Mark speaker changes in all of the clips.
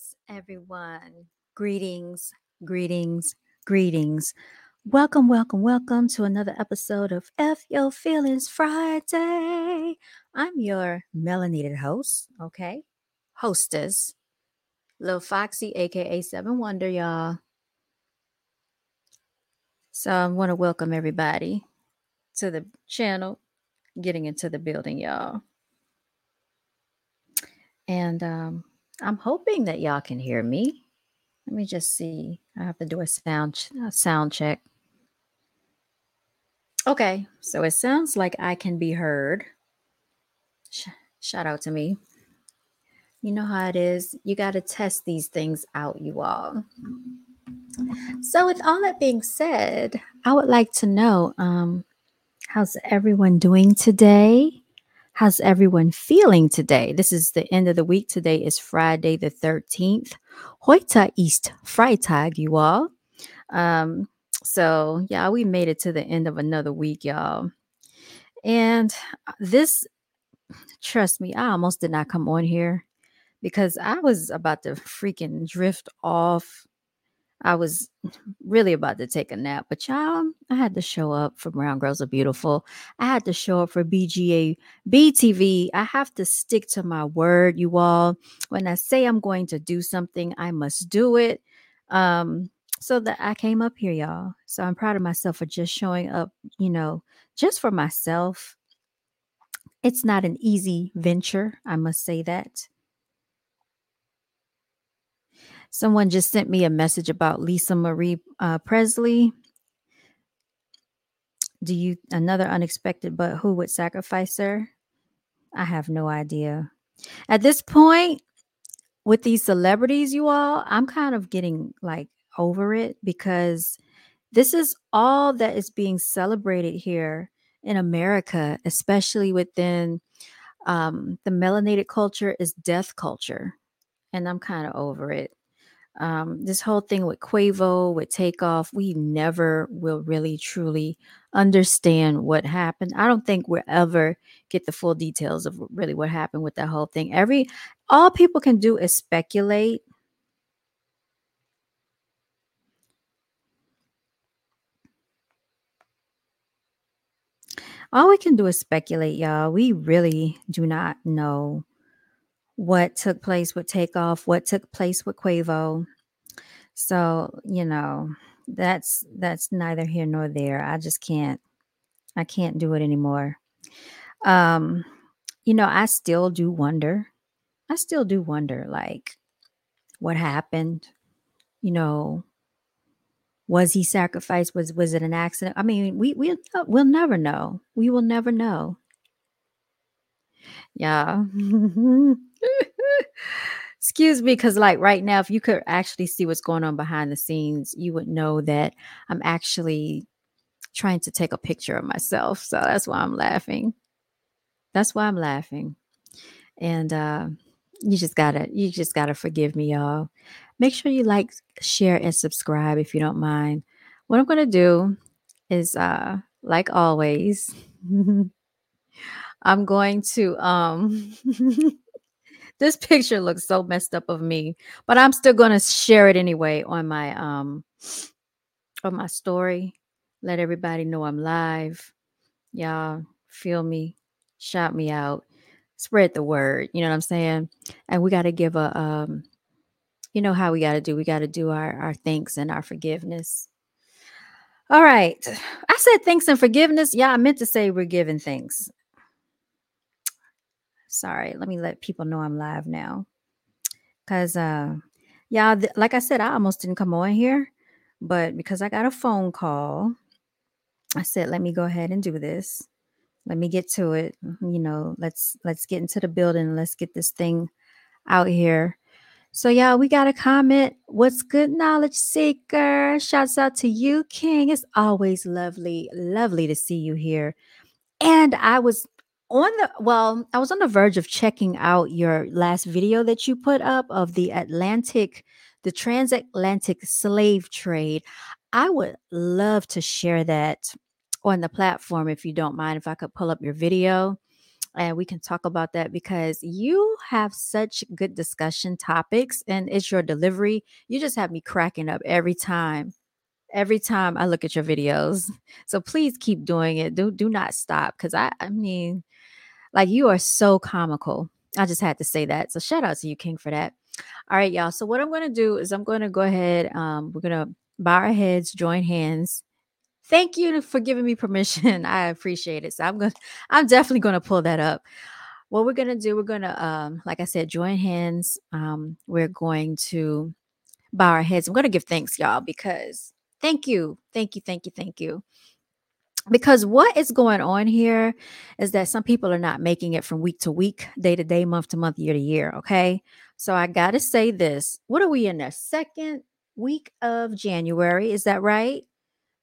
Speaker 1: Greetings, everyone. Greetings, greetings, greetings. Welcome, welcome, welcome to another episode of F Your Feelings Friday. I'm your melanated host, okay? Hostess, Lil Foxy, aka Seven Wonder, y'all. So I want to welcome everybody to the channel, getting into the building, y'all. And um, I'm hoping that y'all can hear me. Let me just see. I have to do a sound a sound check. Okay, so it sounds like I can be heard. Sh- shout out to me. You know how it is. You got to test these things out, you all. So, with all that being said, I would like to know um, how's everyone doing today? How's everyone feeling today? This is the end of the week. Today is Friday the 13th. Heute ist Freitag, you all. Um, so, yeah, we made it to the end of another week, y'all. And this, trust me, I almost did not come on here because I was about to freaking drift off I was really about to take a nap, but y'all, I had to show up for Brown Girls Are Beautiful. I had to show up for BGA BTV. I have to stick to my word, you all. When I say I'm going to do something, I must do it. Um, so that I came up here, y'all. So I'm proud of myself for just showing up, you know, just for myself. It's not an easy venture, I must say that. Someone just sent me a message about Lisa Marie uh, Presley. Do you another unexpected, but who would sacrifice her? I have no idea. At this point, with these celebrities, you all, I'm kind of getting like over it because this is all that is being celebrated here in America, especially within um, the melanated culture, is death culture. And I'm kind of over it um, this whole thing with Quavo, with Takeoff, we never will really truly understand what happened. I don't think we'll ever get the full details of really what happened with that whole thing. Every all people can do is speculate. All we can do is speculate, y'all. We really do not know what took place with Takeoff, what took place with Quavo. So, you know, that's that's neither here nor there. I just can't I can't do it anymore. Um, you know, I still do wonder. I still do wonder like what happened? You know, was he sacrificed? Was was it an accident? I mean, we we we'll never know. We will never know. Yeah. Excuse me, because like right now, if you could actually see what's going on behind the scenes, you would know that I'm actually trying to take a picture of myself. So that's why I'm laughing. That's why I'm laughing. And uh you just gotta you just gotta forgive me, y'all. Make sure you like, share, and subscribe if you don't mind. What I'm gonna do is uh like always. I'm going to um this picture looks so messed up of me, but I'm still going to share it anyway on my um on my story. Let everybody know I'm live. Y'all feel me, shout me out, spread the word, you know what I'm saying? And we got to give a um you know how we got to do. We got to do our our thanks and our forgiveness. All right. I said thanks and forgiveness. Yeah, I meant to say we're giving thanks. Sorry, let me let people know I'm live now. Cause uh yeah, th- like I said, I almost didn't come on here, but because I got a phone call, I said, let me go ahead and do this. Let me get to it. You know, let's let's get into the building. Let's get this thing out here. So yeah, we got a comment. What's good, knowledge seeker? Shouts out to you, King. It's always lovely, lovely to see you here. And I was on the well, I was on the verge of checking out your last video that you put up of the Atlantic, the transatlantic slave trade. I would love to share that on the platform if you don't mind if I could pull up your video and we can talk about that because you have such good discussion topics and it's your delivery. You just have me cracking up every time. Every time I look at your videos. So please keep doing it. Do do not stop cuz I I mean like you are so comical. I just had to say that. So shout out to you King for that. All right, y'all. So what I'm going to do is I'm going to go ahead um we're going to bow our heads, join hands thank you for giving me permission. I appreciate it. So I'm going to I'm definitely going to pull that up. What we're going to do, we're going to um like I said, join hands. Um we're going to bow our heads. I'm going to give thanks y'all because thank you. Thank you. Thank you. Thank you. Because what is going on here is that some people are not making it from week to week, day to day, month to month, year to year. Okay. So I got to say this. What are we in the second week of January? Is that right?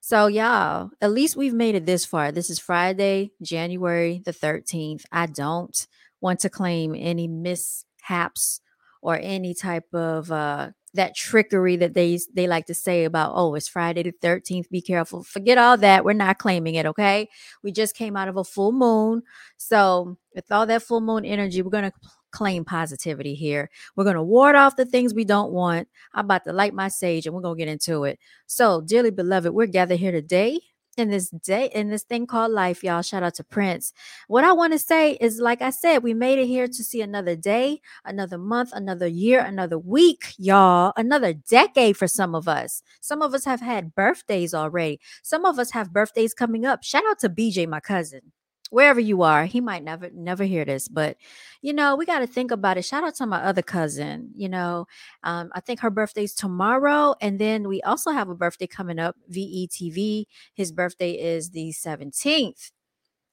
Speaker 1: So, y'all, at least we've made it this far. This is Friday, January the 13th. I don't want to claim any mishaps or any type of uh that trickery that they they like to say about oh it's Friday the 13th be careful forget all that we're not claiming it okay we just came out of a full moon so with all that full moon energy we're going to claim positivity here. We're going to ward off the things we don't want. I'm about to light my sage and we're going to get into it. So, dearly beloved, we're gathered here today in this day in this thing called life y'all shout out to prince. What i want to say is like i said we made it here to see another day another month another year another week y'all another decade for some of us. Some of us have had birthdays already. Some of us have birthdays coming up. Shout out to bj my cousin wherever you are he might never never hear this but you know we got to think about it. Shout out to my other cousin you know um, i think her birthday's tomorrow and then we also have a birthday coming up vetv his birthday is the 17th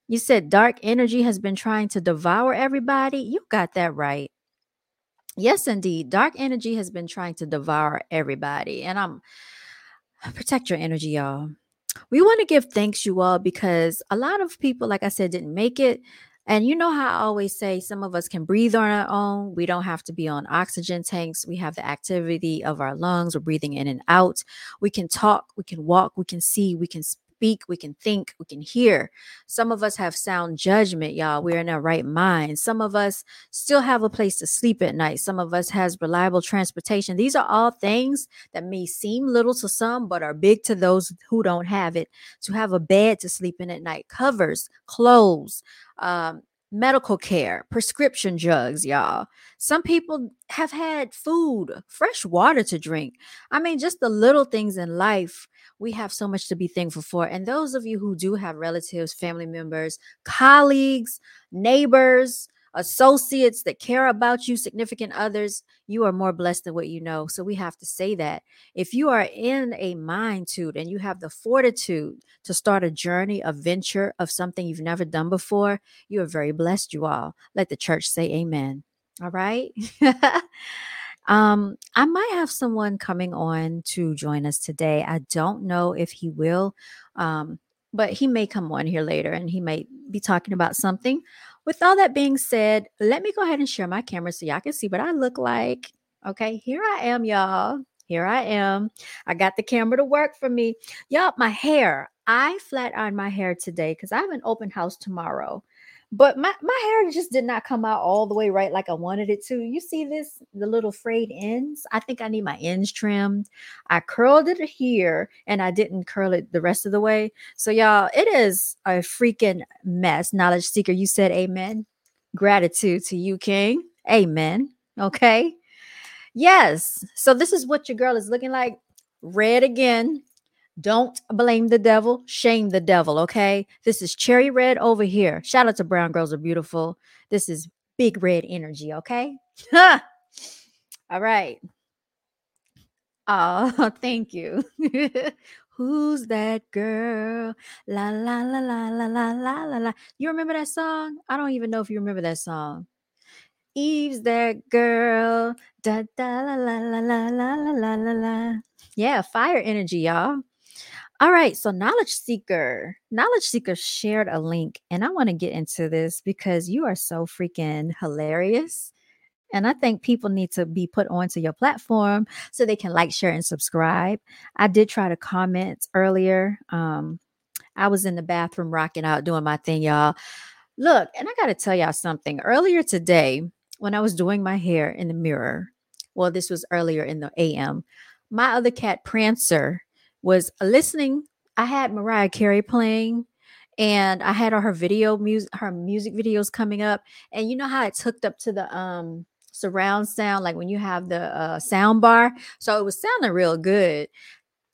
Speaker 1: you said dark energy has been trying to devour everybody? You got that right. Yes indeed dark energy has been trying to devour everybody and i'm protect your energy y'all we want to give thanks, you all, because a lot of people, like I said, didn't make it. And you know how I always say some of us can breathe on our own. We don't have to be on oxygen tanks. We have the activity of our lungs. We're breathing in and out. We can talk, we can walk, we can see, we can speak, we can think, we can hear. Some of us have sound judgment, y'all. We're in our right mind. Some of us still have a place to sleep at night. Some of us has reliable transportation. These are all things that may seem little to some, but are big to those who don't have it. To have a bed to sleep in at night, covers, clothes, um, medical care, prescription drugs, y'all. Some people have had food, fresh water to drink. I mean, just the little things in life we have so much to be thankful for. And those of you who do have relatives, family members, colleagues, neighbors, associates that care about you, significant others, you are more blessed than what you know. So we have to say that. If you are in a mind to and you have the fortitude to start a journey, a venture of something you've never done before, you are very blessed, you all. Let the church say amen. All right. Um, I might have someone coming on to join us today. I don't know if he will, um, but he may come on here later and he may be talking about something. With all that being said, let me go ahead and share my camera so y'all can see what I look like. Okay, here I am, y'all. Here I am. I got the camera to work for me. Y'all, my hair. I flat ironed my hair today because I have an open house tomorrow. But my, my hair just did not come out all the way right like I wanted it to. You see this, the little frayed ends? I think I need my ends trimmed. I curled it here and I didn't curl it the rest of the way. So, y'all, it is a freaking mess. Knowledge seeker, you said amen. Gratitude to you, King. Amen. Okay. Yes. So, this is what your girl is looking like. Red again. Don't blame the devil, shame the devil, okay? This is cherry red over here. Shout out to Brown Girls Are Beautiful. This is big red energy, okay? All right. Oh, thank you. Who's that girl? La la la la la la la la la. You remember that song? I don't even know if you remember that song. Eve's that girl. Da da la la la la la la la la. Yeah, fire energy, y'all. All right, so Knowledge Seeker, Knowledge Seeker shared a link, and I want to get into this because you are so freaking hilarious. And I think people need to be put onto your platform so they can like, share, and subscribe. I did try to comment earlier. Um, I was in the bathroom rocking out, doing my thing, y'all. Look, and I got to tell y'all something. Earlier today, when I was doing my hair in the mirror, well, this was earlier in the AM, my other cat, Prancer, was listening. I had Mariah Carey playing and I had her video music, her music videos coming up. And you know how it's hooked up to the um surround sound, like when you have the uh, sound bar. So it was sounding real good.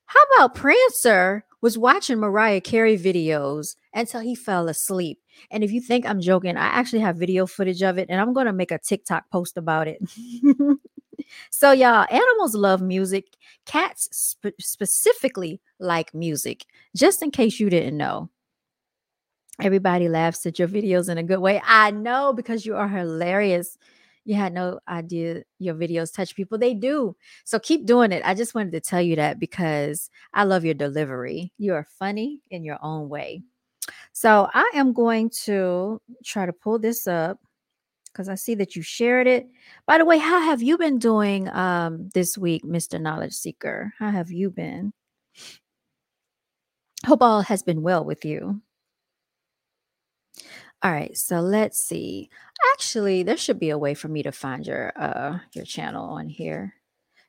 Speaker 1: How about Prancer was watching Mariah Carey videos until he fell asleep? And if you think I'm joking, I actually have video footage of it and I'm going to make a TikTok post about it. so, y'all, animals love music. Cats sp- specifically like music, just in case you didn't know. Everybody laughs at your videos in a good way. I know because you are hilarious. You had no idea your videos touch people. They do. So keep doing it. I just wanted to tell you that because I love your delivery. You are funny in your own way. So I am going to try to pull this up because I see that you shared it. By the way, how have you been doing um, this week, Mr. Knowledge Seeker? How have you been? Hope all has been well with you. All right, so let's see. Actually, there should be a way for me to find your uh your channel on here.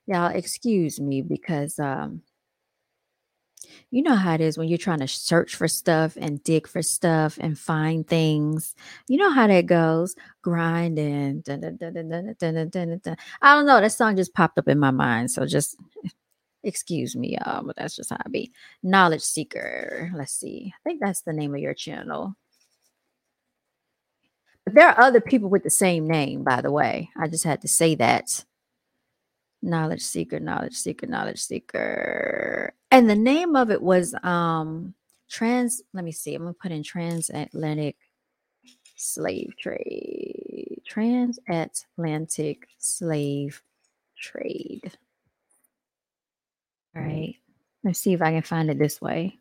Speaker 1: Y'all excuse me because um you know how it is when you're trying to search for stuff and dig for stuff and find things. You know how that goes. Grinding. Dun, dun, dun, I don't know. That song just popped up in my mind. So just excuse me, y'all, but that's just how I be. Knowledge Seeker. Let's see. I think that's the name of your channel. But there are other people with the same name, by the way. I just had to say that Knowledge seeker, knowledge seeker, knowledge seeker. And the name of it was um trans, let me see. I'm gonna put in transatlantic slave trade. Transatlantic slave trade. All right. Let's see if I can find it this way.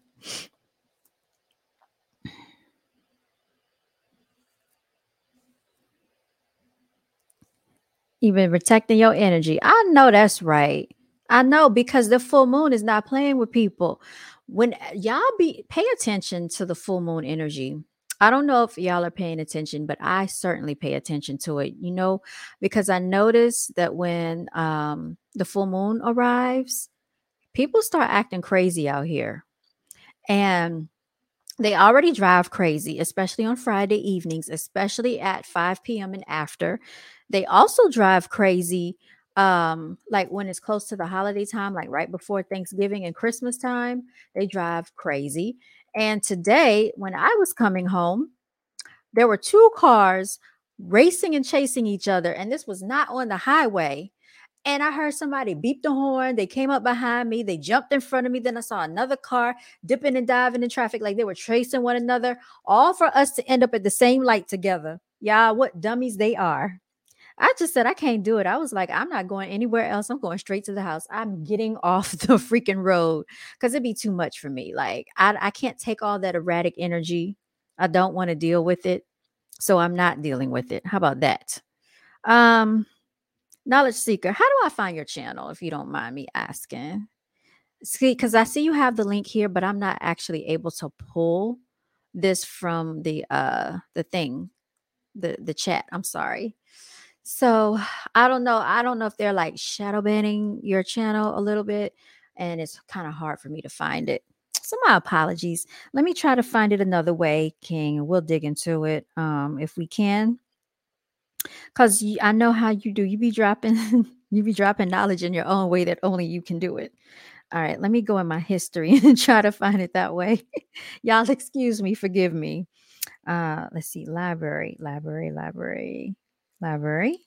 Speaker 1: You've been protecting your energy. I know that's right. I know because the full moon is not playing with people. When uh, y'all be pay attention to the full moon energy. I don't know if y'all are paying attention, but I certainly pay attention to it. You know, because I notice that when um the full moon arrives, people start acting crazy out here. And they already drive crazy, especially on Friday evenings, especially at 5 p.m. and after. They also drive crazy um like when it's close to the holiday time like right before Thanksgiving and Christmas time, they drive crazy. And today when I was coming home, there were two cars racing and chasing each other and this was not on the highway and I heard somebody beep the horn. They came up behind me. They jumped in front of me. Then I saw another car dipping and diving in traffic like they were tracing one another, all for us to end up at the same light together. Yeah, what dummies they are. I just said I can't do it. I was like, I'm not going anywhere else. I'm going straight to the house. I'm getting off the freaking road because it'd be too much for me. Like I, I can't take all that erratic energy. I don't want to deal with it. So I'm not dealing with it. How about that? Um, knowledge seeker, how do I find your channel if you don't mind me asking? See, because I see you have the link here, but I'm not actually able to pull this from the uh the thing, the the chat. I'm sorry. So I don't know. I don't know if they're like shadow banning your channel a little bit, and it's kind of hard for me to find it. So my apologies. Let me try to find it another way, King, we'll dig into it um if we can. Cause I know how you do. You be dropping, you be dropping knowledge in your own way that only you can do it. All right, let me go in my history and try to find it that way. Y'all excuse me, forgive me. Uh, let's see, library, library, library, library.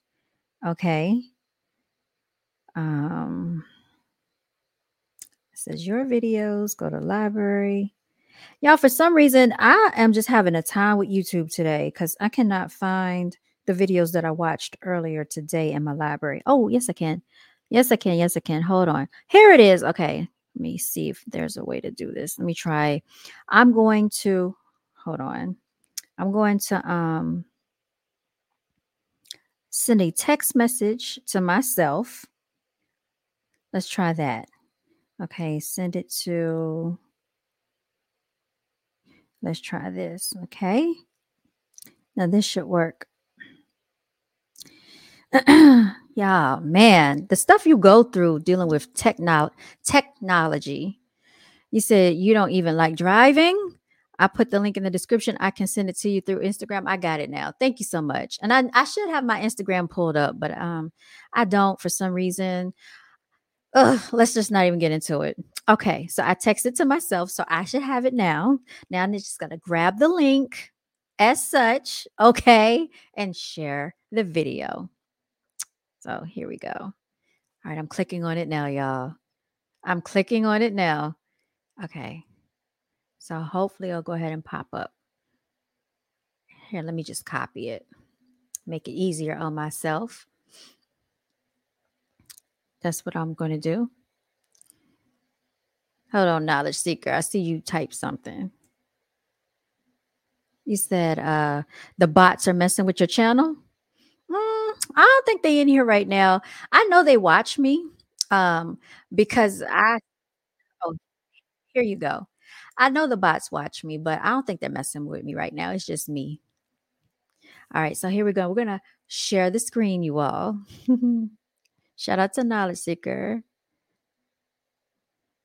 Speaker 1: Okay. Um, it says your videos, go to library. Y'all, for some reason, I am just having a time with YouTube today because I cannot find the videos that I watched earlier today in my library. Oh, yes, I can. Yes, I can. Yes, I can. Hold on. Here it is. Okay. Let me see if there's a way to do this. Let me try. I'm going to hold on. I'm going to um send a text message to myself. Let's try that. Okay, send it to let's try this. Okay. Now this should work. yeah, man, the stuff you go through dealing with techno- technology. You said you don't even like driving. I put the link in the description. I can send it to you through Instagram. I got it now. Thank you so much. And I, I should have my Instagram pulled up, but um, I don't for some reason. Ugh, let's just not even get into it. Okay, so I texted to myself, so I should have it now. Now I'm just gonna grab the link as such, okay, and share the video. So here we go. All right, I'm clicking on it now, y'all. I'm clicking on it now. Okay. So hopefully it'll go ahead and pop up. Here, let me just copy it. Make it easier on myself. That's what I'm going to do. Hold on, knowledge seeker. I see you type something. You said uh the bots are messing with your channel. Mm, I don't think they in here right now. I know they watch me um because I oh here you go. I know the bots watch me, but I don't think they're messing with me right now. It's just me. All right, so here we go. We're gonna share the screen, you all. Shout out to Knowledge Seeker.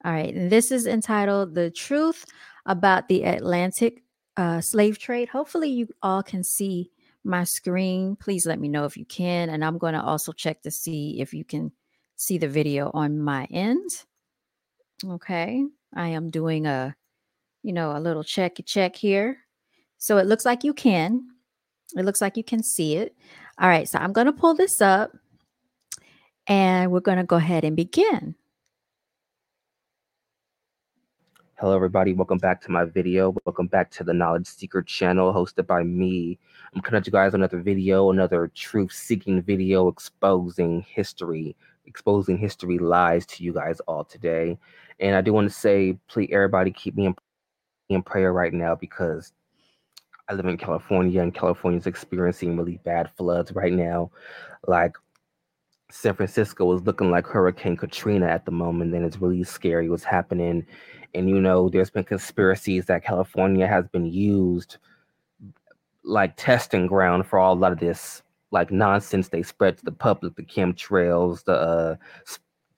Speaker 1: All right, and this is entitled The Truth About the Atlantic uh, Slave Trade. Hopefully, you all can see my screen. Please let me know if you can. And I'm going to also check to see if you can see the video on my end. Okay, I am doing a, you know, a little check check here. So it looks like you can. It looks like you can see it. All right, so I'm going to pull this up and we're going to go ahead and begin.
Speaker 2: Hello, everybody. Welcome back to my video. Welcome back to the Knowledge Seeker channel hosted by me. I'm coming at you guys another video, another truth seeking video exposing history, exposing history lies to you guys all today. And I do want to say, please, everybody, keep me in, in prayer right now because I live in California and California is experiencing really bad floods right now. Like San Francisco is looking like Hurricane Katrina at the moment, and it's really scary what's happening. And you know, there's been conspiracies that California has been used like testing ground for all a lot of this like nonsense they spread to the public, the chemtrails, the uh,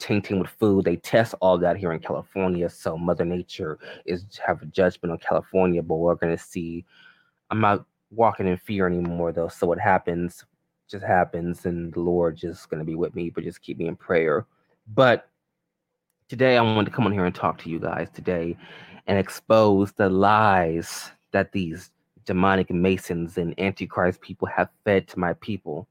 Speaker 2: tainting with food. They test all that here in California. So Mother Nature is have a judgment on California, but we're gonna see. I'm not walking in fear anymore though. So what happens just happens and the Lord just to be with me, but just keep me in prayer. But today I wanted to come on here and talk to you guys today and expose the lies that these demonic masons and antichrist people have fed to my people,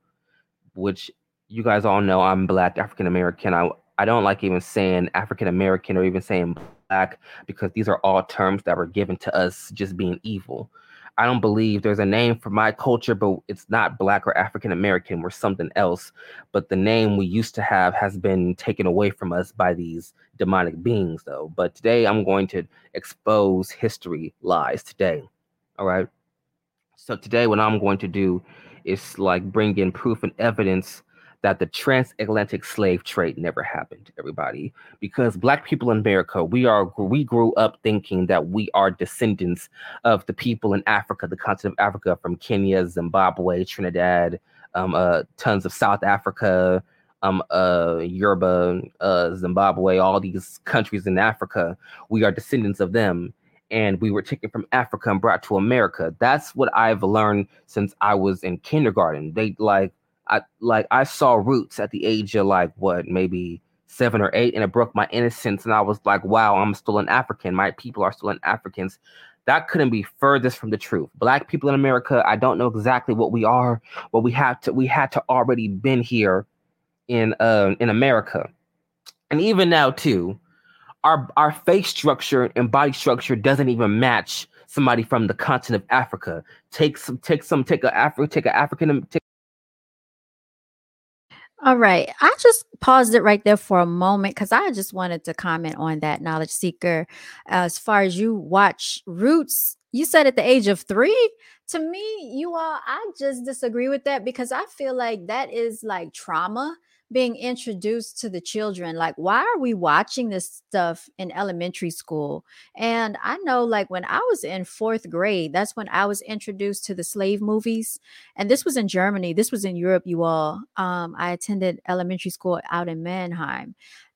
Speaker 2: which you guys all know I'm black African American. I I don't like even saying African American or even saying black because these are all terms that were given to us just being evil. I don't believe there's a name for my culture, but it's not black or African American. We're something else. But the name we used to have has been taken away from us by these demonic beings, though. But today I'm going to expose history lies today. All right. So today, what I'm going to do is like bring in proof and evidence that the transatlantic slave trade never happened everybody because black people in america we are we grew up thinking that we are descendants of the people in africa the continent of africa from kenya zimbabwe trinidad um, uh, tons of south africa um, uh, Yoruba, uh, Zimbabwe, all these countries in Africa, we are descendants of them. And we were taken from Africa and brought to America. That's what I've learned since I was in kindergarten. They like I like I saw roots at the age of like what maybe seven or eight, and it broke my innocence. And I was like, wow, I'm still an African. My people are still an Africans. That couldn't be furthest from the truth. Black people in America, I don't know exactly what we are, but we have to we had to already been here in uh, in America. And even now too, our our face structure and body structure doesn't even match somebody from the continent of Africa. Take some take some take a Afro take an African take
Speaker 1: all right. I just paused it right there for a moment because I just wanted to comment on that knowledge seeker. As far as you watch Roots, you said at the age of three. To me, you all, I just disagree with that because I feel like that is like trauma being introduced to the children like why are we watching this stuff in elementary school? And i know like when i was in fourth grade that's when i was introduced to the slave movies and this was in germany this was in europe you all. Um, i attended elementary school out in mannheim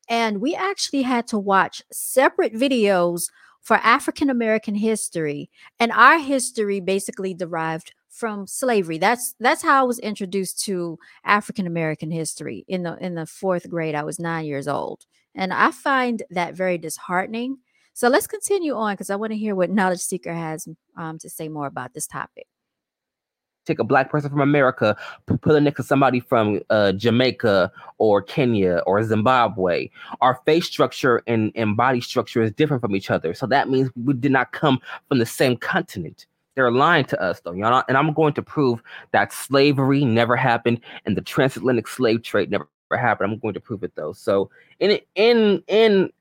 Speaker 1: and we actually had to watch separate videos for african american history and our history basically derived from slavery. That's that's how I was introduced to African American history in the in the fourth grade. I was nine years old, and I find that very disheartening. So let's continue on because I want to hear what Knowledge Seeker has um, to say more about this topic.
Speaker 2: Take a black person from America, put it next to somebody from uh, Jamaica or Kenya or Zimbabwe. Our face structure and, and body structure is different from each other. So that means we did not come from the same continent. They're lying to us, though, know. And I'm going to prove that slavery never happened and the transatlantic slave trade never happened. I'm going to prove it, though. So, in in in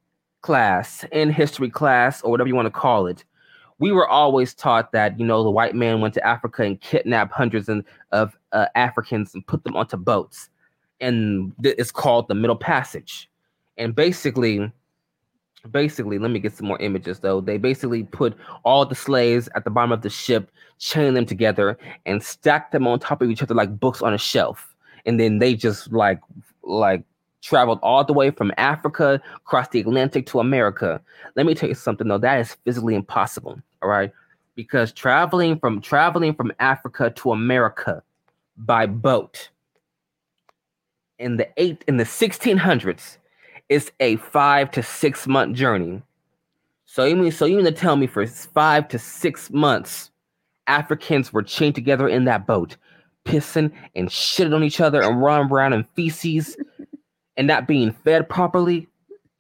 Speaker 2: class, in history class, or whatever you want to call it, we were always taught that you know the white man went to Africa and kidnapped hundreds of uh, Africans and put them onto boats, and it's called the Middle Passage. And basically, basically let me get some more images though. They basically put all the slaves at the bottom of the ship chain them together and stack them on top of each other like books on a shelf. And then they just like like traveled all the way from africa across the atlantic to america. Let me tell you something though. That is physically impossible all right? Because traveling from traveling from africa to america by boat in the eight in the 1600s it's a five to six month journey. So you mean so you mean to tell me for five to six months, Africans were chained together in that boat, pissing and shitting on each other and running around in feces and not being fed properly?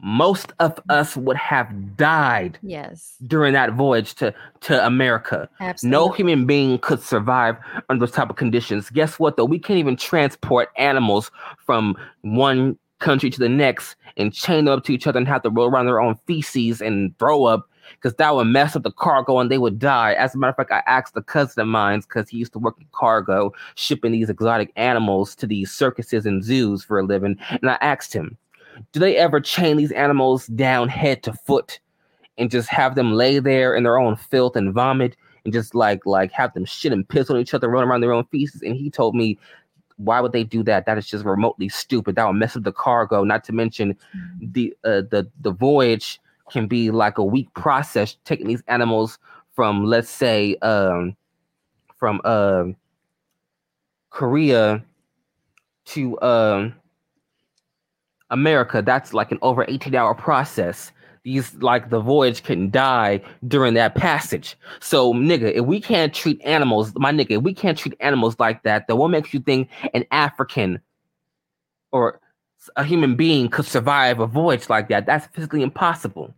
Speaker 2: Most of us would have died
Speaker 1: yes
Speaker 2: during that voyage to, to America.
Speaker 1: Absolutely.
Speaker 2: No human being could survive under those type of conditions. Guess what though? We can't even transport animals from one country to the next and chain up to each other and have to roll around their own feces and throw up because that would mess up the cargo and they would die. As a matter of fact, I asked a cousin of mine because he used to work in cargo, shipping these exotic animals to these circuses and zoos for a living. And I asked him, do they ever chain these animals down head to foot and just have them lay there in their own filth and vomit and just like like have them shit and piss on each other, run around their own feces? And he told me why would they do that? That is just remotely stupid. That would mess up the cargo. Not to mention mm-hmm. the uh, the the voyage can be like a week process taking these animals from let's say um, from uh, Korea to um, America. That's like an over 18 hour process these like the voyage can die during that passage. So, nigga, if we can't treat animals, my nigga, if we can't treat animals like that, then what makes you think an African or a human being could survive a voyage like that? That's physically impossible.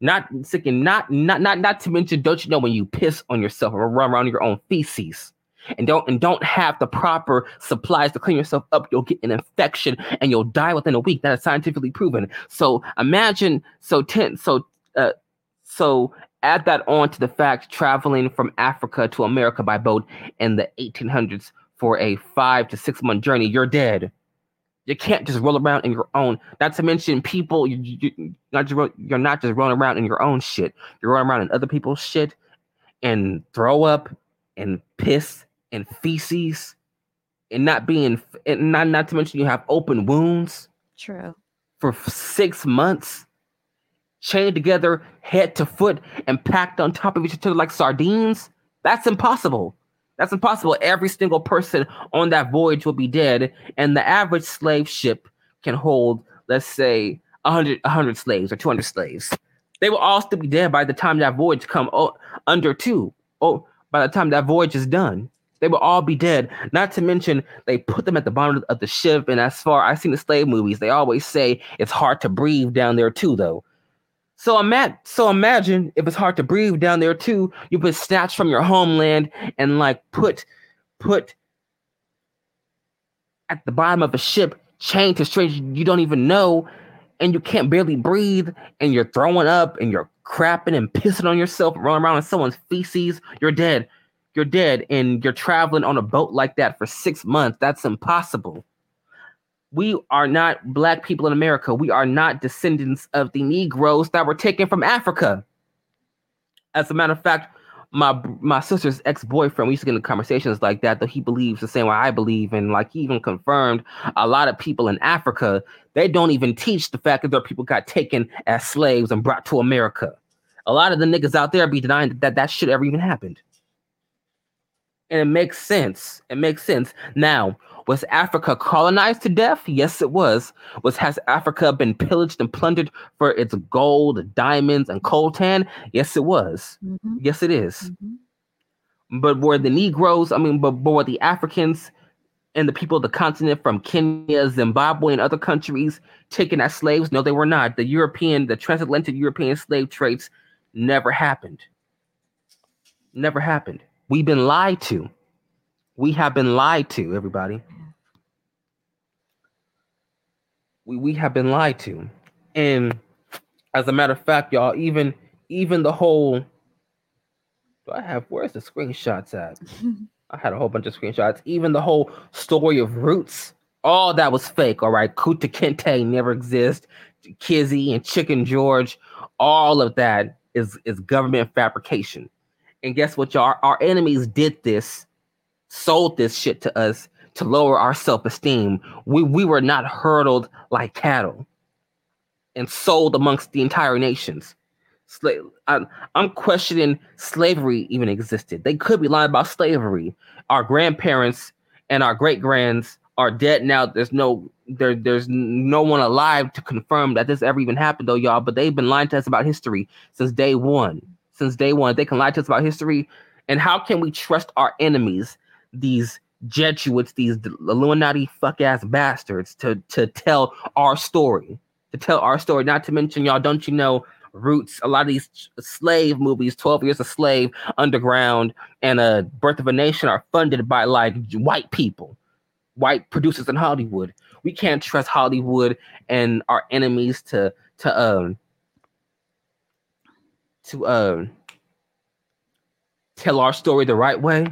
Speaker 2: Not sick and not not not not to mention, don't you know when you piss on yourself or run around your own feces? And don't and don't have the proper supplies to clean yourself up, you'll get an infection and you'll die within a week. That is scientifically proven. So imagine so ten so uh so add that on to the fact traveling from Africa to America by boat in the 1800s for a five to six month journey, you're dead. You can't just roll around in your own. Not to mention, people, you, you, not just, you're not just rolling around in your own shit. You're rolling around in other people's shit and throw up and piss and feces and not being and not not to mention you have open wounds
Speaker 1: true.
Speaker 2: for six months chained together head to foot and packed on top of each other like sardines that's impossible. That's impossible. Every single person on that voyage will be dead and the average slave ship can hold let's say 100 100 slaves or 200 slaves. They will all still be dead by the time that voyage come oh, under two oh by the time that voyage is done they will all be dead. Not to mention, they put them at the bottom of the ship. And as far I've seen the slave movies, they always say it's hard to breathe down there too, though. So so imagine if it's hard to breathe down there too. You've been snatched from your homeland and like put, put at the bottom of a ship, chained to strangers you don't even know, and you can't barely breathe, and you're throwing up, and you're crapping and pissing on yourself, running around in someone's feces. You're dead you're dead and you're traveling on a boat like that for six months. That's impossible. We are not black people in America. We are not descendants of the Negroes that were taken from Africa. As a matter of fact, my my sister's ex boyfriend, we used to get into conversations like that. Though he believes the same way I believe, and like he even confirmed a lot of people in Africa they don't even teach the fact that their people got taken as slaves and brought to America. A lot of the niggas out there be denying that that shit ever even happened. And it makes sense. It makes sense. Now, was Africa colonized to death? Yes, it was. Was has Africa been pillaged and plundered for its gold, diamonds, and coltan? Yes, it was. Mm-hmm. Yes, it is. Mm-hmm. But were the Negroes, I mean, but, but were the Africans and the people of the continent from Kenya, Zimbabwe, and other countries taken as slaves? No, they were not. The European, the transatlantic European slave trades never happened. Never happened. We've been lied to. We have been lied to, everybody. We we have been lied to. And as a matter of fact, y'all, even even the whole do I have where's the screenshots at? I had a whole bunch of screenshots. Even the whole story of Roots, all that was fake. All right, Kunta Kinte never exist. Kizzy and Chicken George, all of that is is government fabrication. And guess what, y'all? Our enemies did this, sold this shit to us to lower our self-esteem. We we were not hurdled like cattle and sold amongst the entire nations. Slave, I'm, I'm questioning slavery even existed. They could be lying about slavery. Our grandparents and our great grands are dead now. There's no there there's no one alive to confirm that this ever even happened though, y'all. But they've been lying to us about history since day one. Since day one, they can lie to us about history. And how can we trust our enemies, these Jesuits, these Illuminati fuck ass bastards, to to tell our story? To tell our story. Not to mention, y'all, don't you know? Roots, a lot of these slave movies, 12 Years a Slave, Underground, and uh, Birth of a Nation are funded by like white people, white producers in Hollywood. We can't trust Hollywood and our enemies to to um to um tell our story the right way.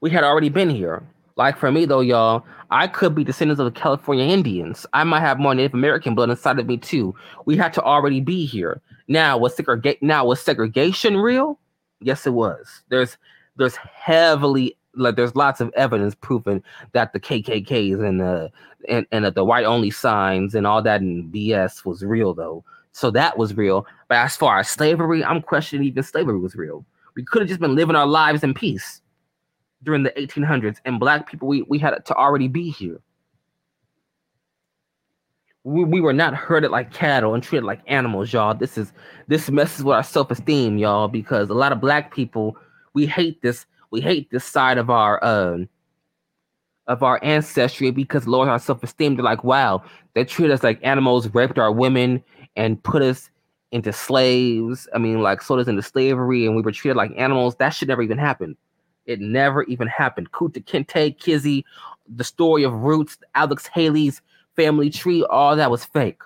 Speaker 2: We had already been here. Like for me though, y'all, I could be descendants of the California Indians. I might have more Native American blood inside of me too. We had to already be here. Now was segregation now was segregation real? Yes, it was. There's there's heavily like there's lots of evidence proving that the KKKs and the and, and the white only signs and all that and BS was real though. So that was real. But as far as slavery, I'm questioning even slavery was real. We could have just been living our lives in peace during the 1800s, and black people we, we had to already be here. We, we were not herded like cattle and treated like animals, y'all. This is this messes with our self-esteem, y'all, because a lot of black people we hate this we hate this side of our um of our ancestry because lowers our self-esteem. They're like, wow, they treat us like animals, raped our women, and put us into slaves. I mean, like sold us into slavery, and we were treated like animals. That should never even happen. It never even happened. Kunta Kinte, Kizzy, the story of Roots, Alex Haley's family tree, all that was fake.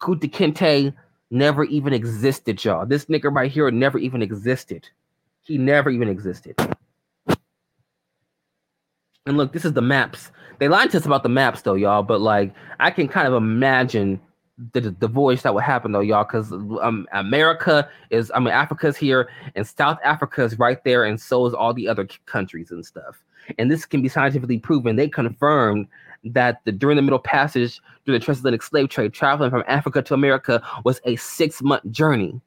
Speaker 2: Kunta Kinte never even existed, y'all. This nigga right here never even existed. He never even existed. And look, this is the maps. They lied to us about the maps, though, y'all. But like, I can kind of imagine the, the voice that would happen though, y'all, because um, America is, I mean, Africa's here and South Africa is right there, and so is all the other countries and stuff. And this can be scientifically proven. They confirmed that the during the Middle Passage through the transatlantic slave trade, traveling from Africa to America was a six month journey.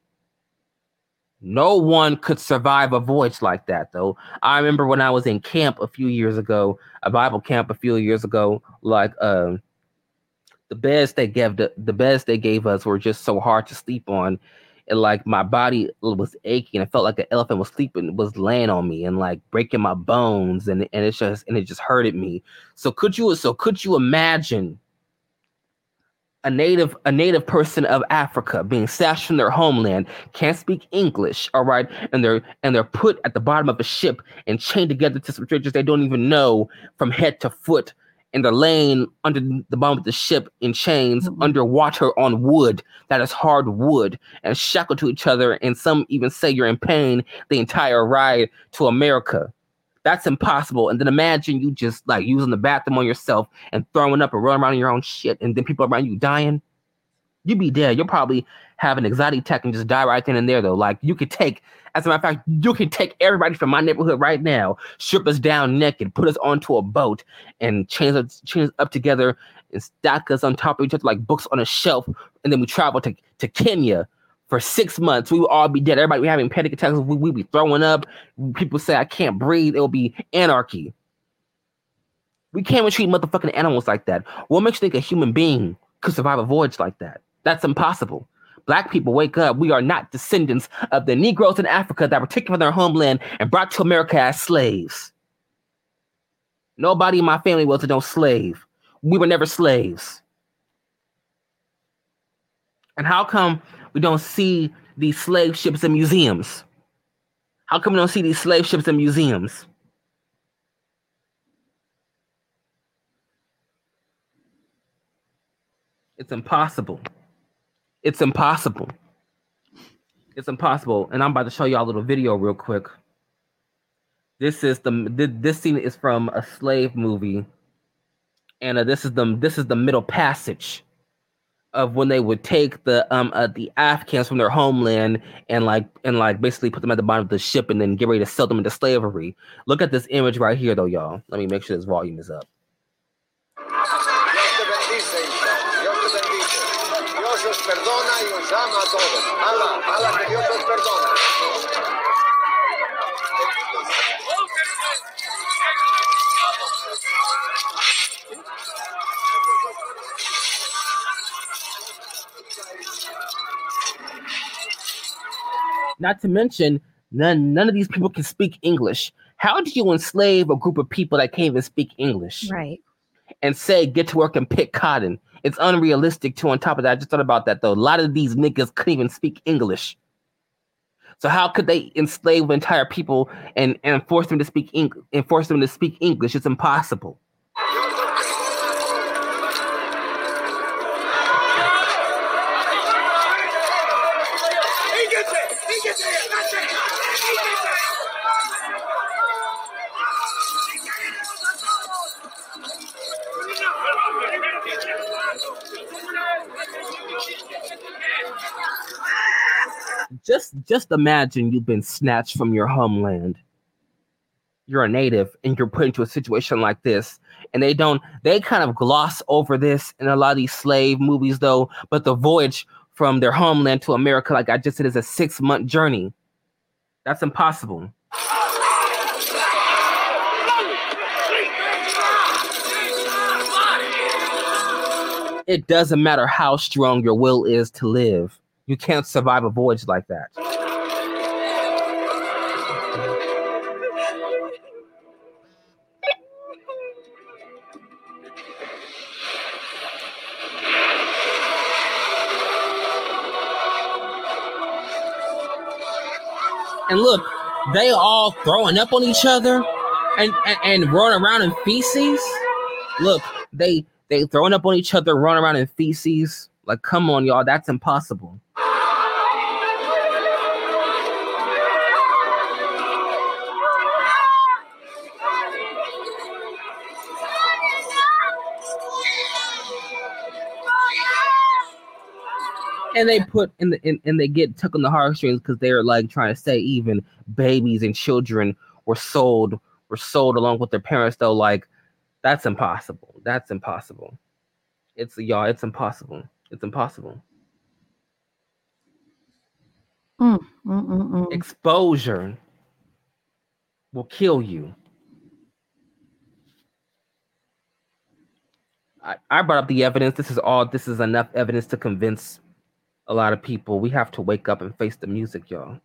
Speaker 2: No one could survive a voyage like that, though. I remember when I was in camp a few years ago, a Bible camp a few years ago, like um the beds they gave the, the beds they gave us were just so hard to sleep on. And like my body was aching. I felt like an elephant was sleeping was laying on me and like breaking my bones. And and it's just and it just hurted me. So could you so could you imagine a native a native person of Africa being snatched from their homeland, can't speak English, all right, and they're and they're put at the bottom of a ship and chained together to some strangers they don't even know from head to foot and they're laying under the bottom of the ship in chains mm-hmm. underwater on wood that is hard wood and shackled to each other. And some even say you're in pain the entire ride to America. That's impossible. And then imagine you just like using the bathroom on yourself and throwing up and running around in your own shit, and then people around you dying. You'd be dead. You'll probably have an anxiety attack and just die right then and there, though. Like you could take, as a matter of fact, you can take everybody from my neighborhood right now, strip us down naked, put us onto a boat, and chain us, chain us up together and stack us on top of each other like books on a shelf, and then we travel to, to Kenya for six months. We would all be dead. Everybody be having panic attacks. We would be throwing up. People say I can't breathe. It will be anarchy. We can't treat motherfucking animals like that. What makes you think a human being could survive a voyage like that? That's impossible. Black people wake up. We are not descendants of the Negroes in Africa that were taken from their homeland and brought to America as slaves. Nobody in my family was a no slave. We were never slaves. And how come we don't see these slave ships in museums? How come we don't see these slave ships in museums? It's impossible. It's impossible. It's impossible. And I'm about to show y'all a little video real quick. This is the this scene is from a slave movie, and uh, this is the this is the middle passage of when they would take the um uh, the Africans from their homeland and like and like basically put them at the bottom of the ship and then get ready to sell them into slavery. Look at this image right here, though, y'all. Let me make sure this volume is up. Not to mention, none none of these people can speak English. How do you enslave a group of people that can't even speak English?
Speaker 1: Right.
Speaker 2: And say, get to work and pick cotton it's unrealistic too. On top of that, I just thought about that though. A lot of these niggas couldn't even speak English. So how could they enslave entire people and, and force them to speak English and force them to speak English? It's impossible. Just imagine you've been snatched from your homeland. You're a native and you're put into a situation like this and they don't they kind of gloss over this in a lot of these slave movies though but the voyage from their homeland to america like i just said is a six month journey. That's impossible. It doesn't matter how strong your will is to live. You can't survive a voyage like that. And look, they all throwing up on each other and, and, and running around in feces. Look, they they throwing up on each other, running around in feces. Like, come on, y'all, that's impossible. And they put in the in, and they get tuck on the heartstrings because they're like trying to say even babies and children were sold were sold along with their parents though like that's impossible. That's impossible. It's y'all it's impossible. It's impossible.
Speaker 1: Mm, mm, mm, mm.
Speaker 2: exposure will kill you. I, I brought up the evidence. This is all this is enough evidence to convince a lot of people, we have to wake up and face the music, y'all.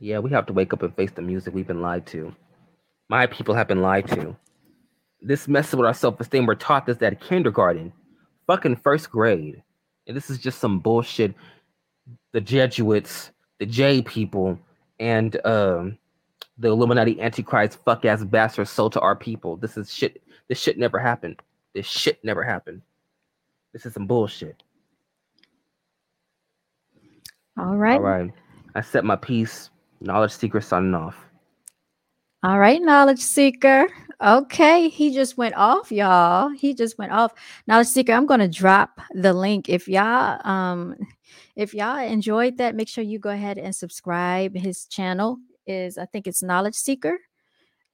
Speaker 2: Yeah, we have to wake up and face the music we've been lied to. My people have been lied to. This messes with our self esteem. We're taught this at kindergarten, fucking first grade. And this is just some bullshit. The Jesuits, the J people, and um, the Illuminati Antichrist fuck ass bastards sold to our people. This is shit this shit never happened. This shit never happened. This is some bullshit.
Speaker 1: All right.
Speaker 2: All right. I set my piece. Knowledge seeker signing off.
Speaker 1: All right, knowledge seeker. Okay, he just went off, y'all. He just went off. Knowledge seeker, I'm going to drop the link if y'all um if y'all enjoyed that, make sure you go ahead and subscribe. His channel is I think it's Knowledge Seeker.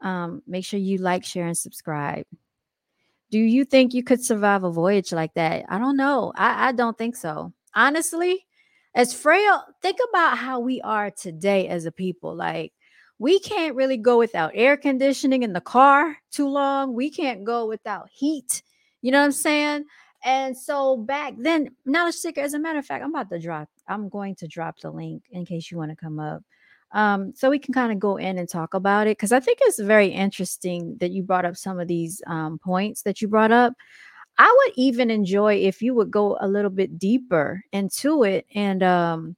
Speaker 1: Um make sure you like, share and subscribe. Do you think you could survive a voyage like that? I don't know. I I don't think so. Honestly, as frail, think about how we are today as a people. Like we can't really go without air conditioning in the car too long. We can't go without heat. You know what I'm saying? And so back then, knowledge seeker, as a matter of fact, I'm about to drop, I'm going to drop the link in case you want to come up. Um, so we can kind of go in and talk about it because I think it's very interesting that you brought up some of these um, points that you brought up. I would even enjoy if you would go a little bit deeper into it and um,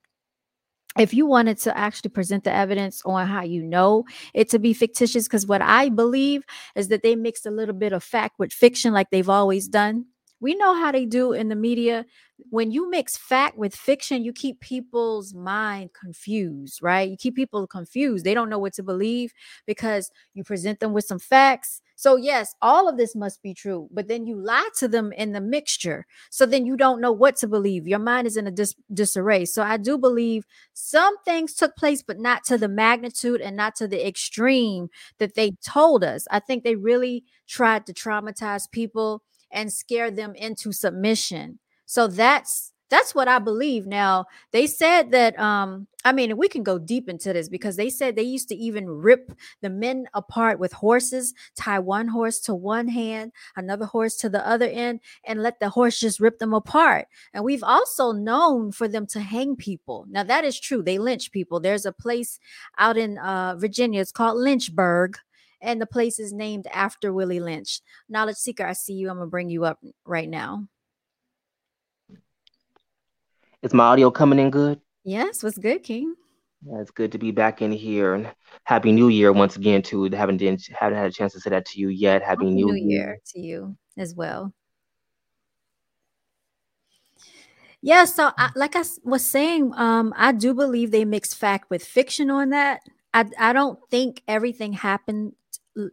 Speaker 1: if you wanted to actually present the evidence on how you know it to be fictitious because what i believe is that they mixed a little bit of fact with fiction like they've always done we know how they do in the media when you mix fact with fiction you keep people's mind confused right you keep people confused they don't know what to believe because you present them with some facts so, yes, all of this must be true, but then you lie to them in the mixture. So then you don't know what to believe. Your mind is in a dis- disarray. So, I do believe some things took place, but not to the magnitude and not to the extreme that they told us. I think they really tried to traumatize people and scare them into submission. So, that's that's what I believe. Now, they said that um I mean, we can go deep into this because they said they used to even rip the men apart with horses, tie one horse to one hand, another horse to the other end and let the horse just rip them apart. And we've also known for them to hang people. Now that is true. They lynch people. There's a place out in uh Virginia it's called Lynchburg and the place is named after Willie Lynch. Knowledge seeker, I see you. I'm going to bring you up right now.
Speaker 2: Is my audio coming in good?
Speaker 1: Yes, what's good, King?
Speaker 2: Yeah, it's good to be back in here and happy new year once again to haven't didn't haven't had a chance to say that to you yet. Happy, happy new, new year. year
Speaker 1: to you as well. Yeah, so I, like I was saying, um, I do believe they mix fact with fiction on that. I I don't think everything happened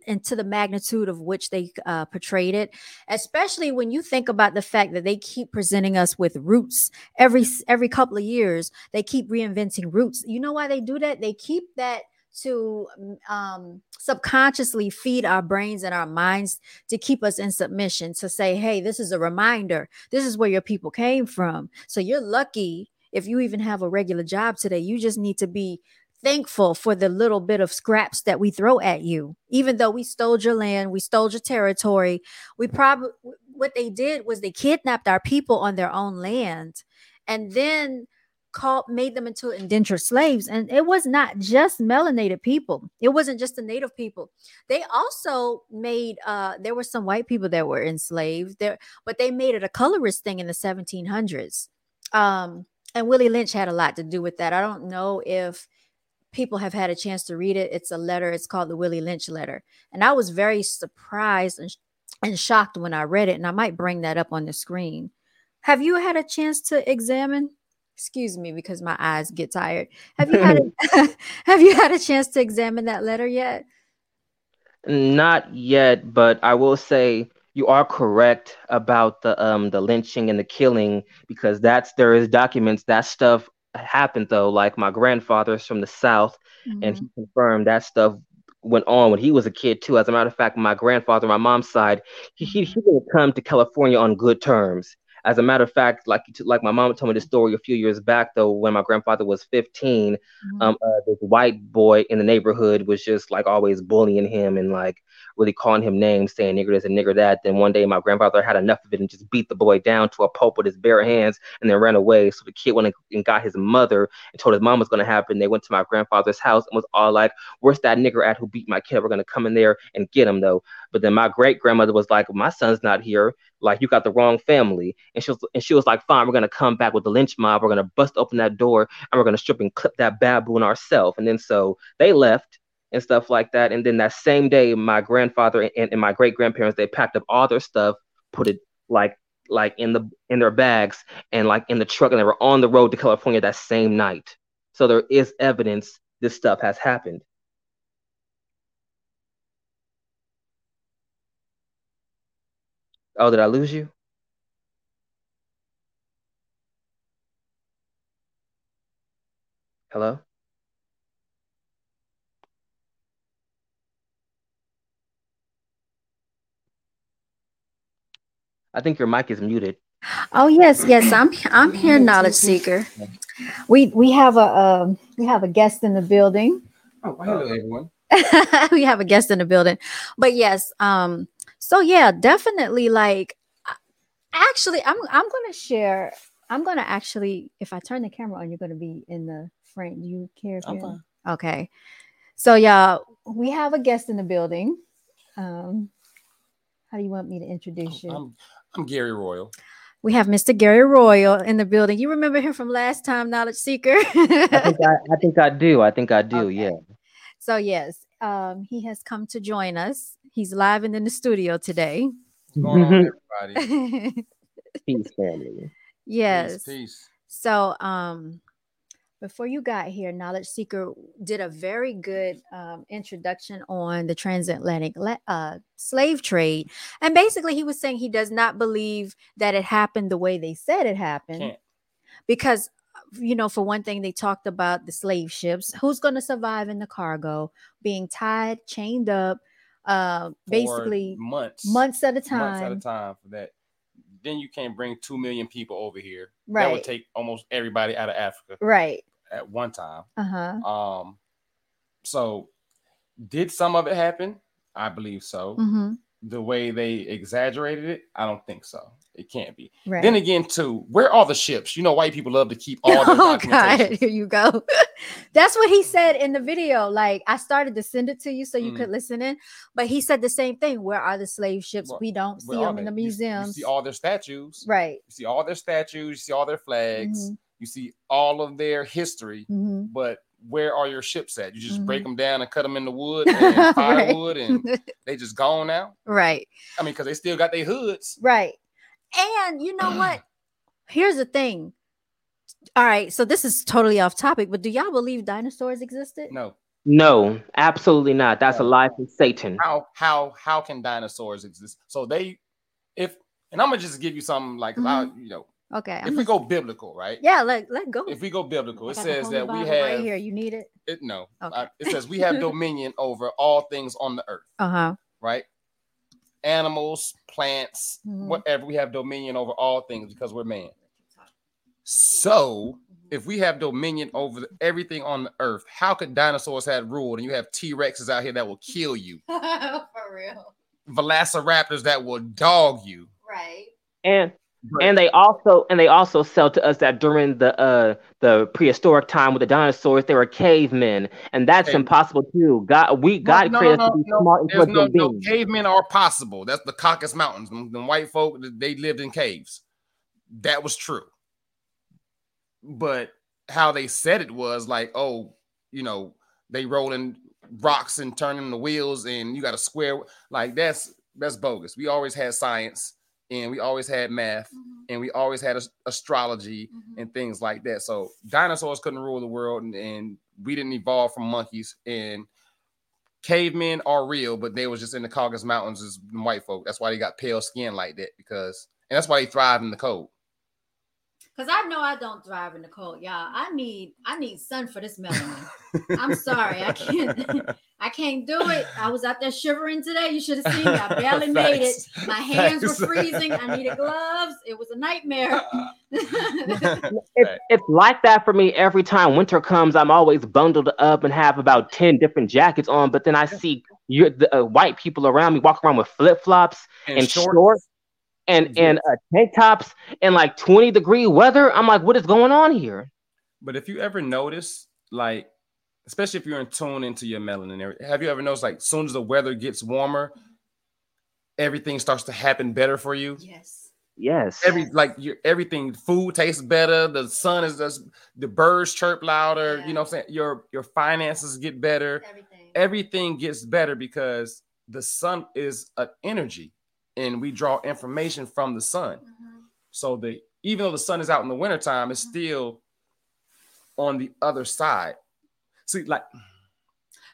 Speaker 1: into the magnitude of which they uh, portrayed it especially when you think about the fact that they keep presenting us with roots. Every every couple of years they keep reinventing roots. You know why they do that? They keep that to um, subconsciously feed our brains and our minds to keep us in submission to say hey this is a reminder. This is where your people came from. So you're lucky if you even have a regular job today. You just need to be thankful for the little bit of scraps that we throw at you. Even though we stole your land, we stole your territory, we probably what they did was they kidnapped our people on their own land and then called made them into indentured slaves. And it was not just melanated people. It wasn't just the native people. They also made uh there were some white people that were enslaved there but they made it a colorist thing in the 1700s um and willie lynch had a lot to do with that. I don't know if people have had a chance to read it. It's a letter. It's called the Willie Lynch letter. And I was very surprised and, and shocked when I read it. And I might bring that up on the screen. Have you had a chance to examine? Excuse me, because my eyes get tired. Have you had a, have you had a chance to examine that letter yet?
Speaker 2: Not yet, but I will say you are correct about the um the lynching and the killing because that's there is documents that stuff happened though. Like my grandfather's from the South, mm-hmm. and he confirmed that stuff went on when he was a kid too. As a matter of fact, my grandfather, my mom's side, he he, he didn't come to California on good terms. As a matter of fact, like like my mom told me this story a few years back, though, when my grandfather was 15, mm-hmm. um, uh, this white boy in the neighborhood was just like always bullying him and like really calling him names, saying nigger this and nigger that. Then one day my grandfather had enough of it and just beat the boy down to a pulp with his bare hands and then ran away. So the kid went and got his mother and told his mom was to happen. They went to my grandfather's house and was all like, "Where's that nigger at who beat my kid? We're to come in there and get him though." But then my great grandmother was like, "My son's not here. Like you got the wrong family." And she was and she was like, "Fine, we're to come back with the lynch mob. We're to bust open that door and we're to strip and clip that baboon ourselves." And then so they left and stuff like that. And then that same day, my grandfather and, and my great grandparents they packed up all their stuff, put it like like in the in their bags and like in the truck and they were on the road to California that same night. So there is evidence this stuff has happened. Oh, did I lose you? Hello? I think your mic is muted.
Speaker 1: Oh yes, yes, I'm I'm here, knowledge seeker. We we have a um, we have a guest in the building.
Speaker 3: Oh, hello everyone.
Speaker 1: we have a guest in the building, but yes, um, so yeah, definitely. Like, actually, I'm I'm gonna share. I'm gonna actually, if I turn the camera on, you're gonna be in the frame. Do you care? If
Speaker 3: I'm
Speaker 1: you're-
Speaker 3: fine.
Speaker 1: Okay, so yeah, we have a guest in the building. Um, how do you want me to introduce you?
Speaker 3: I'm I'm Gary Royal.
Speaker 1: We have Mr. Gary Royal in the building. You remember him from last time, Knowledge Seeker?
Speaker 2: I think I, I think I do. I think I do.
Speaker 1: Okay.
Speaker 2: Yeah.
Speaker 1: so yes, um, he has come to join us. He's live and in the studio today.
Speaker 3: What's going on, everybody?
Speaker 2: Peace, family.
Speaker 1: yes.
Speaker 3: Peace, peace.
Speaker 1: So um before you got here, Knowledge Seeker did a very good um, introduction on the transatlantic le- uh, slave trade. And basically, he was saying he does not believe that it happened the way they said it happened.
Speaker 3: Can't.
Speaker 1: because you know for one thing they talked about the slave ships who's going to survive in the cargo being tied chained up uh basically
Speaker 3: months,
Speaker 1: months at a
Speaker 3: months at a
Speaker 1: time
Speaker 3: time for that. Then you can't bring two million people over here. That would take almost everybody out of Africa
Speaker 1: right
Speaker 3: at one time.
Speaker 1: uh-huh
Speaker 3: Um, so did some of it happen? I believe so.
Speaker 1: hmm
Speaker 3: The way they exaggerated it, I don't think so. It can't be.
Speaker 1: right
Speaker 3: Then again, too, where are the ships? You know, white people love to keep all their
Speaker 1: oh god here you go that's what he said in the video like i started to send it to you so you
Speaker 3: Mhm.
Speaker 1: could listen in but he said the same thing where are the slave ships
Speaker 3: Where-
Speaker 1: we don't see them in the
Speaker 3: You
Speaker 1: museums
Speaker 3: You, see all their statues.
Speaker 1: right
Speaker 3: You see all their statues. You see all their flags.
Speaker 1: Mhm.
Speaker 3: You see all of their history.
Speaker 1: Mhm.
Speaker 3: But where are your ships at? You just break
Speaker 1: Mhm.
Speaker 3: them down and cut them in the wood and
Speaker 1: Right.
Speaker 3: firewood, and they just gone now.
Speaker 1: right
Speaker 3: I mean, because they still got their hoods.
Speaker 1: Right. And you know what? Here's the thing. All right, so this is totally off topic, but do y'all believe dinosaurs existed?
Speaker 3: No,
Speaker 2: No, absolutely not. That's a lie from Satan.
Speaker 3: how how how can dinosaurs exist? So they, if and I'm gonna just give you something like I, you know,
Speaker 1: Okay.
Speaker 3: if
Speaker 1: I'm
Speaker 3: we
Speaker 1: gonna-
Speaker 3: go biblical, right?
Speaker 1: yeah, let, let go.
Speaker 3: If we go biblical, it says that we have
Speaker 1: right here. You need it?
Speaker 3: it. No,
Speaker 1: Okay.
Speaker 3: uh, it says we have dominion over all things on the earth.
Speaker 1: Uh-huh.
Speaker 3: right? Animals, plants,
Speaker 1: Mhm.
Speaker 3: whatever. We have dominion over all things because we're man. So, if we have dominion over everything on the earth, how could dinosaurs have ruled? And you have T Rexes out here that will kill you,
Speaker 1: For real.
Speaker 3: Velociraptors that will dog you.
Speaker 1: Right.
Speaker 2: And
Speaker 3: But-
Speaker 2: and they also and they also sell to us that during the uh the prehistoric time with the dinosaurs, they were cavemen, and that's
Speaker 3: Cavemen.
Speaker 2: impossible too. God, we
Speaker 3: No,
Speaker 2: God
Speaker 3: no,
Speaker 2: created
Speaker 3: no,
Speaker 2: us to be
Speaker 3: no,
Speaker 2: smart,
Speaker 3: there's no, no, cavemen are possible. That's the Caucasus Mountains. Them white folk, they lived in caves. That was true. But how they said it was like, oh, you know, they rolling rocks and turning the wheels, and you got a square. Like that's that's bogus. We always had science, and we always had math, mm-hmm. and we always had as- astrology mm-hmm. and things like that. So dinosaurs couldn't rule the world, and, and we didn't evolve from monkeys. And cavemen are real, but they was just in the Caucasus Mountains as white folk. That's why they got pale skin like that because, and that's why they thrive in the cold.
Speaker 1: Cause I know I don't thrive in the cold, y'all. I need I need sun for this melanin. I'm sorry, I can't I can't do it. I was out there shivering today. You should have seen me. I barely made it. My hands were freezing. I needed gloves. It was a nightmare.
Speaker 2: It's, it's like that for me every time winter comes. I'm always bundled up and have about 10 different jackets on, but then I see you the uh, white people around me walk around with flip flops and shorts and
Speaker 3: Yes.
Speaker 2: and uh, tank tops and like 20 degree weather. I'm like, what is going on here?
Speaker 3: But if you ever notice, like, especially if you're in tune into your melanin, area, have you ever noticed, like, as soon as the weather gets warmer, everything starts to happen better for you?
Speaker 1: yes.
Speaker 2: Yes.
Speaker 3: Every like your everything, food tastes better. The sun is just the birds chirp louder.
Speaker 1: Yeah.
Speaker 3: You know what I'm saying? Your your finances get better.
Speaker 1: Everything.
Speaker 3: everything gets better because the sun is an energy and we draw information from the sun.
Speaker 1: Mhm.
Speaker 3: So the even though the sun is out in the wintertime, it's still on the other side. See, like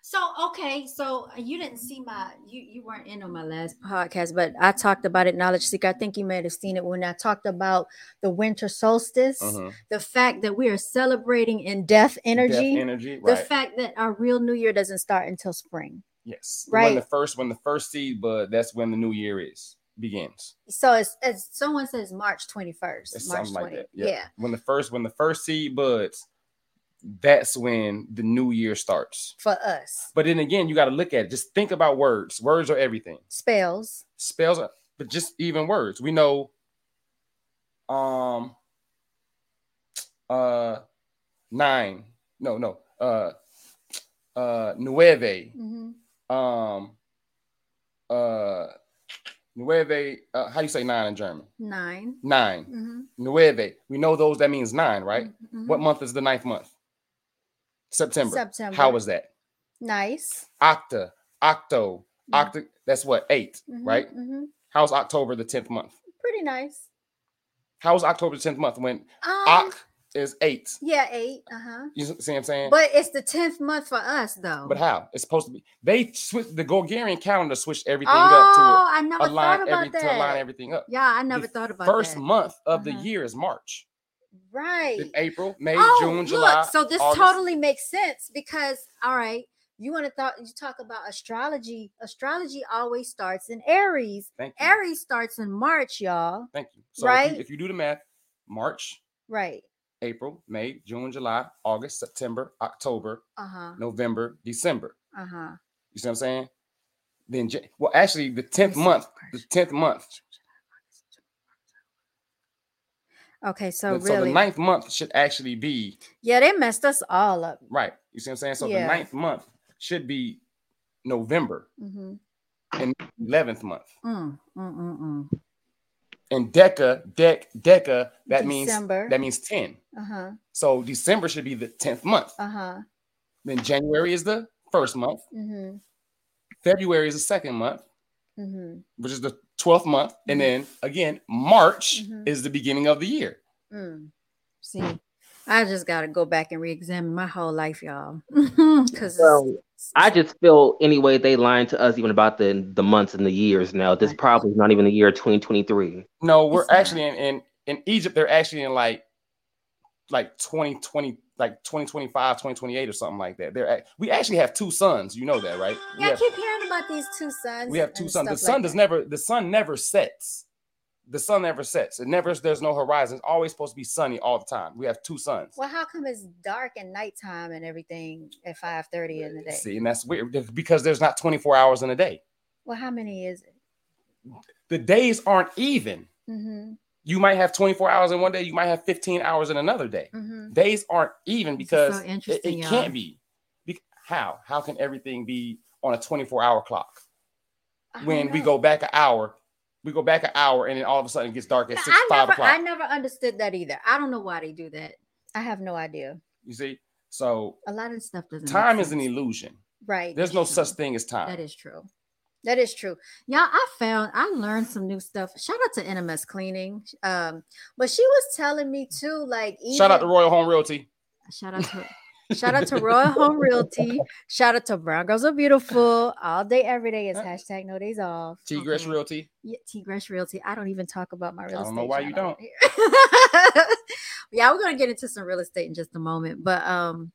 Speaker 1: So okay, so you didn't see my you you weren't in on my last podcast, but I talked about it. Knowledge seeker, I think you may have seen it when I talked about the winter solstice,
Speaker 3: mhm,
Speaker 1: the fact that we are celebrating in death energy,
Speaker 3: death energy,
Speaker 1: the
Speaker 3: right?
Speaker 1: fact that our real New Year doesn't start until spring.
Speaker 3: Yes,
Speaker 1: Right.
Speaker 3: When the first when the first seed bud, that's when the new year is begins.
Speaker 1: So it's as someone says March twenty first,
Speaker 3: It's
Speaker 1: March
Speaker 3: something like that.
Speaker 1: yeah.
Speaker 3: When the first when the first seed buds, that's when the new year starts.
Speaker 1: for us.
Speaker 3: But then again, you got to look at it. Just think about words. Words are everything.
Speaker 1: Spells.
Speaker 3: Spells are, but just even words. We know um uh nine. No, no. Uh uh nueve.
Speaker 1: Mhm.
Speaker 3: Um uh nueve uh how do you say nine in German?
Speaker 1: 9
Speaker 3: Nine.
Speaker 1: Mhm.
Speaker 3: Nueve. We know those that means nine, right?
Speaker 1: Mhm.
Speaker 3: What month is the ninth month? September.
Speaker 1: September.
Speaker 3: How was that?
Speaker 1: nice?
Speaker 3: Octa, octo, octa. That's what 8
Speaker 1: Mhm,
Speaker 3: right?
Speaker 1: mhm.
Speaker 3: How's October the tenth month?
Speaker 1: Pretty nice.
Speaker 3: How's October the tenth month when
Speaker 1: Um,
Speaker 3: Oc is eight?
Speaker 1: yeah, eight. Uh huh.
Speaker 3: You see what I'm saying?
Speaker 1: But it's the tenth month for us, though.
Speaker 3: But how? It's supposed to be. They switched the Gregorian calendar switched everything
Speaker 1: oh,
Speaker 3: up to
Speaker 1: I never
Speaker 3: a,
Speaker 1: thought about
Speaker 3: every
Speaker 1: that.
Speaker 3: to align everything up.
Speaker 1: Yeah, I never
Speaker 3: The
Speaker 1: thought about
Speaker 3: First
Speaker 1: that.
Speaker 3: month of the
Speaker 1: Uh-huh.
Speaker 3: year is March.
Speaker 1: right.
Speaker 3: Then April, May,
Speaker 1: oh,
Speaker 3: June,
Speaker 1: look,
Speaker 3: July.
Speaker 1: so this
Speaker 3: August.
Speaker 1: totally makes sense because all right, you want to thought you talk about astrology. Astrology always starts in Aries.
Speaker 3: Thank you.
Speaker 1: Aries starts in March, y'all.
Speaker 3: Thank you. So if,
Speaker 1: Right?
Speaker 3: you, if you do the math, March,
Speaker 1: Right.
Speaker 3: April, May, June, July, August, September, October,
Speaker 1: Uh huh.
Speaker 3: November, December.
Speaker 1: Uh huh.
Speaker 3: You see what I'm saying? Then, well, actually, the tenth month, the tenth month.
Speaker 1: Okay, so
Speaker 3: the- so
Speaker 1: really,
Speaker 3: the ninth month should actually be
Speaker 1: yeah, they messed us all up.
Speaker 3: right. You see what I'm saying? So
Speaker 1: Yeah.
Speaker 3: the ninth month should be November,
Speaker 1: Mm-hmm.
Speaker 3: and eleventh month.
Speaker 1: Mm, mm, mm, mm.
Speaker 3: And Deca, Dec, Deca, that means that means ten.
Speaker 1: Uh huh.
Speaker 3: So December should be the tenth month.
Speaker 1: Uh huh.
Speaker 3: Then January is the first month.
Speaker 1: Mm-hmm.
Speaker 3: February is the second month,
Speaker 1: Mm-hmm.
Speaker 3: which is the twelfth month,
Speaker 1: Mhm.
Speaker 3: and then again March
Speaker 1: Mhm.
Speaker 3: is the beginning of the year.
Speaker 1: Mm. See, I just got to go back and re-examine my whole life, y'all. Because
Speaker 2: Well, I just feel anyway they lying to us even about the the months and the years now. This
Speaker 1: Right.
Speaker 2: probably is not even the year 2023.
Speaker 3: No, we're
Speaker 1: It's
Speaker 3: actually in, in in Egypt. They're actually in like like 2020, like 2025, 2028 or something like that. They're act- we actually have two suns. You know that, right? We
Speaker 1: yeah, I
Speaker 3: have,
Speaker 1: keep hearing about these two suns.
Speaker 3: we have two
Speaker 1: and
Speaker 3: suns. The
Speaker 1: stuff
Speaker 3: sun
Speaker 1: like
Speaker 3: does
Speaker 1: that.
Speaker 3: never the sun never sets. The sun never sets. It never there's no horizon. It's always supposed to be sunny all the time. We have two suns.
Speaker 1: Well, how come it's dark and nighttime and everything at five thirty in the day?
Speaker 3: See, and that's weird because there's not 24 hours in a day.
Speaker 1: Well, how many is it?
Speaker 3: The days aren't even.
Speaker 1: Mm-hmm.
Speaker 3: You might have 24 hours in one day. You might have 15 hours in another day.
Speaker 1: Mm-hmm.
Speaker 3: days aren't even
Speaker 1: This is so
Speaker 3: because it, it can't be. Be- How? How can everything be on a 24 hour clock? When we go back an hour, we go back an hour and then all of a sudden it gets dark at six,
Speaker 1: I
Speaker 3: five
Speaker 1: never,
Speaker 3: o'clock.
Speaker 1: I never understood that either. I don't know why they do that. I have no idea.
Speaker 3: you see? So
Speaker 1: A lot of stuff doesn't.
Speaker 3: time is an illusion.
Speaker 1: right.
Speaker 3: There's no
Speaker 1: true.
Speaker 3: such thing as time.
Speaker 1: That is true. That is true. Y'all, I found I learned some new stuff. Shout out to NMS Cleaning. Um, but she was telling me too, like
Speaker 3: Shout out to Royal Home Realty.
Speaker 1: shout out to shout out to Royal Home Realty. Shout out to Brown Girls Are Beautiful. All day, every day is
Speaker 3: Uh,
Speaker 1: hashtag no days off.
Speaker 3: T Gresh
Speaker 1: Okay.
Speaker 3: Realty.
Speaker 1: Yeah, T Gresh Realty. I don't even talk about my real estate.
Speaker 3: I don't know why you don't.
Speaker 1: yeah, we're gonna get into some real estate in just a moment. But um,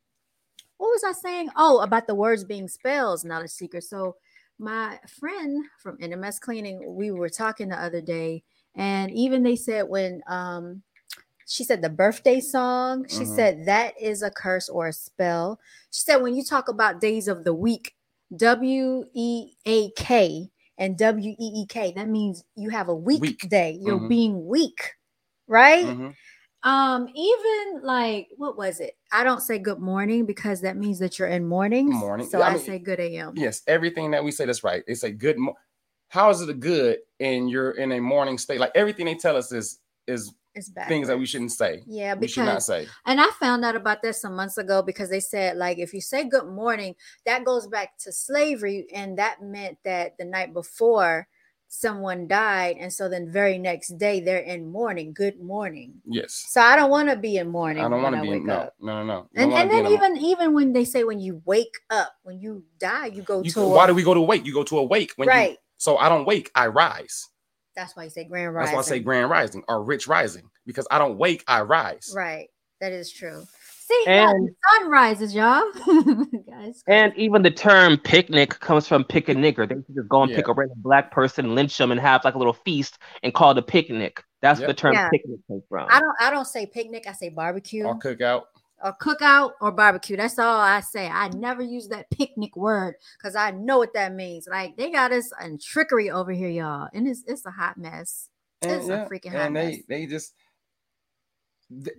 Speaker 1: what was I saying? Oh, about the words being spells, not a secret. So my friend from NMS Cleaning, we were talking the other day, and even they said when um she said the birthday song, she
Speaker 3: Mhm.
Speaker 1: said that is a curse or a spell. She said when you talk about days of the week, W E A K and W E E K, that means you have a weak,
Speaker 3: Weak.
Speaker 1: day. You're
Speaker 3: Mhm.
Speaker 1: being weak, right?
Speaker 3: Mhm.
Speaker 1: Um, even like what was it? I don't say good morning because that means that you're in morning.
Speaker 3: Morning.
Speaker 1: So
Speaker 3: I
Speaker 1: I,
Speaker 3: mean,
Speaker 1: say good AM.
Speaker 3: Yes, everything that we say that's right. It's a good. Mo- How is it a good and you're in a morning state? Like everything they tell us is is
Speaker 1: It's bad.
Speaker 3: things that we shouldn't say.
Speaker 1: Yeah,
Speaker 3: We should not say.
Speaker 1: and I found out about this some months ago because they said like if you say good morning, that goes back to slavery, and that meant that the night before someone died, and so then very next day they're in mourning. Good morning.
Speaker 3: Yes.
Speaker 1: So I don't want to be in mourning.
Speaker 3: I don't
Speaker 1: want
Speaker 3: to be in, no,
Speaker 1: up.
Speaker 3: no, no, no.
Speaker 1: And and then
Speaker 3: in a-
Speaker 1: even even when they say when you wake up, when you die, you go
Speaker 3: you,
Speaker 1: to a,
Speaker 3: why do we go to wake? You go to a wake when
Speaker 1: right.
Speaker 3: you so I don't wake, I rise.
Speaker 1: That's why you say grand rising.
Speaker 3: That's why I say grand rising or rich rising because I don't wake, I rise.
Speaker 1: Right. That is true. See, yeah,
Speaker 2: And-
Speaker 1: the sun rises, y'all. Guys.
Speaker 2: And even the term picnic comes from pick a nigger. They just go and pick a random black person, lynch them, and have like a little feast and call it a picnic. That's
Speaker 3: Yep.
Speaker 2: the term
Speaker 1: Yeah.
Speaker 2: picnic comes from.
Speaker 1: I don't I don't say picnic, I say barbecue
Speaker 3: Or cookout.
Speaker 1: Or cookout or barbecue. That's all I say. I never use that picnic word because I know what that means. Like they got us in trickery over here, y'all. And it's it's a hot mess. It's a freaking hot
Speaker 3: and they
Speaker 1: mess.
Speaker 3: they just th-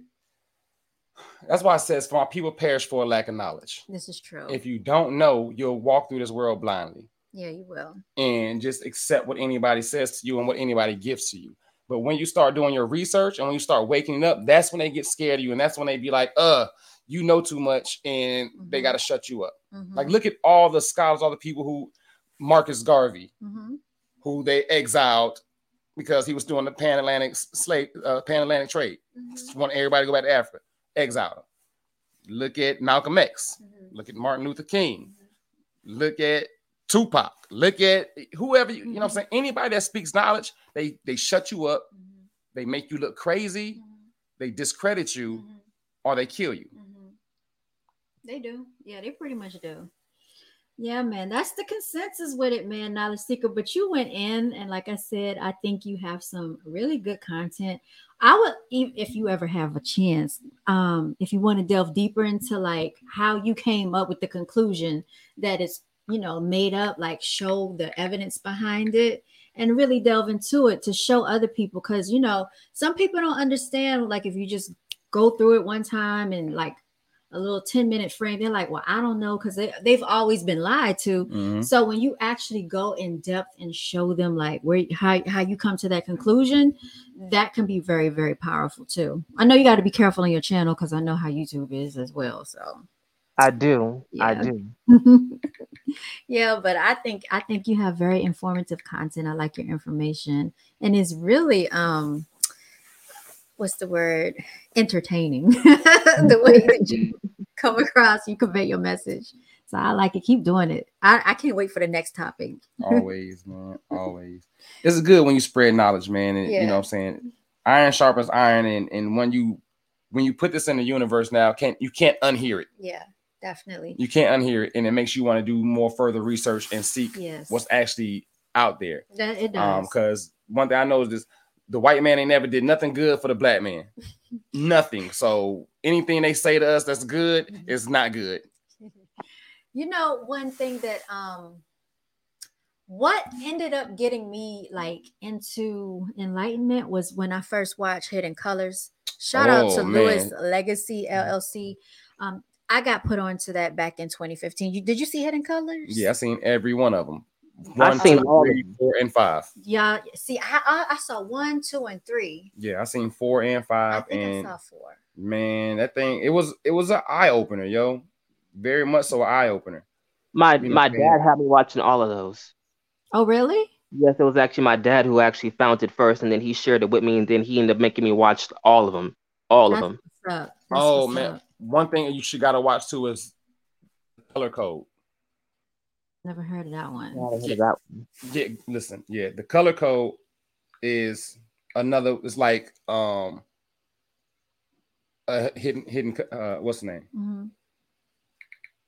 Speaker 3: that's why I says for my people perish for a lack of knowledge.
Speaker 1: This is true.
Speaker 3: If you don't know, you'll walk through this world blindly
Speaker 1: yeah, you will.
Speaker 3: and just accept what anybody says to you and what anybody gives to you. But when you start doing your research and when you start waking up, that's when they get scared of you, and that's when they be like, "Uh, you know too much," and they
Speaker 1: Mhm.
Speaker 3: got to shut you up.
Speaker 1: Mhm,
Speaker 3: Like, look at all the scholars, all the people who Marcus Garvey,
Speaker 1: mhm.
Speaker 3: who they exiled because he was doing the Pan Atlantic slave, uh, Pan Atlantic trade.
Speaker 1: Mhm,
Speaker 3: Just want everybody to go back to Africa. Exiled him. Look at Malcolm X.
Speaker 1: mhm,
Speaker 3: Look at Martin Luther King.
Speaker 1: mhm.
Speaker 3: Look at Tupac. Look at whoever you, you know. what I'm saying anybody that speaks knowledge, they they shut you up.
Speaker 1: Mhm,
Speaker 3: They make you look crazy.
Speaker 1: mhm,
Speaker 3: They discredit you, or they kill you.
Speaker 1: They do. Yeah, they pretty much do. Yeah, man. That's the consensus with it, man. Knowledge seeker. But you went in, and like I said, I think you have some really good content. I would, if you ever have a chance, um, if you want to delve deeper into like how you came up with the conclusion that it's, you know, made up, like show the evidence behind it and really delve into it to show other people. Cause, you know, some people don't understand, like, if you just go through it one time and like a little 10 minute frame, they're like, well, I don't know, because they, they've always been lied to.
Speaker 3: Mhm.
Speaker 1: So when you actually go in depth and show them like where how, how you come to that conclusion, that can be very, very powerful too. I know you got to be careful on your channel because I know how YouTube is as well. So
Speaker 2: I do. I do.
Speaker 1: yeah, but I think I think you have very informative content. I like your information. And it's really um what's the word? Entertaining. the way that you come across, you convey your message. So I like it. Keep doing it. I, I can't wait for the next topic.
Speaker 3: Always, man. Always. This is good when you spread knowledge, man. And you know what I'm saying? Iron sharpens iron. And, and when you when you put this in the universe now, can't you can't unhear it.
Speaker 1: Yeah, definitely.
Speaker 3: You can't unhear it. And it makes you want to do more further research and seek
Speaker 1: Yes.
Speaker 3: what's actually out there.
Speaker 1: that it
Speaker 3: Um,
Speaker 1: does.
Speaker 3: because one thing I know is this the white man ain't never did nothing good for the black man. nothing. So anything they say to us that's good
Speaker 1: Mhm.
Speaker 3: is not good.
Speaker 1: you know, one thing that um what ended up getting me like into enlightenment was when I first watched Hidden Colors. Shout out to
Speaker 3: Oh,
Speaker 1: Lewis. Legacy LLC. Um, I got put onto that back in 2015. You, did you see Hidden Colors?
Speaker 3: Yeah, I seen every one of them.
Speaker 2: I've seen all of
Speaker 3: three,
Speaker 2: them.
Speaker 3: four, and five.
Speaker 1: Yeah. See, I, I I saw one, two, and three.
Speaker 3: Yeah, I seen four and
Speaker 1: I
Speaker 3: five,
Speaker 1: think
Speaker 3: and
Speaker 1: I saw four.
Speaker 3: man, that thing it was it was an eye opener, yo. Very much so an eye opener.
Speaker 2: My
Speaker 3: You know
Speaker 2: my
Speaker 3: what saying?
Speaker 2: dad had me watching all of those.
Speaker 1: Oh, really?
Speaker 2: Yes, it was actually my dad who actually found it first, and then he shared it with me, and then he ended up making me watch all of them, all of them.
Speaker 1: what's up. That's
Speaker 3: oh
Speaker 1: what's
Speaker 3: man,
Speaker 1: up.
Speaker 3: One thing you should gotta watch too is color code.
Speaker 1: Never heard of that one.
Speaker 2: Yeah, I heard that one.
Speaker 3: Yeah, listen, yeah, the color code is another. It's like um a hidden hidden. Uh, what's the name?
Speaker 1: Mhm.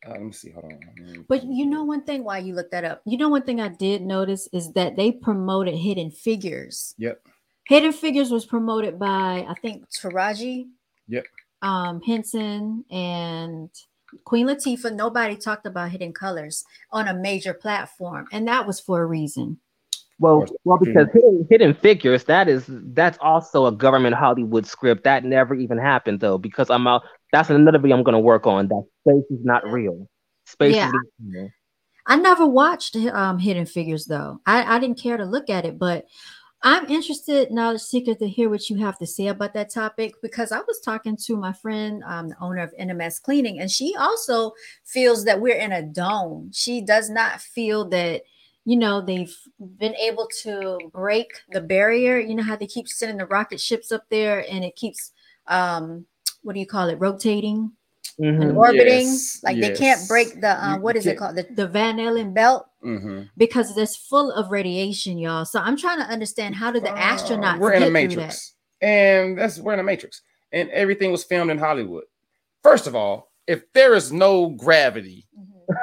Speaker 3: Uh, let me see. Hold on.
Speaker 1: But you know one thing why you look that up. You know one thing I did notice is that they promoted Hidden Figures.
Speaker 3: Yep.
Speaker 1: Hidden Figures was promoted by I think Taraji.
Speaker 3: Yep.
Speaker 1: Um, Henson and Queen Latifah. Nobody talked about Hidden Colors on a major platform, and that was for a reason.
Speaker 2: Well, well, because hidden, hidden figures that is that's also a government Hollywood script that never even happened though. Because I'm out. That's another video I'm going to work on. That space is not real. Space
Speaker 1: Yeah.
Speaker 2: is not real.
Speaker 1: I never watched um, Hidden Figures though. I, I didn't care to look at it, but I'm interested, knowledge seeker, to hear what you have to say about that topic because I was talking to my friend, um, the owner of NMS Cleaning, and she also feels that we're in a dome. She does not feel that, you know, they've been able to break the barrier. You know how they keep sending the rocket ships up there and it keeps um what do you call it rotating
Speaker 2: Mhm.
Speaker 1: orbiting
Speaker 3: Yes,
Speaker 1: like they can't break the uh,
Speaker 3: You-
Speaker 1: what
Speaker 3: you
Speaker 1: is it called the, the van allen belt
Speaker 3: Mm-hmm.
Speaker 1: because it's full of radiation y'all so i'm trying to understand how did the astronauts
Speaker 3: Uh, we're in a
Speaker 1: get through
Speaker 3: matrix, and that's we're in a matrix, and everything was filmed in Hollywood. First of all, if there is no gravity,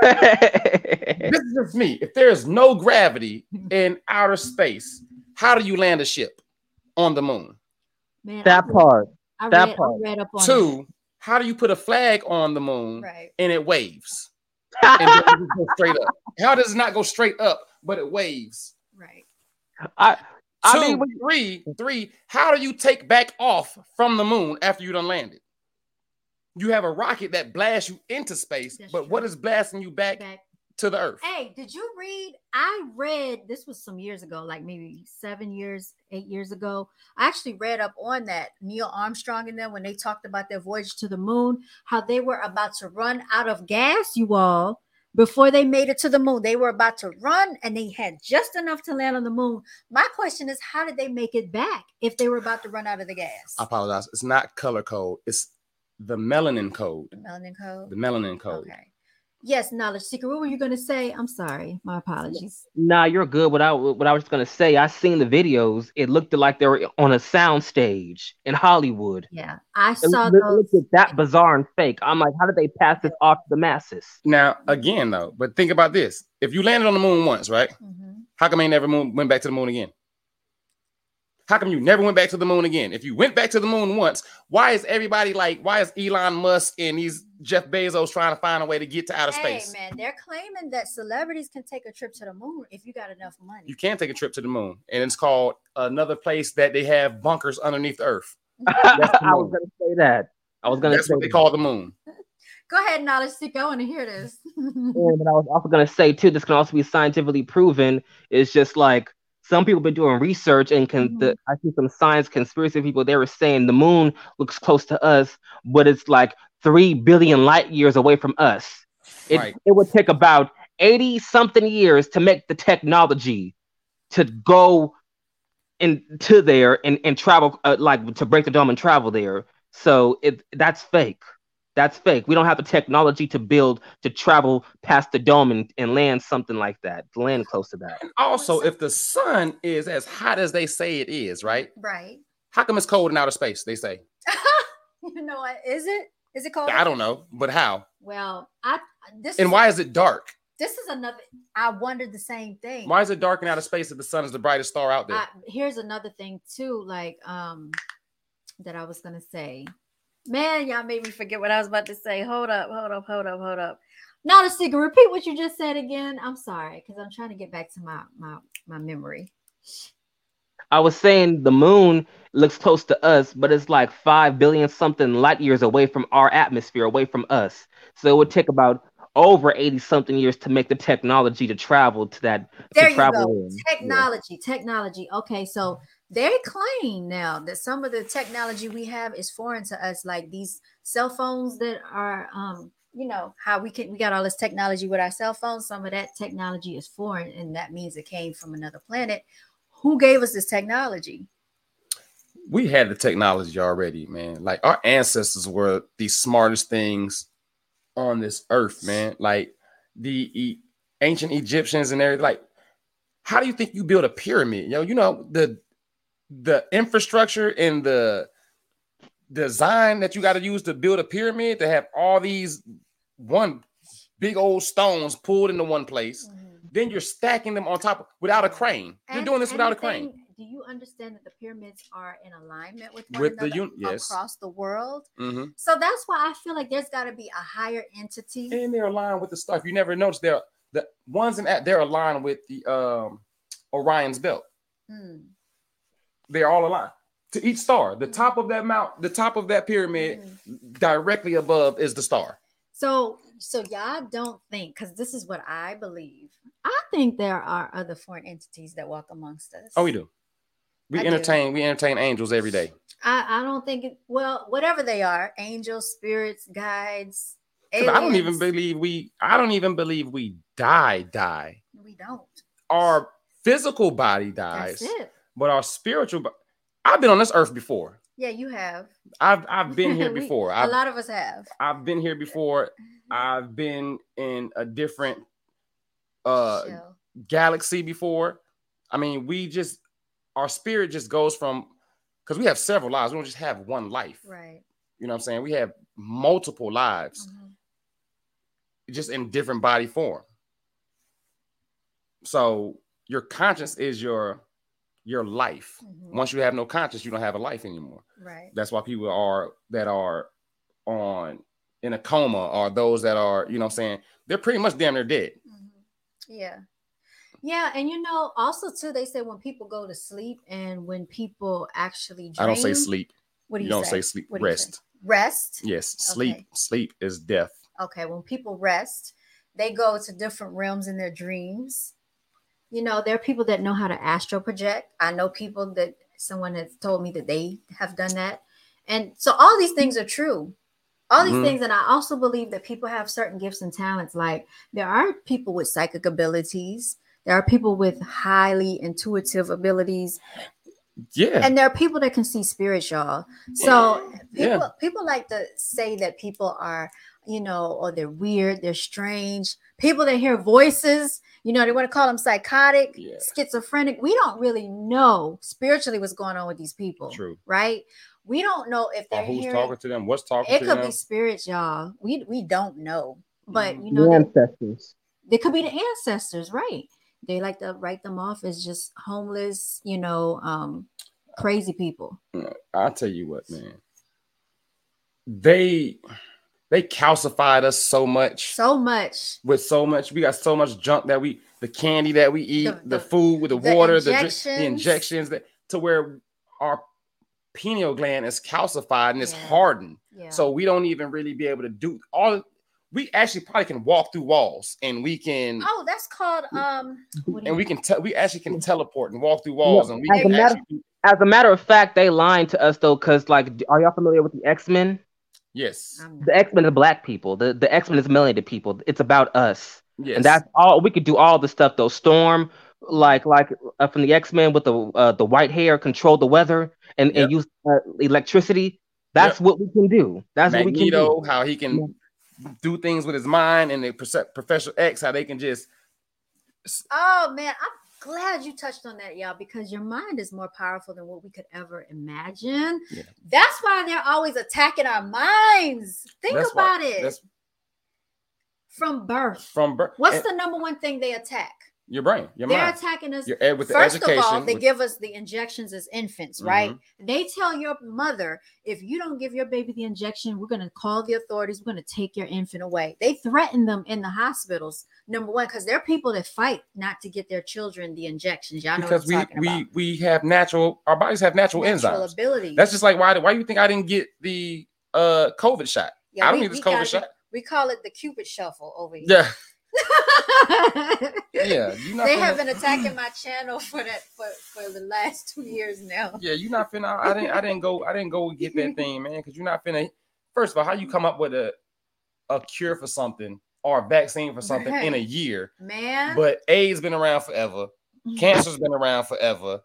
Speaker 1: that? Mhm.
Speaker 3: this is just me. If there is no gravity in outer space, how do you land a ship on the moon?
Speaker 1: Man,
Speaker 2: that
Speaker 1: I,
Speaker 2: part.
Speaker 1: I
Speaker 2: that
Speaker 1: read, I
Speaker 2: part.
Speaker 1: read up on
Speaker 3: Two, how do you put a flag on the moon
Speaker 1: right
Speaker 3: and it waves and then it just goes straight up? How does it not go straight up, but it waves?
Speaker 1: right
Speaker 2: I, I
Speaker 3: Two,
Speaker 2: mean, when-
Speaker 3: three, three. How do you take back off from the moon after you done landed? You have a rocket that blasts you into space,
Speaker 1: That's
Speaker 3: but
Speaker 1: true.
Speaker 3: what is blasting you back
Speaker 1: back
Speaker 3: to the earth?
Speaker 1: Hey, did you read? I read this was some years ago, like maybe seven years, eight years ago. I actually read up on that Neil Armstrong and them when they talked about their voyage to the moon, how they were about to run out of gas, you all, before they made it to the moon. They were about to run and they had just enough to land on the moon. My question is, how did they make it back if they were about to run out of the gas?
Speaker 3: I apologize. It's not color code. It's the melanin code.
Speaker 1: The melanin code.
Speaker 3: The melanin code.
Speaker 1: Okay. Yes, knowledge seeker. What were you going to say? I'm sorry. My apologies.
Speaker 2: Nah, you're good. What I what I was gonna say, I seen the videos. It looked like they were on a sound stage in Hollywood.
Speaker 1: Yeah, I
Speaker 2: It
Speaker 1: saw
Speaker 2: looked,
Speaker 1: those.
Speaker 2: looked that bizarre and fake. I'm like, how did they pass this off to the masses?
Speaker 3: Now, again, though, but think about this: if you landed on the moon once, right?
Speaker 1: Mhm.
Speaker 3: How come you never moon, went back to the moon again? How come you never went back to the moon again? If you went back to the moon once, why is everybody like, why is Elon Musk and these Jeff Bezos trying to find a way to get to outer
Speaker 1: Hey
Speaker 3: space?
Speaker 1: man, they're claiming that celebrities can take a trip to the moon if you got enough money.
Speaker 3: You can take a trip to the moon, and it's called another place that they have bunkers underneath the earth. the
Speaker 2: I was gonna say that. I was gonna
Speaker 3: That's
Speaker 2: say
Speaker 3: what they
Speaker 2: that.
Speaker 3: call the moon.
Speaker 1: Go ahead, knowledge seeker. I want to hear this.
Speaker 2: Yeah, but I was also gonna say too. This can also be scientifically proven. It's just like some people been doing research and can. The, I see some science conspiracy people. They were saying the moon looks close to us, but it's like three billion light years away from us. It
Speaker 3: Right.
Speaker 2: it would take about eighty something years to make the technology to go into there and and travel uh, like to break the dome and travel there. So it that's fake. That's fake. We don't have the technology to build to travel past the dome and, and land something like that. Land close to that.
Speaker 3: And also, if the sun is as hot as they say it is, right?
Speaker 1: right.
Speaker 3: How come it's cold in outer space? They say.
Speaker 1: you know what? Is it? Is it called?
Speaker 3: I don't know, but how?
Speaker 1: Well, I this
Speaker 3: And
Speaker 1: is,
Speaker 3: why is it dark?
Speaker 1: this is another. I wondered the same thing.
Speaker 3: Why is it dark in outer space if the sun is the brightest star out there?
Speaker 1: I, here's another thing too, like um, that I was gonna say. Man, y'all made me forget what I was about to say. Hold up, hold up, hold up, hold up. Not a secret. Repeat what you just said again. I'm sorry, because I'm trying to get back to my my my memory.
Speaker 2: I was saying the moon looks close to us, but it's like five billion something light years away from our atmosphere, away from us. So it would take about over 80 something years to make the technology to travel to that
Speaker 1: There
Speaker 2: to
Speaker 1: you
Speaker 2: travel
Speaker 1: go.
Speaker 2: in. Yeah.
Speaker 1: Technology, technology. Okay, so they claim now that some of the technology we have is foreign to us, like these cell phones that are, um, you know, how we can we got all this technology with our cell phones. Some of that technology is foreign, and that means it came from another planet. Who gave us this technology?
Speaker 3: we had the technology already, man. Like our ancestors were the smartest things on this earth, man. Like the e- ancient Egyptians and everything. Like, how do you think you build a pyramid? You know, you know the the infrastructure and the design that you got to use to build a pyramid to have all these one big old stones pulled into one place. Then you're stacking them on top without a crane. You're doing this without a crane.
Speaker 1: thing- Do you understand that the pyramids are in alignment with one
Speaker 3: With the
Speaker 1: another
Speaker 3: un- yes.
Speaker 1: across the world?
Speaker 3: Mhm.
Speaker 1: So that's why I feel like there's got to be a higher entity.
Speaker 3: and they're aligned with the stuff. You never noticed they're the ones in that they're aligned with the um Orion's belt.
Speaker 1: Hmm.
Speaker 3: They're all aligned to each star. The top of that mount, the top of that pyramid,
Speaker 1: Mhm.
Speaker 3: directly above is the star.
Speaker 1: So, so y'all don't think because this is what I believe. I think there are other foreign entities that walk amongst us.
Speaker 3: Oh, we do. We
Speaker 1: I do.
Speaker 3: entertain. We entertain angels every day.
Speaker 1: I, I don't think it. Well, whatever they are, angels, spirits, guides.
Speaker 3: I don't even believe we. I don't even believe we die. Die.
Speaker 1: We don't.
Speaker 3: our physical body
Speaker 1: That's
Speaker 3: dies,
Speaker 1: it.
Speaker 3: But our spiritual. I've been on this earth before.
Speaker 1: Yeah, you have.
Speaker 3: I've I've been here before.
Speaker 1: a
Speaker 3: I've,
Speaker 1: lot of us have.
Speaker 3: I've been here before. I've been in a different uh
Speaker 1: Shell.
Speaker 3: galaxy before. I mean, we just our spirit just goes from because we have several lives. We don't just have one life.
Speaker 1: Right.
Speaker 3: You know what I'm saying? We have multiple lives,
Speaker 1: Mhm.
Speaker 3: just in different body form. So your conscience is your your life.
Speaker 1: Mhm.
Speaker 3: Once you have no conscience, you don't have a life anymore.
Speaker 1: Right.
Speaker 3: That's why people are that are on in a coma or those that are, you know I'm saying, they're pretty much damn near dead.
Speaker 1: Mhm. Yeah. Yeah, and you know, also too, they say when people go to sleep and when people actually dream,
Speaker 3: I don't say sleep.
Speaker 1: What do
Speaker 3: You
Speaker 1: you,
Speaker 3: don't say sleep.
Speaker 1: What say?
Speaker 3: Rest.
Speaker 1: Rest.
Speaker 3: Yes, sleep.
Speaker 1: Okay.
Speaker 3: Sleep is death.
Speaker 1: Okay, when people rest, they go to different realms in their dreams. You know, there are people that know how to astral project. I know people that someone has told me that they have done that. And so all these things are true. All these
Speaker 3: Mhm.
Speaker 1: things, and I also believe that people have certain gifts and talents. Like there are people with psychic abilities, there are people with highly intuitive abilities,
Speaker 3: Yeah.
Speaker 1: and there are people that can see spirit, y'all. So
Speaker 3: Yeah.
Speaker 1: people people like to say that people are, you know, or they're weird, they're strange. People that hear voices, you know, they want to call them psychotic,
Speaker 3: Yeah.
Speaker 1: schizophrenic. We don't really know spiritually what's going on with these people,
Speaker 3: True.
Speaker 1: right? We don't know if they're
Speaker 3: who's
Speaker 1: hearing.
Speaker 3: talking to them? What's talking
Speaker 1: It could
Speaker 3: them?
Speaker 1: be spirits, y'all. We we don't know, but
Speaker 3: Mhm.
Speaker 1: you know,
Speaker 2: The
Speaker 1: they,
Speaker 2: ancestors.
Speaker 1: they could be the ancestors, right? They like to write them off as just homeless, you know, um, crazy people.
Speaker 3: I'll tell you what, man. They they calcified us so much
Speaker 1: So much.
Speaker 3: with so much. We got so much junk that we the candy that we eat,
Speaker 1: The-
Speaker 3: the,
Speaker 1: the-
Speaker 3: food with the,
Speaker 1: the
Speaker 3: water, the,
Speaker 1: injections.
Speaker 3: the injections that to where our pineal gland is calcified and it's
Speaker 1: Yeah.
Speaker 3: hardened.
Speaker 1: Yeah.
Speaker 3: So we don't even really be able to do all we actually probably can walk through walls and we can
Speaker 1: oh, that's called um.
Speaker 3: and
Speaker 1: you-
Speaker 3: we can tell we actually can teleport and walk through walls and we
Speaker 2: as
Speaker 3: can
Speaker 2: a matter-
Speaker 3: actually,
Speaker 2: As a matter of fact, they lying to us though, because like, are y'all familiar with the X Men?
Speaker 3: Yes
Speaker 2: The X Men are black people. The the X Men is melanated people. It's about us,
Speaker 3: yes
Speaker 2: and that's all we could do. All the stuff though. Storm, like like uh, from the X Men with the uh, the white hair, control the weather and
Speaker 3: Yep.
Speaker 2: and use uh, electricity. That's what we can do. That's what we can
Speaker 3: Magneto,
Speaker 2: do.
Speaker 3: how he can do things with his mind, and the Profe- Professor X, how they can just
Speaker 1: Oh man, I'm glad you touched on that, y'all, because your mind is more powerful than what we could ever imagine.
Speaker 3: Yeah.
Speaker 1: That's why they're always attacking our minds. Think
Speaker 3: That's why-
Speaker 1: about it. From birth.
Speaker 3: from birth.
Speaker 1: What's
Speaker 3: and
Speaker 1: the number one thing they attack?
Speaker 3: Your brain, your
Speaker 1: They're
Speaker 3: mind,
Speaker 1: attacking us.
Speaker 3: your ed with the
Speaker 1: First
Speaker 3: education.
Speaker 1: of all, they
Speaker 3: with-
Speaker 1: give us the injections as infants, right?
Speaker 3: Mhm.
Speaker 1: They tell your mother, if you don't give your baby the injection, we're going to call the authorities. We're going to take your infant away. They threaten them in the hospitals, number one, because there are people that fight not to get their children the injections. Y'all know
Speaker 3: because
Speaker 1: what I'm
Speaker 3: we
Speaker 1: talking
Speaker 3: we
Speaker 1: about.
Speaker 3: we have natural, our bodies have natural,
Speaker 1: Natural
Speaker 3: enzymes.
Speaker 1: ability.
Speaker 3: That's just like why why you think I didn't get the uh COVID shot?
Speaker 1: Yeah,
Speaker 3: I don't
Speaker 1: we-
Speaker 3: need this COVID shot.
Speaker 1: it- We call it the Cupid shuffle over here.
Speaker 3: Yeah, yeah.
Speaker 1: They have been attacking my channel for that for, for the last two years now.
Speaker 3: Yeah, you're not finna. I didn't. I didn't go. I didn't go get that thing, man. Because you're not finna. First of all, how you come up with a a cure for something or a vaccine for something in a year?
Speaker 1: Man.
Speaker 3: But AIDS been around forever. Cancer's been around forever.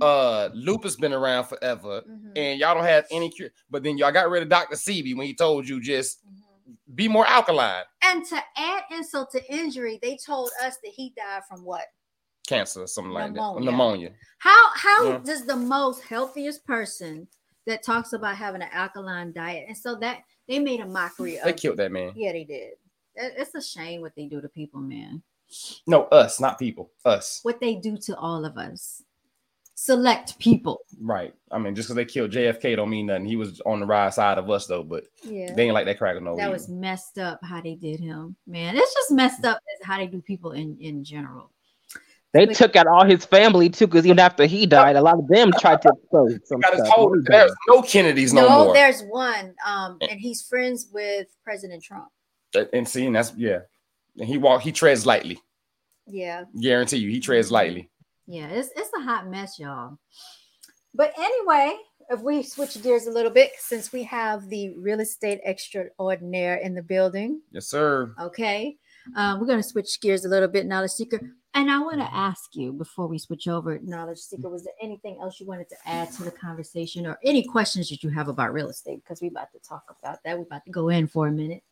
Speaker 3: Uh, lupus been around forever,
Speaker 1: Mhm,
Speaker 3: and y'all don't have any cure. But then y'all got rid of Doctor Sebi when he told you just
Speaker 1: mhm.
Speaker 3: Be more alkaline.
Speaker 1: And to add insult to injury, they told us that he died from what?
Speaker 3: Cancer or something like that.
Speaker 1: Pneumonia.
Speaker 3: Pneumonia.
Speaker 1: How how
Speaker 3: Yeah.
Speaker 1: does the most healthiest person that talks about having an alkaline diet, and so that they made a mockery of.
Speaker 3: They killed that man.
Speaker 1: Yeah, they did. It's a shame what they do to people, man.
Speaker 3: No, us, not people. Us.
Speaker 1: What they do to all of us. Select people.
Speaker 3: Right. I mean, just because they killed JFK don't mean nothing. He was on the right side of us though, but
Speaker 1: Yeah.
Speaker 3: they ain't like that cracker no
Speaker 1: that
Speaker 3: either.
Speaker 1: was messed up how they did him, man. It's just messed up as how they do people in in general.
Speaker 2: They
Speaker 1: Like-
Speaker 2: took out all his family too, because even after he died, a lot of them tried to expose some
Speaker 3: got his
Speaker 2: stuff.
Speaker 3: whole, there's no Kennedys no,
Speaker 1: No,
Speaker 3: more.
Speaker 1: there's one, um, and he's friends with President Trump.
Speaker 3: And seeing that's yeah. And he walk, he treads lightly.
Speaker 1: Yeah,
Speaker 3: Guarantee you, he treads lightly.
Speaker 1: Yeah, it's it's a hot mess, y'all. But anyway, if we switch gears a little bit, since we have the real estate extraordinaire in the building,
Speaker 3: Yes, sir.
Speaker 1: okay, um, we're gonna switch gears a little bit Knowledge seeker, And I want to ask you before we switch over, knowledge seeker, was there anything else you wanted to add to the conversation or any questions that you have about real estate? Because we're about to talk about that. We're about to go in for a minute.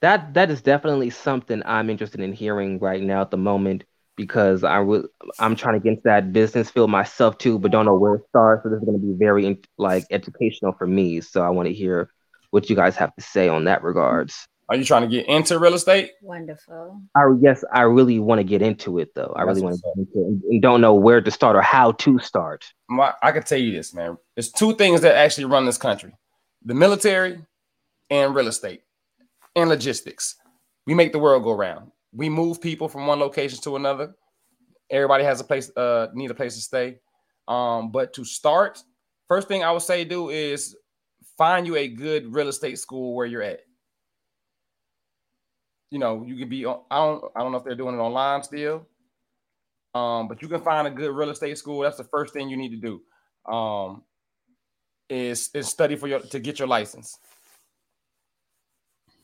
Speaker 2: That that is definitely something I'm interested in hearing right now at the moment because I would I'm trying to get into that business field myself too, but don't know where to start. So this is going to be very like educational for me. So I want to hear what you guys have to say on that regards.
Speaker 3: Are you trying to get into real estate?
Speaker 1: Wonderful.
Speaker 2: I yes, I really want to get into it though. I really want to get into it and don't know where to start or how to start.
Speaker 3: My, I can tell you this, man. There's two things that actually run this country: the military and real estate and logistics. We make the world go round. We move people from one location to another. Everybody has a place, uh, need a place to stay. Um, but to start, first thing I would say do is find you a good real estate school where you're at. You know, you can be on, I don't I don't know if they're doing it online still. Um, but you can find a good real estate school. That's the first thing you need to do. Um, is is study for your to get your license.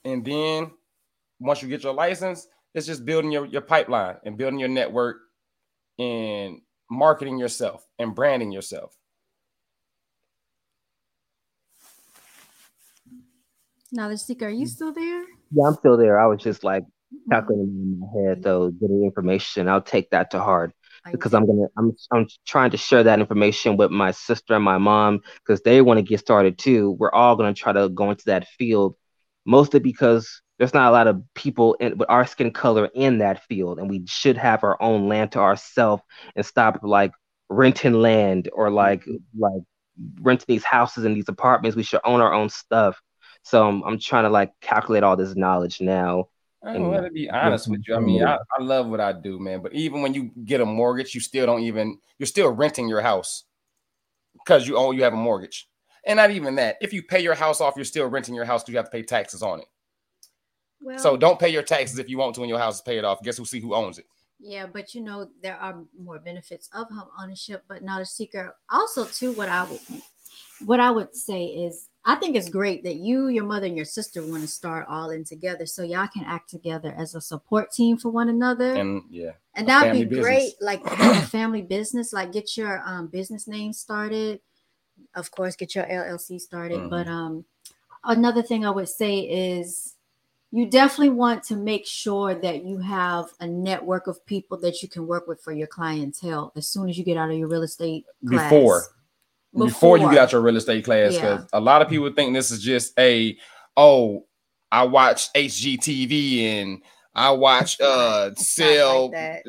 Speaker 3: And then once you get your license, it's just building your, your pipeline and building your network and marketing yourself and branding yourself.
Speaker 1: Knowledge seeker, are you still there?
Speaker 2: Yeah, I'm still there. I was just like mm-hmm. calculating in my head though, getting information. I'll take that to heart because I'm gonna I'm I'm trying to share that information with my sister and my mom because they want to get started too. We're all gonna try to go into that field, mostly because there's not a lot of people in, with our skin color in that field, and we should have our own land to ourselves and stop like renting land or like mm-hmm. like renting these houses and these apartments. We should own our own stuff. So I'm, I'm trying to like calculate all this knowledge now.
Speaker 3: I want to be honest with you. I mean, I, I love what I do, man. But even when you get a mortgage, you still don't even you're still renting your house because you own you have a mortgage. And not even that. If you pay your house off, you're still renting your house because you have to pay taxes on it.
Speaker 1: Well,
Speaker 3: So don't pay your taxes if you want to when your house is paid off. Guess who see who owns it?
Speaker 1: Yeah, but you know there are more benefits of home ownership, but not a seeker. Also, too, what I would what I would say is I think it's great that you, your mother, and your sister want to start all in together so y'all can act together as a support team for one another.
Speaker 3: And yeah,
Speaker 1: And that'd be
Speaker 3: family
Speaker 1: great, like a family business, like get your um, business name started. Of course, get your LLC started.
Speaker 3: Mhm.
Speaker 1: But um, another thing I would say is you definitely want to make sure that you have a network of people that you can work with for your clientele as soon as you get out of your real estate class.
Speaker 3: Before. before you get out your real estate class because
Speaker 1: Yeah.
Speaker 3: a lot of people think this is just a oh i watch hgtv and i watch uh sell
Speaker 1: like that.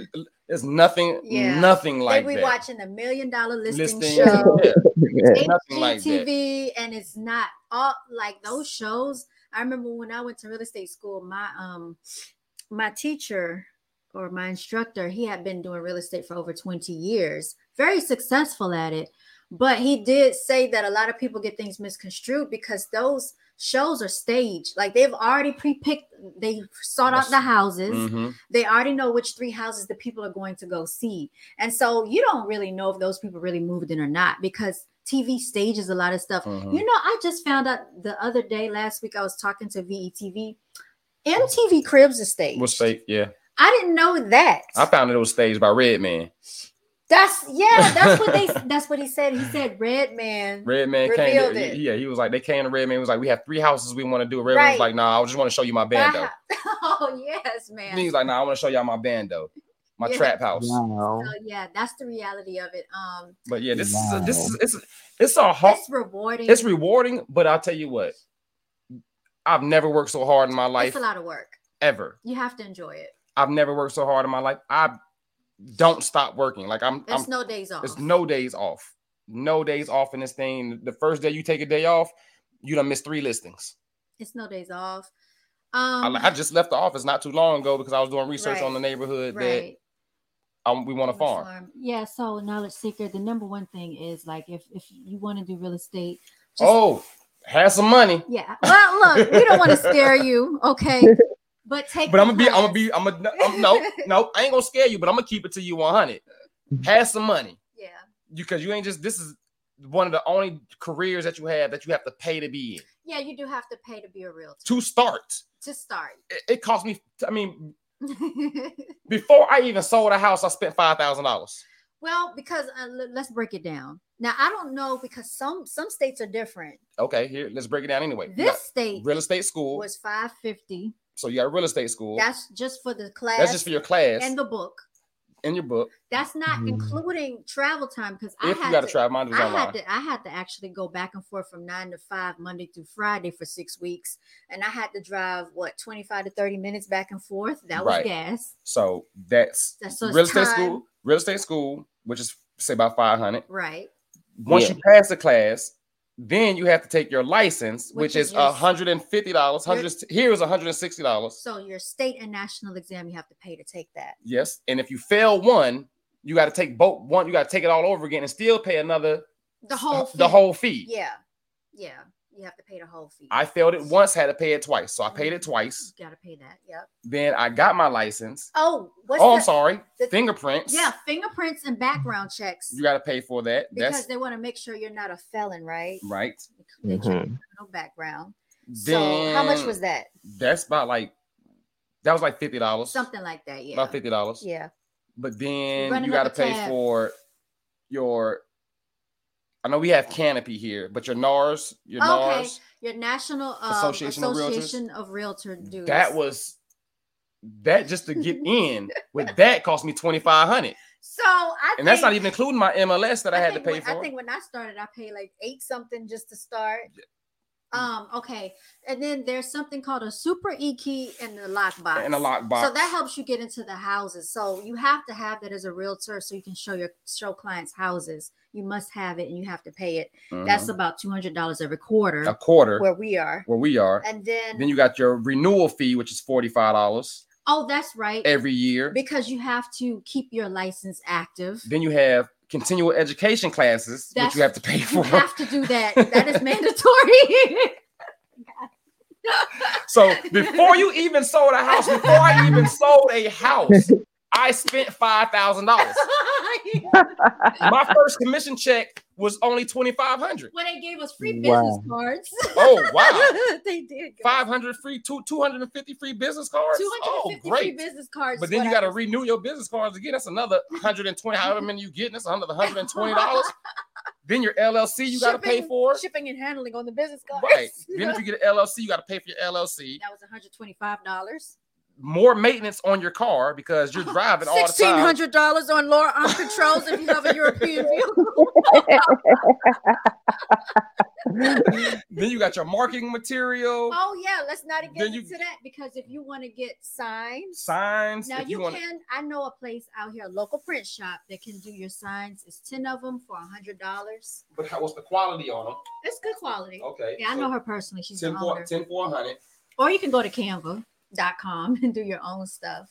Speaker 3: it's nothing
Speaker 1: Yeah.
Speaker 3: nothing
Speaker 1: They
Speaker 3: like
Speaker 1: be
Speaker 3: that
Speaker 1: watching the million dollar listing
Speaker 3: Listing,
Speaker 1: show.
Speaker 3: yeah.
Speaker 2: Yeah.
Speaker 3: nothing like that.
Speaker 1: HGTV, and it's not all like those shows. I remember when I went to real estate school, my um my teacher or my instructor, he had been doing real estate for over 20 years, very successful at it. But he did say that a lot of people get things misconstrued because those shows are staged. Like they've already pre-picked, they sought out the houses
Speaker 3: Mhm.
Speaker 1: they already know which three houses the people are going to go see. And so you don't really know if those people really moved in or not because TV stages a lot of stuff.
Speaker 3: Mhm.
Speaker 1: You know, I just found out the other day, last week, I was talking to VETV. MTV Cribs is staged.
Speaker 3: was fake yeah
Speaker 1: I didn't know that.
Speaker 3: i found it was staged by redman
Speaker 1: that's yeah, that's what they that's what he said. He said Redman.
Speaker 3: Redman came to,
Speaker 1: it.
Speaker 3: yeah he was like they came to redman He was like we have three houses we want to do redman was like nah i just want to show you my bando.
Speaker 1: Oh yes, man.
Speaker 3: And he's like nah i want to show y'all my bando my
Speaker 1: Yeah.
Speaker 3: trap house
Speaker 2: Wow.
Speaker 1: So yeah, that's the reality of it. Um
Speaker 3: but yeah this is
Speaker 2: Wow.
Speaker 3: this is it's it's a hard
Speaker 1: it's rewarding.
Speaker 3: it's rewarding, but I'll tell you what, I've never worked so hard in my life
Speaker 1: it's a lot of work.
Speaker 3: ever.
Speaker 1: You have to enjoy it.
Speaker 3: I've never worked so hard in my life. I don't stop working. Like I'm,
Speaker 1: There's
Speaker 3: I'm
Speaker 1: no days off.
Speaker 3: There's no days off. No days off in this thing. The first day you take a day off, you don't miss three listings.
Speaker 1: It's no days off.
Speaker 3: I,
Speaker 1: Um,
Speaker 3: I just left the office not too long ago because I was doing research on the neighborhood
Speaker 1: right.
Speaker 3: that um, we want to farm.
Speaker 1: farm. Yeah. So knowledge seeker, the number one thing is like if if you want to do real estate. just-
Speaker 3: Oh, have some money.
Speaker 1: yeah. Well, look, we don't want to scare you, okay? But take.
Speaker 3: But I'm gonna be, I'm gonna be, I'm gonna, I'm, no, no, I ain't gonna scare you, but I'm gonna keep it to you 100. Have some money.
Speaker 1: Yeah.
Speaker 3: because you ain't just this is one of the only careers that you have that you have to pay to be in
Speaker 1: Yeah, you do have to pay to be a realtor
Speaker 3: to start
Speaker 1: to start.
Speaker 3: it, it cost me i mean Before I even sold a house, I spent five thousand dollars.
Speaker 1: well, because uh, l- let's break it down. Now I don't know because some some states are different.
Speaker 3: Okay, here let's break it down anyway.
Speaker 1: This state
Speaker 3: real estate school.
Speaker 1: was five fifty.
Speaker 3: So you got real estate school.
Speaker 1: That's just for the class.
Speaker 3: That's just for your class
Speaker 1: and the book.
Speaker 3: In your book.
Speaker 1: That's not
Speaker 2: Mhm.
Speaker 1: including travel time because I
Speaker 3: If you
Speaker 1: had
Speaker 3: got to
Speaker 1: to,
Speaker 3: try, mine was
Speaker 1: I
Speaker 3: online.
Speaker 1: had to I had to actually go back and forth from nine to five Monday through Friday for six weeks, and I had to drive what twenty five to thirty minutes back and forth. That was
Speaker 3: Right.
Speaker 1: gas.
Speaker 3: So that's
Speaker 1: That's so
Speaker 3: real estate
Speaker 1: time.
Speaker 3: school. Real estate school, which is say about five hundred.
Speaker 1: Right.
Speaker 3: Once
Speaker 2: Yeah.
Speaker 3: you pass the class, then you have to take your license, which,
Speaker 1: Which is
Speaker 3: hundred and fifty dollars. Hundred here is hundred and sixty dollars.
Speaker 1: So your state and national exam you have to pay to take that.
Speaker 3: Yes, and if you fail one, you got to take both. One, you got to take it all over again and still pay another
Speaker 1: The whole
Speaker 3: the
Speaker 1: fee.
Speaker 3: whole fee.
Speaker 1: Yeah. Yeah. You have to pay the whole fee.
Speaker 3: I failed it once, had to pay it twice. So I paid it twice.
Speaker 1: You gotta pay that. Yep.
Speaker 3: Then I got my license.
Speaker 1: Oh, what's
Speaker 3: oh,
Speaker 1: the,
Speaker 3: I'm sorry.
Speaker 1: the-
Speaker 3: Fingerprints.
Speaker 1: Yeah, fingerprints and background checks.
Speaker 3: You got to pay for that.
Speaker 1: because
Speaker 3: That's
Speaker 1: they want to make sure you're not a felon, right?
Speaker 3: right.
Speaker 1: They check
Speaker 2: Mhm.
Speaker 1: criminal background.
Speaker 3: Then
Speaker 1: so how much was that?
Speaker 3: That's about like that was like fifty dollars.
Speaker 1: Something like that. Yeah.
Speaker 3: About fifty dollars.
Speaker 1: Yeah.
Speaker 3: But then
Speaker 1: Running
Speaker 3: you got to pay
Speaker 1: tab.
Speaker 3: for your. I know we have Canopy here, but your NARS, your
Speaker 1: Okay.
Speaker 3: NARS,
Speaker 1: Your National um,
Speaker 3: Association of Realtors?
Speaker 1: Of Realtor dues.
Speaker 3: that was that just to get in with that cost me twenty five hundred,
Speaker 1: so I
Speaker 3: and that's not even including my MLS that I, had to pay
Speaker 1: when,
Speaker 3: for.
Speaker 1: I think when I started, I paid like eight something just to start. Um, okay. And then there's something called a super e key in the lockbox.
Speaker 3: in a lockbox.
Speaker 1: So that helps you get into the houses. So you have to have that as a realtor so you can show your show clients houses. You must have it and you have to pay it. That's
Speaker 3: Mhm.
Speaker 1: about two hundred dollars every quarter
Speaker 3: a quarter
Speaker 1: where we are.
Speaker 3: where we are.
Speaker 1: And then,
Speaker 3: Then you got your renewal fee, which is forty five dollars
Speaker 1: oh, that's right.
Speaker 3: every year.
Speaker 1: because you have to keep your license active.
Speaker 3: Then you have continual education classes,
Speaker 1: That's-
Speaker 3: which you have to pay for.
Speaker 1: You have to do that. That is mandatory.
Speaker 3: So before you even sold a house, before I even sold a house, I spent five thousand dollars. My first commission check was only twenty five hundred.
Speaker 1: when they gave us free business
Speaker 2: Wow.
Speaker 1: cards.
Speaker 3: Oh wow,
Speaker 1: they did.
Speaker 3: five hundred free, two two hundred and fifty free business cards.
Speaker 1: Oh, two hundred
Speaker 3: Oh
Speaker 1: and fifty free
Speaker 3: great.
Speaker 1: business cards.
Speaker 3: But then you got to renew your business cards again. That's another hundred and twenty. However many you get, that's another hundred and twenty dollars. then your LLC you got to pay for.
Speaker 1: shipping and handling on the business cards.
Speaker 3: Right. Then if you get an LLC, you got to pay for your LLC.
Speaker 1: that was one hundred twenty-five dollars.
Speaker 3: More maintenance on your car because you're driving all the time.
Speaker 1: hundred dollars on lower arm controls if you have a European vehicle.
Speaker 3: then you got your marketing material,
Speaker 1: Oh yeah, let's not get
Speaker 3: you-
Speaker 1: into that because if you want to get signs,
Speaker 3: signs.
Speaker 1: now you,
Speaker 3: you want,
Speaker 1: can. I know a place out here, a local print shop that can do your signs. It's ten of them for a hundred dollars.
Speaker 3: but how, what's the quality on them?
Speaker 1: It's good quality.
Speaker 3: Okay.
Speaker 1: Yeah, I know her personally. She's the
Speaker 3: 10 for, 10 for 100.
Speaker 1: Or you can go to canva.com and do your own stuff.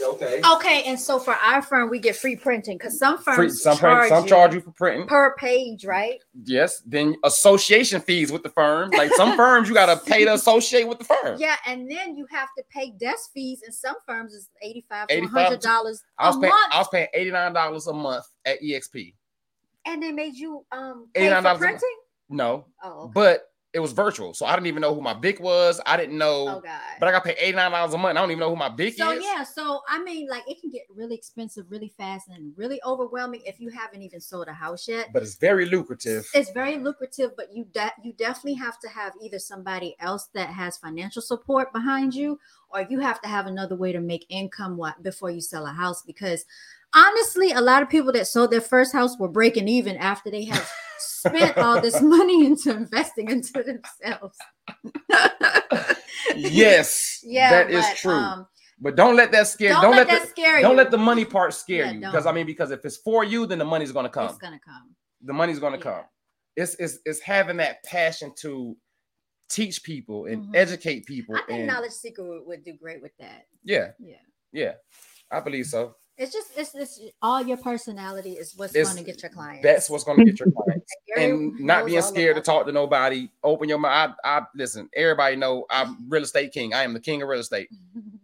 Speaker 3: Okay.
Speaker 1: Okay, and so for our firm, we get free printing because some firms
Speaker 3: Free, some
Speaker 1: charge,
Speaker 3: some
Speaker 1: you
Speaker 3: charge you for printing.
Speaker 1: per page, right?
Speaker 3: Yes. Then association fees with the firm. Like some firms, you got to pay to associate with the firm.
Speaker 1: Yeah, and then you have to pay desk fees. In some firms, is eighty-five to
Speaker 3: 85
Speaker 1: hundred dollars
Speaker 3: I
Speaker 1: a
Speaker 3: was paying.
Speaker 1: month,
Speaker 3: I was paying eighty nine dollars a month at EXP.
Speaker 1: and they made you um pay
Speaker 3: $89
Speaker 1: for printing.
Speaker 3: No,
Speaker 1: Oh, okay.
Speaker 3: but it was virtual, so I didn't even know who my BIC was. I didn't know,
Speaker 1: oh god.
Speaker 3: but I got paid eighty nine dollars a month. I don't even know who my BIC
Speaker 1: so
Speaker 3: is.
Speaker 1: So yeah, so I mean, like it can get really expensive, really fast, and really overwhelming if you haven't even sold a house yet.
Speaker 3: But it's very lucrative.
Speaker 1: it's very lucrative, but you de- you definitely have to have either somebody else that has financial support behind you, or you have to have another way to make income what before you sell a house. Because honestly, a lot of people that sold their first house were breaking even after they have spent all this money into investing into themselves.
Speaker 3: yes,
Speaker 1: yeah,
Speaker 3: that is
Speaker 1: but,
Speaker 3: true.
Speaker 1: Um,
Speaker 3: but don't let that scare.
Speaker 1: don't,
Speaker 3: Don't,
Speaker 1: let,
Speaker 3: let,
Speaker 1: that scare
Speaker 3: the,
Speaker 1: you.
Speaker 3: don't let the money part scare
Speaker 1: Yeah,
Speaker 3: you. Because. I mean, because if it's for you, then the money's gonna come.
Speaker 1: It's gonna come.
Speaker 3: the money's gonna
Speaker 1: Yeah.
Speaker 3: come. It's, it's it's having that passion to teach people and
Speaker 1: Mhm.
Speaker 3: educate people.
Speaker 1: I think
Speaker 3: and
Speaker 1: Knowledge Seeker would, would do great with that.
Speaker 3: yeah,
Speaker 1: Yeah.
Speaker 3: yeah, I believe so.
Speaker 1: It's just it's this all your personality is what's
Speaker 3: It's-
Speaker 1: going to get your clients.
Speaker 3: That's what's gonna get your clients. And not being scared to talk to nobody. Open your mouth. I, I listen. Everybody know I'm real estate king. I am the king of real estate.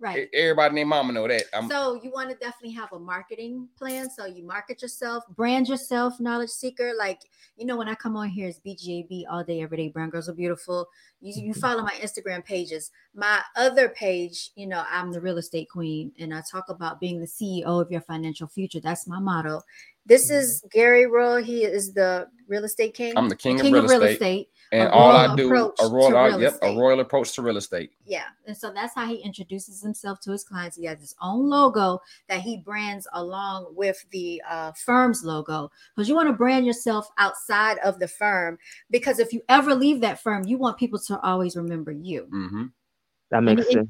Speaker 1: Right.
Speaker 3: Everybody their mama know that. I'm,
Speaker 1: so you want to definitely have a marketing plan. So you market yourself, brand yourself, knowledge seeker. Like you know, when I come on here, it's BGAB all day, every day. Brown girls are beautiful. You, you
Speaker 3: Mm-hmm.
Speaker 1: follow my Instagram pages. My other page, you know, I'm the real estate queen, and I talk about being the CEO of your financial future. That's my motto. This is Gary Roll. He is the real estate king.
Speaker 3: Mm-hmm. I'm the king,
Speaker 1: king
Speaker 3: of real estate, and
Speaker 1: a
Speaker 3: all I do a royal,
Speaker 1: to
Speaker 3: I-
Speaker 1: real
Speaker 3: yep, a royal approach to real estate.
Speaker 1: Yeah. And so that's how he introduces himself to his clients. He has his own logo that he brands along with the uh, firm's logo because you want to brand yourself outside of the firm. Because if you ever leave that firm, you want people to always remember you.
Speaker 3: hmm
Speaker 2: That makes
Speaker 1: it-
Speaker 2: sense.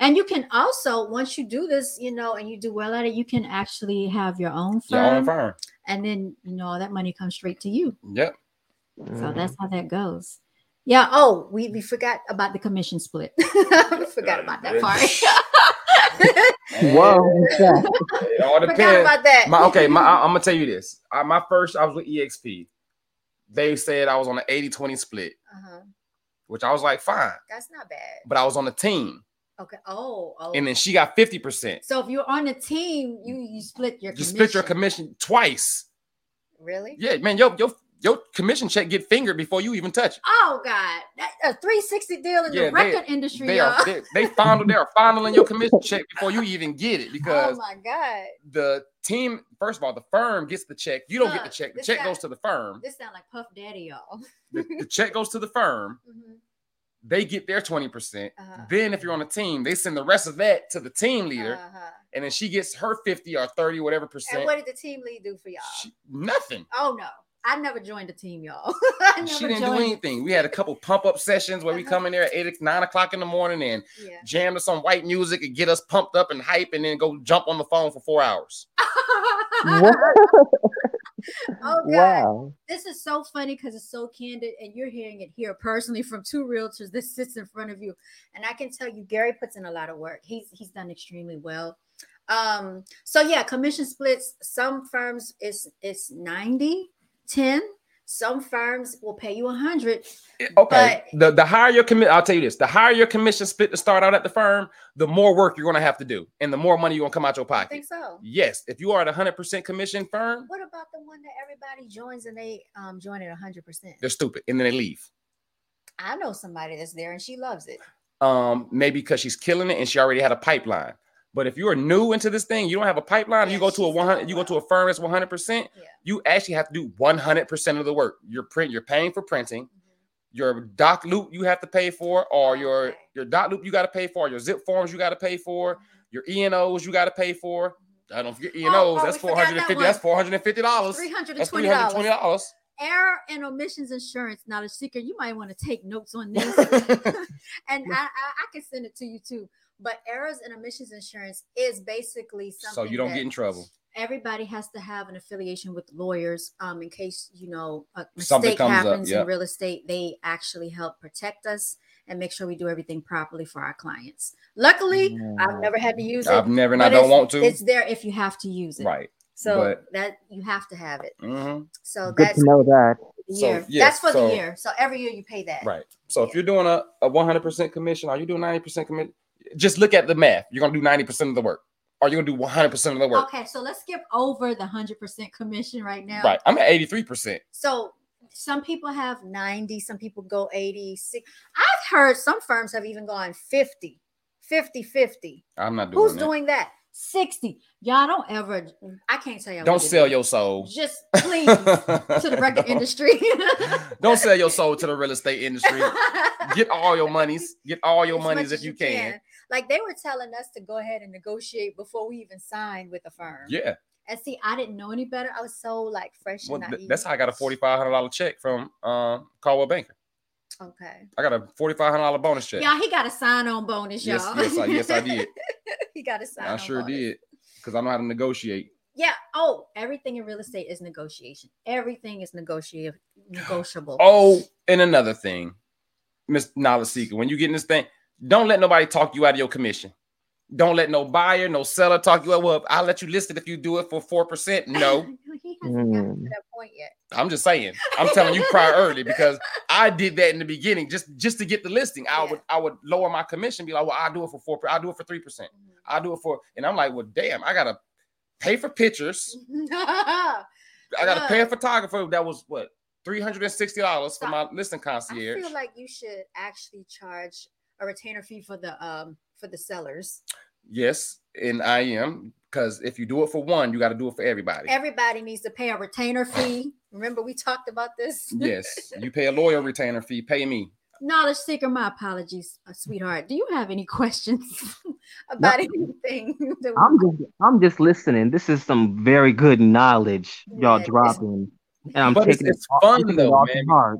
Speaker 1: And you can also, once you do this, you know, and you do well at it, you can actually have your own firm.
Speaker 3: Your
Speaker 1: firm.
Speaker 3: own firm.
Speaker 1: And then, you know, all that money comes straight to you.
Speaker 3: Yep.
Speaker 1: So
Speaker 2: Mhm.
Speaker 1: that's how that goes. Yeah. Oh, we, we forgot about the commission split. we forgot about that part.
Speaker 2: Whoa, what's?
Speaker 3: It all
Speaker 1: forgot about that.
Speaker 3: My, okay, my, I, am gonna tell you this. I, my first, I was with EXP. They said I was on an 80-20 split,
Speaker 1: Uh-huh.
Speaker 3: which I was like, fine.
Speaker 1: That's not bad.
Speaker 3: But I was on the team,
Speaker 1: Okay. Oh, oh.
Speaker 3: and then she got 50%.
Speaker 1: so if you're on a team, you you split your
Speaker 3: You
Speaker 1: commission.
Speaker 3: split your commission twice.
Speaker 1: Really?
Speaker 3: Yeah, man, your your your commission check get fingered before you even touch it.
Speaker 1: Oh God, that, a 360 deal in
Speaker 3: Yeah,
Speaker 1: the
Speaker 3: they-
Speaker 1: record industry,
Speaker 3: They
Speaker 1: y'all.
Speaker 3: are they, they fondle they are fondling your commission check before you even get it because oh
Speaker 1: my God,
Speaker 3: the team first of all the firm gets the check. You don't get the check. The check
Speaker 1: guy-
Speaker 3: goes to the firm.
Speaker 1: this sound like Puff Daddy, y'all.
Speaker 3: The, the check goes to the firm.
Speaker 1: Mhm.
Speaker 3: They get their 20%.
Speaker 1: Uh-huh.
Speaker 3: Then if you're on a team, they send the rest of that to the team leader.
Speaker 1: Uh-huh.
Speaker 3: And then she gets her 50 or 30, whatever percent And
Speaker 1: what did the team lead do for y'all?
Speaker 3: She- nothing.
Speaker 1: oh no, I never joined a team, y'all. I never
Speaker 3: She didn't do anything. We had a couple pump up sessions where we
Speaker 1: Uh-huh.
Speaker 3: come in there at eight, nine o'clock in the morning and
Speaker 1: Yeah.
Speaker 3: jam to some white music and get us pumped up and hype, and then go jump on the phone for four hours.
Speaker 2: What?
Speaker 1: oh God.
Speaker 2: Wow.
Speaker 1: this is so funny because it's so candid and you're hearing it here personally from two realtors that sits in front of you and i can tell you gary puts in a lot of work he's he's done extremely well um so yeah commission splits some firms is it's 90 10 some firms will pay you 100
Speaker 3: Okay. the the higher your commit, I'll tell you this: the higher your commission split to start out at the firm, the more work you're going to have to do, and the more money you're going to come out your
Speaker 1: i
Speaker 3: pocket.
Speaker 1: think so
Speaker 3: Yes, if you are at a hundred percent commission firm,
Speaker 1: what about the one that everybody joins and they um join at 100 percent
Speaker 3: they're stupid, and then they leave.
Speaker 1: i know somebody that's there and she loves it
Speaker 3: Um, maybe because she's killing it and she already had a pipeline. But if you are new into this thing, you don't have a pipeline. you go to a
Speaker 1: she's
Speaker 3: one
Speaker 1: doing
Speaker 3: hundred. You go to a firm that's one hundred percent. You actually have to do one hundred percent of the work. You're print. You're paying for printing.
Speaker 1: Mhm.
Speaker 3: Your dotloop you have to pay for, or your
Speaker 1: Okay.
Speaker 3: your dotloop you got to pay for. Your zip forms you got to pay for.
Speaker 1: Mhm.
Speaker 3: Your ENOs you got to pay for. I don't forget ENOs.
Speaker 1: oh,
Speaker 3: that's
Speaker 1: we
Speaker 3: four
Speaker 1: forgot
Speaker 3: hundred and
Speaker 1: that
Speaker 3: That's four hundred and fifty dollars. That's three hundred
Speaker 1: $320
Speaker 3: twenty
Speaker 1: error and omissions insurance not a secret you might want to take notes on this and I, I i can send it to you too but errors and omissions insurance is basically something
Speaker 3: so you don't
Speaker 1: that
Speaker 3: get in trouble.
Speaker 1: everybody has to have an affiliation with lawyers um in case you know a
Speaker 3: Something
Speaker 1: mistake
Speaker 3: comes up,
Speaker 1: happens
Speaker 3: yep.
Speaker 1: in real estate they actually help protect us and make sure we do everything properly for our clients luckily i've never had to use it
Speaker 3: I've never and I don't want to.
Speaker 1: it's there if you have to use it
Speaker 3: Right.
Speaker 1: so
Speaker 3: but-
Speaker 1: that you have to have it
Speaker 3: hmm
Speaker 1: so
Speaker 2: Good
Speaker 1: that's
Speaker 2: to know that.
Speaker 1: the
Speaker 3: So, yeah,
Speaker 1: That's for
Speaker 3: so-
Speaker 1: the year. So every year you pay that.
Speaker 3: Right. So if you're doing a, a 100% commission, are you doing 90% commission? Just look at the math. You're going to do 90% of the work. Or you're going to do 100% of the work.
Speaker 1: Okay, so let's skip over the hundred percent commission right now.
Speaker 3: Right. I'm at 83%.
Speaker 1: So some people have 90, some people go 86. I've heard some firms have even gone 50, 50, 50.
Speaker 3: I'm not doing that.
Speaker 1: Who's
Speaker 3: that.
Speaker 1: doing that? 60. Y'all don't ever, I can't tell y'all.
Speaker 3: Don't sell
Speaker 1: do.
Speaker 3: your soul.
Speaker 1: Just please to the record industry.
Speaker 3: Don't sell your soul to the real estate industry. Get all your monies. Get all your
Speaker 1: As
Speaker 3: monies if you can.
Speaker 1: Like they were telling us to go ahead and negotiate before we even signed with the firm.
Speaker 3: Yeah.
Speaker 1: And see, I didn't know any better. I was so like fresh
Speaker 3: Well,
Speaker 1: and
Speaker 3: th-
Speaker 1: naive.
Speaker 3: that's how I got a $4,500 check from um, Coldwell Banker.
Speaker 1: Okay.
Speaker 3: I got a $4,500 bonus check.
Speaker 1: Y'all, he got a sign on bonus,
Speaker 3: Yes,
Speaker 1: y'all.
Speaker 3: yes, I- yes, I did.
Speaker 1: he got a sign
Speaker 3: I
Speaker 1: on
Speaker 3: sure
Speaker 1: bonus.
Speaker 3: did. Because I know how to negotiate.
Speaker 1: Yeah. Oh, everything in real estate is negotiation. Everything is negotiable. Negotiable.
Speaker 3: Oh, and another thing, Miss Knowledge Seeker, when you get in this thing, don't let nobody talk you out of your commission. Don't let no buyer, no seller talk you out. Well, I'll let you list it if you do it for four percent. No,
Speaker 1: hasn't gotten
Speaker 2: Mm.
Speaker 1: to that point yet.
Speaker 3: I'm just saying. I'm telling you prior early because I did that in the beginning just just to get the listing. I
Speaker 1: Yeah.
Speaker 3: would I would lower my commission, be like, well, I'll do it for four. I'll do it for three percent.
Speaker 1: Mm-hmm.
Speaker 3: I'll do it for, and I'm like, well, damn, I gotta pay for pictures.
Speaker 1: I
Speaker 3: I gotta pay a photographer. That was what three hundred and sixty dollars for my listing concierge.
Speaker 1: I feel like you should actually charge a retainer fee for the um for the sellers.
Speaker 3: yes, and I am because if you do it for one, you got to do it for everybody.
Speaker 1: Everybody needs to pay a retainer fee. Remember we talked about this?
Speaker 3: yes, you pay a lawyer retainer fee. Pay me.
Speaker 1: Knowledge seeker, my apologies, uh, sweetheart. Do you have any questions about anything? that we-
Speaker 2: I'm just I'm just listening. This is some very good knowledge y'all
Speaker 1: Yeah,
Speaker 2: dropping. And I'm
Speaker 3: But it's-
Speaker 2: taking
Speaker 3: it's
Speaker 2: it all-
Speaker 3: fun,
Speaker 2: taking it
Speaker 3: though, man.
Speaker 2: to heart.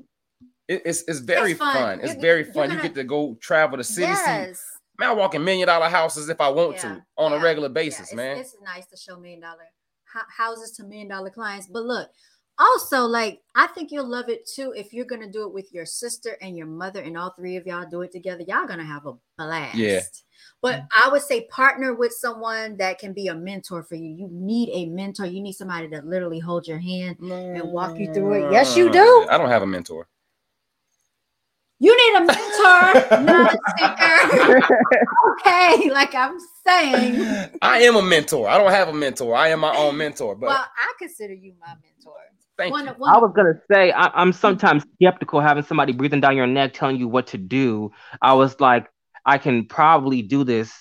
Speaker 3: It- it's it's very
Speaker 1: fun.
Speaker 3: fun. It's
Speaker 1: You-
Speaker 3: very fun. You
Speaker 1: gonna-
Speaker 3: get to go travel the city. see. Man, I walk in million dollar houses if I want
Speaker 1: Yeah,
Speaker 3: to on
Speaker 1: yeah,
Speaker 3: a regular
Speaker 1: yeah,
Speaker 3: basis,
Speaker 1: it's,
Speaker 3: man.
Speaker 1: It's nice to show million dollar houses to million dollar clients. But look, also, like, I think you'll love it too if you're going to do it with your sister and your mother, and all three of y'all do it together. Y'all going to have a blast. Yeah. But I would say partner with someone that can be a mentor for you. You need a mentor. You need somebody to literally hold your hand. and walk you through it. Yes, you do.
Speaker 3: I don't have a mentor.
Speaker 1: You need a mentor, not a seeker. okay, like I'm saying.
Speaker 3: I am a mentor. I don't have a mentor. I am my own mentor. But
Speaker 1: well, I consider you my mentor.
Speaker 3: thank
Speaker 1: One,
Speaker 3: you.
Speaker 1: one,
Speaker 2: I was gonna say I, I'm sometimes skeptical having somebody breathing down your neck telling you what to do. I was like, I can probably do this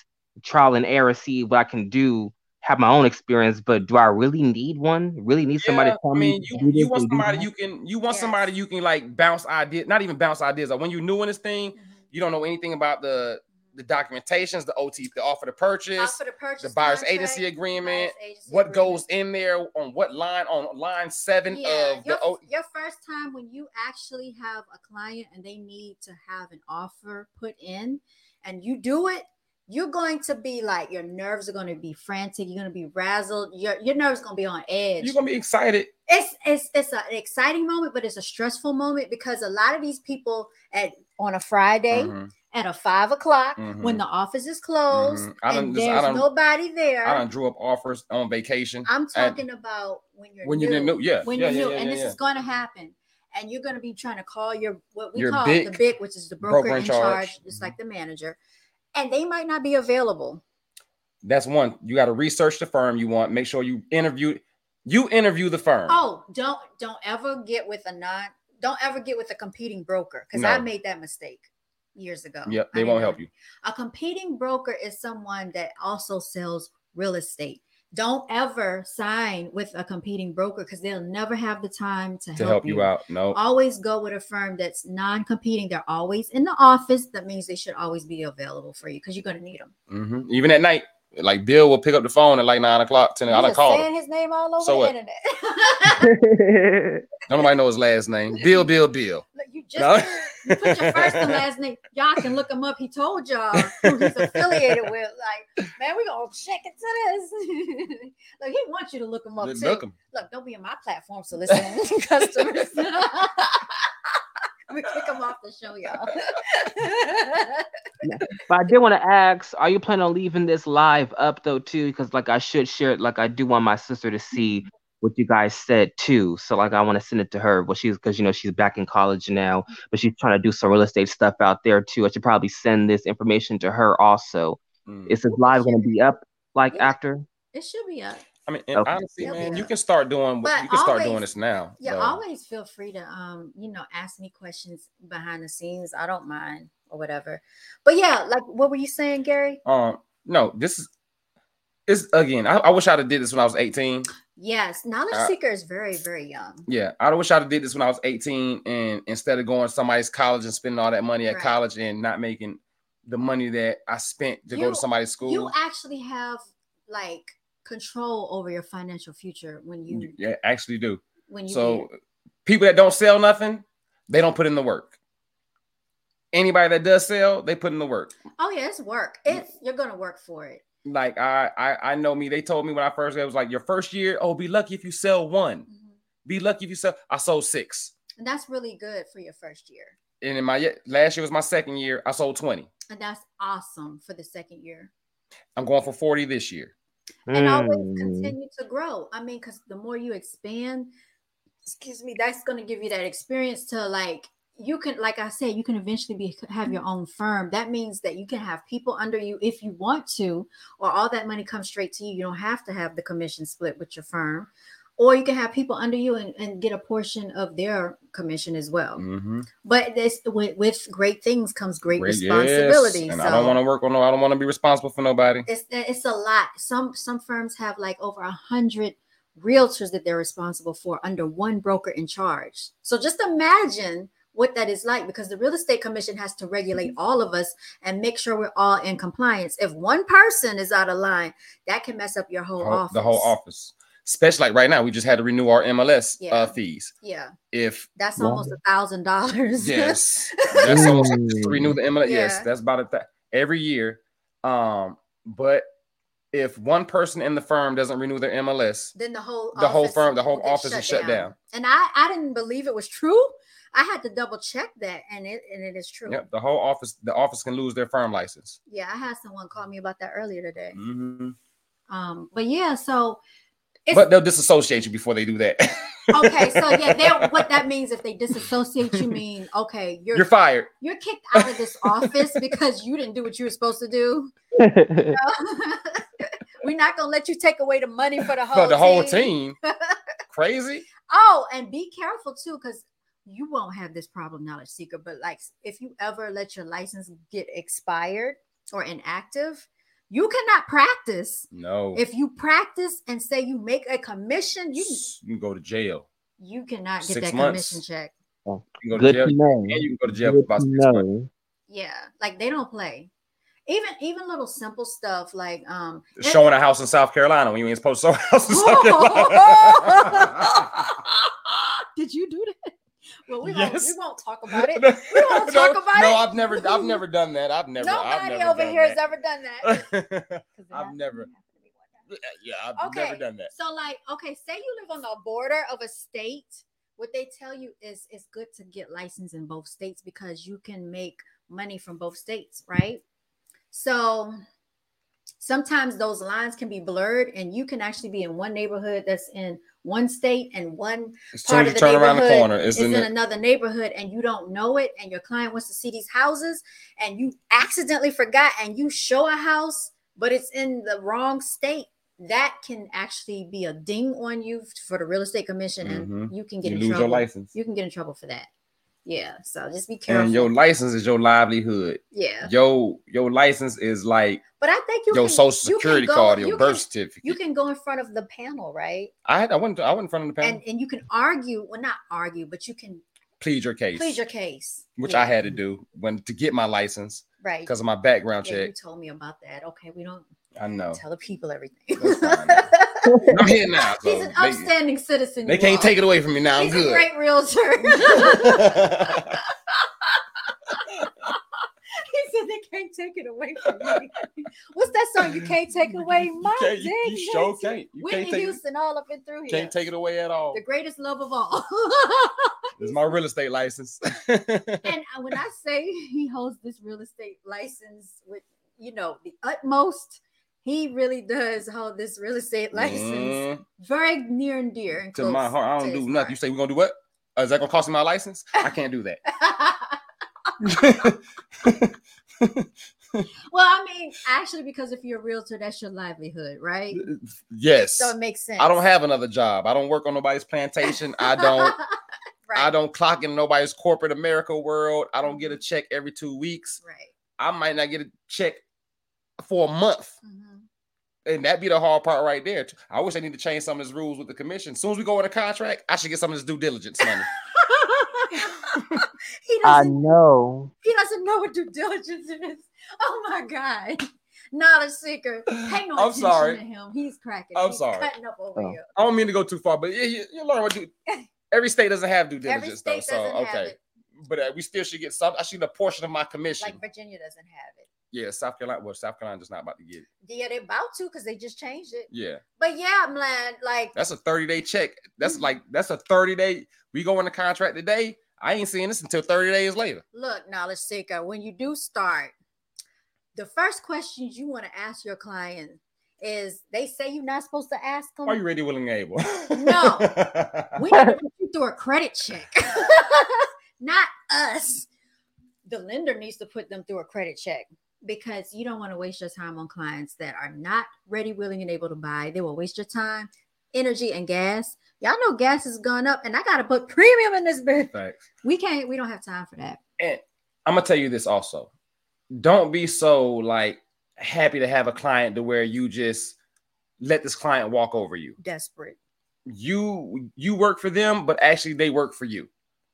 Speaker 2: trial and error, see what I can do, have my own experience, but do I really need one? Really need somebody
Speaker 3: Yeah,
Speaker 2: to tell
Speaker 3: I mean,
Speaker 2: me?
Speaker 3: you, you want somebody you can you want
Speaker 1: Yes.
Speaker 3: somebody you can like bounce ideas, not even bounce ideas. Like when you're new in this thing,
Speaker 1: Mhm.
Speaker 3: you don't know anything about the the documentations, the OT, the offer to purchase,
Speaker 1: Offer to purchase
Speaker 3: the buyer's
Speaker 1: contract,
Speaker 3: agency agreement,
Speaker 1: buyer's agency
Speaker 3: what
Speaker 1: agreement.
Speaker 3: goes in there on what line on line seven
Speaker 1: Yeah,
Speaker 3: of
Speaker 1: your,
Speaker 3: the O.
Speaker 1: your first time when you actually have a client and they need to have an offer put in and you do it, you're going to be like your nerves are going to be frantic. You're going to be razzled. Your your nerves going to be on edge.
Speaker 3: You're gonna be excited.
Speaker 1: it's it's it's an exciting moment, but it's a stressful moment because a lot of these people at on a Friday
Speaker 3: Mhm,
Speaker 1: at a five o'clock when
Speaker 3: Mhm.
Speaker 1: the office is closed
Speaker 3: Mhm. I
Speaker 1: and
Speaker 3: just- I
Speaker 1: there's
Speaker 3: done-
Speaker 1: nobody there.
Speaker 3: I drew up offers on vacation.
Speaker 1: I'm talking about when you're
Speaker 3: when
Speaker 1: new,
Speaker 3: you're new, yeah,
Speaker 1: when
Speaker 3: yeah,
Speaker 1: you're
Speaker 3: yeah,
Speaker 1: new,
Speaker 3: yeah,
Speaker 1: and this is going to happen. And you're going to be trying to call your what we
Speaker 3: Your
Speaker 1: call the
Speaker 3: BIC,
Speaker 1: which is the broker,
Speaker 3: broker in
Speaker 1: charge,
Speaker 3: charge. Mm-hmm.
Speaker 1: just like the manager, and they might not be available.
Speaker 3: That's one. You got to research the firm you want. Make sure you interview. You interview the firm.
Speaker 1: Oh, don't don't ever get with a non, don't ever get with a competing broker because I made that mistake years ago.
Speaker 3: Yep, they
Speaker 1: didn't
Speaker 3: won't help you.
Speaker 1: A competing broker is someone that also sells real estate. Don't ever sign with a competing broker because they'll never have the time to,
Speaker 3: to help you out. No,
Speaker 1: Always go with a firm that's non-competing. They're always in the office. That means they should always be available for you because you're going to need them.
Speaker 3: Mhm. even at night, like Bill will pick up the phone at like nine o'clock. Ten. I done called him.
Speaker 1: his name all over
Speaker 3: So
Speaker 1: the
Speaker 3: what?
Speaker 1: internet.
Speaker 3: Nobody know his last name. Bill, Bill, Bill.
Speaker 1: Look, just
Speaker 3: No.
Speaker 1: you put your first and last name. Y'all can look him up. He told y'all who he's affiliated with. Like, man, we gonna check into this. Look, he wants you to look him up
Speaker 3: Look,
Speaker 1: too.
Speaker 3: look 'em.
Speaker 1: Look, don't be in my platform soliciting customers. I'm gonna kick him off the show, y'all.
Speaker 2: But I did want to ask, are you planning on leaving this live up though too? Because like I should share it, like I do want my sister to see what you guys said too. So like I want to send it to her. Well, she's because you know she's back in college now, but she's trying to do some real estate stuff out there too. I should probably send this information to her also.
Speaker 3: Mm.
Speaker 2: Is this live going to be up like
Speaker 1: Yeah.
Speaker 2: after?
Speaker 1: it should be up.
Speaker 3: I mean, and
Speaker 2: Okay.
Speaker 3: honestly,
Speaker 1: It'll
Speaker 3: man, you can start doing.
Speaker 1: But
Speaker 3: you can start doing this now.
Speaker 1: Yeah,
Speaker 3: though.
Speaker 1: always feel free to um, you know, ask me questions behind the scenes. I don't mind or whatever. But yeah, like what were you saying, Gary?
Speaker 3: Um, no, this is. It's again. I, I wish I'd have did this when I was eighteen.
Speaker 1: Yes, knowledge
Speaker 3: Uh,
Speaker 1: seeker is very, very young.
Speaker 3: Yeah, I wish I'd have did this when I was eighteen, and instead of going to somebody's college and spending all that money at
Speaker 1: Right.
Speaker 3: college and not making the money that I spent to go to somebody's school.
Speaker 1: You actually have like control over your financial future when you
Speaker 3: You- yeah, actually do.
Speaker 1: when you
Speaker 3: So
Speaker 1: did.
Speaker 3: people that don't sell nothing, they don't put in the work. Anybody that does sell, they put in the work.
Speaker 1: Oh yeah, it's work. It's you're gonna work for it.
Speaker 3: Like I, I, I know me. They told me when I first it was like your first year. Oh, be lucky if you sell one.
Speaker 1: Mhm.
Speaker 3: Be lucky if you sell. I sold six,
Speaker 1: And that's really good for your first year.
Speaker 3: and in my last year was my second year. I sold twenty.
Speaker 1: And that's awesome for the second year.
Speaker 3: I'm going for forty this year.
Speaker 1: and always
Speaker 2: Mm.
Speaker 1: continue to grow. I mean, because the more you expand, excuse me, that's going to give you that experience to like you can, like I said, you can eventually be have your own firm. That means that you can have people under you if you want to, or all that money comes straight to you. You don't have to have the commission split with your firm, or you can have people under you and, and get a portion of their commission as well.
Speaker 3: Mhm.
Speaker 1: But this with, with great things comes great,
Speaker 3: Great, yes.
Speaker 1: responsibility.
Speaker 3: And
Speaker 1: so
Speaker 3: I don't want to work on no. I don't want to be responsible for nobody.
Speaker 1: it's it's a lot. Some some firms have like over a hundred realtors that they're responsible for under one broker in charge. So just imagine what that is like because the real estate commission has to regulate all of us and make sure we're all in compliance. If one person is out of line, that can mess up your whole
Speaker 3: Whole-
Speaker 1: office.
Speaker 3: The whole office, especially like right now, we just had to renew our MLS
Speaker 1: Yeah.
Speaker 3: uh, fees.
Speaker 1: Yeah,
Speaker 3: If
Speaker 1: that's almost a thousand dollars.
Speaker 3: yes, that's almost to renew the MLS. Yes, that's about it. That every year. Um, but if one person in the firm doesn't renew their MLS,
Speaker 1: then the whole
Speaker 3: the whole firm, the whole office is shut down.
Speaker 1: And I I didn't believe it was true. I had to double check that, and it and it is true.
Speaker 3: Yep, the whole office, the office can lose their firm license.
Speaker 1: Yeah, I had someone call me about that earlier today.
Speaker 3: Mhm.
Speaker 1: Um, but yeah, so it's
Speaker 3: But they'll disassociate you before they do that.
Speaker 1: okay. So yeah, they're, what that means if they disassociate you mean okay, you're
Speaker 3: You're fired.
Speaker 1: you're kicked out of this office because you didn't do what you were supposed to do. We're not gonna let you take away the money for the whole
Speaker 3: For the whole team. Crazy.
Speaker 1: Oh, and be careful too, because you won't have this problem, knowledge seeker. But like, if you ever let your license get expired or inactive, you cannot practice.
Speaker 3: No.
Speaker 1: If you practice and say you make a commission, you
Speaker 3: you can go to jail.
Speaker 1: you cannot get
Speaker 3: Six
Speaker 1: that
Speaker 3: months.
Speaker 1: commission check.
Speaker 3: You can go to
Speaker 2: Good
Speaker 3: jail.
Speaker 2: know.
Speaker 3: And you can go to jail for about
Speaker 2: to
Speaker 3: six months.
Speaker 1: Yeah, like they don't play. Even even little simple stuff like um
Speaker 3: Showing a house in South Carolina when you ain't supposed to show a house in South Carolina.
Speaker 1: Did you do that? Well, we, won't, we won't talk about it.
Speaker 3: We
Speaker 1: won't talk about
Speaker 3: no,
Speaker 1: it.
Speaker 3: No, I've never, I've never done that. I've never, I've
Speaker 1: Nobody
Speaker 3: never
Speaker 1: over
Speaker 3: done
Speaker 1: here has ever done that.
Speaker 3: I've never-
Speaker 1: it has to be one time.
Speaker 3: yeah, I've never done that.
Speaker 1: So like, okay, say you live on the border of a state. What they tell you is it's good to get licensed in both states because you can make money from both states, right? So sometimes those lines can be blurred and you can actually be in one neighborhood that's in one state and one
Speaker 3: As
Speaker 1: part of the
Speaker 3: turn around the
Speaker 1: neighborhood
Speaker 3: corner,
Speaker 1: is
Speaker 3: in
Speaker 1: in another neighborhood and you don't know it and your client wants to see these houses and you accidentally forgot and you show a house but it's in the wrong state that can actually be a ding on you for the real estate commission and
Speaker 3: Mhm.
Speaker 1: you can get
Speaker 3: you
Speaker 1: in
Speaker 3: lose
Speaker 1: trouble
Speaker 3: your license.
Speaker 1: you can get in trouble for that yeah so just be careful
Speaker 3: And your license is your livelihood.
Speaker 1: yeah
Speaker 3: Your your license is like
Speaker 1: but i think you
Speaker 3: your
Speaker 1: can,
Speaker 3: social
Speaker 1: you can
Speaker 3: security
Speaker 1: go-
Speaker 3: card,
Speaker 1: you
Speaker 3: your
Speaker 1: can-
Speaker 3: birth certificate.
Speaker 1: you can go in front of the panel right
Speaker 3: I had, I went, I went in front of the panel.
Speaker 1: and and you can argue well not argue but you can
Speaker 3: plead your case,
Speaker 1: plead your case
Speaker 3: which
Speaker 1: Yeah,
Speaker 3: I had to do when to get my license
Speaker 1: right
Speaker 3: because of my background
Speaker 1: Yeah, you told me about that. Okay, we don't
Speaker 3: I know.
Speaker 1: tell the people everything.
Speaker 3: I'm here now. So
Speaker 1: He's an
Speaker 3: they,
Speaker 1: upstanding citizen.
Speaker 3: they can't take it away from me now. I'm
Speaker 1: He's a
Speaker 3: good.
Speaker 1: great realtor. he said they can't take it away from me. What's that song? You can't take away my
Speaker 3: you, can't, you, you sure can't. You
Speaker 1: Whitney
Speaker 3: can't take, it,
Speaker 1: Houston, all up and through here.
Speaker 3: can't take it away at all.
Speaker 1: the greatest love of all.
Speaker 3: This is my real estate license.
Speaker 1: and uh, when I say he holds this real estate license with, you know, the utmost, he really does hold this real estate license
Speaker 3: Mm,
Speaker 1: very near and dear and
Speaker 3: to my heart, I don't do nothing. You say we're gonna do what? Uh, is that gonna cost me my license? I can't do that.
Speaker 1: well, I mean, actually, because if you're a realtor, that's your livelihood, right?
Speaker 3: yes.
Speaker 1: So it makes sense.
Speaker 3: I don't have another job. I don't work on nobody's plantation. I don't.
Speaker 1: right.
Speaker 3: I don't clock in nobody's corporate America world. I don't get a check every two weeks.
Speaker 1: Right.
Speaker 3: I might not get a check for a month.
Speaker 1: Mhm.
Speaker 3: And that be the hard part right there. I wish I need to change some of his rules with the commission. As soon as we go in a contract, I should get some of this due diligence money.
Speaker 1: he
Speaker 2: I
Speaker 1: doesn't.
Speaker 2: know.
Speaker 1: he doesn't know what due diligence is. Oh my god. Knowledge seeker. Hang on
Speaker 3: I'm sorry.
Speaker 1: to him. He's cracking.
Speaker 3: I'm
Speaker 1: He's
Speaker 3: sorry.
Speaker 1: Cutting up over
Speaker 2: Oh.
Speaker 1: here.
Speaker 3: I don't mean to go too far, but yeah, you, you learn what do. Every state doesn't have due
Speaker 1: Every
Speaker 3: diligence though, so
Speaker 1: doesn't have
Speaker 3: okay.
Speaker 1: it.
Speaker 3: But uh, we still should get some. I should get a portion of my commission.
Speaker 1: Like Virginia doesn't have it.
Speaker 3: Yeah, South Carolina. Well, South Carolina just not about to get it.
Speaker 1: Yeah, they're about to because they just changed it.
Speaker 3: Yeah,
Speaker 1: But yeah, I'm like, like
Speaker 3: that's a thirty day check. That's
Speaker 1: Mm-hmm.
Speaker 3: like that's a thirty day. We go in the contract today. I ain't seeing this until thirty days later.
Speaker 1: look, knowledge seeker, when you do start, the first questions you want to ask your client is they say you're not supposed to ask them.
Speaker 3: Are you ready, willing, able?
Speaker 1: No. we need to put you through a credit check, not us. The lender needs to put them through a credit check because you don't want to waste your time on clients that are not ready, willing, and able to buy. They will waste your time, energy, and gas. Y'all know gas has gone up, and I got to put premium in this bit.
Speaker 3: Thanks.
Speaker 1: We can't. We don't have time for that.
Speaker 3: And I'm gonna tell you this also. Don't be so like happy to have a client to where you just let this client walk over you.
Speaker 1: Desperate.
Speaker 3: You you work for them, but actually they work for you.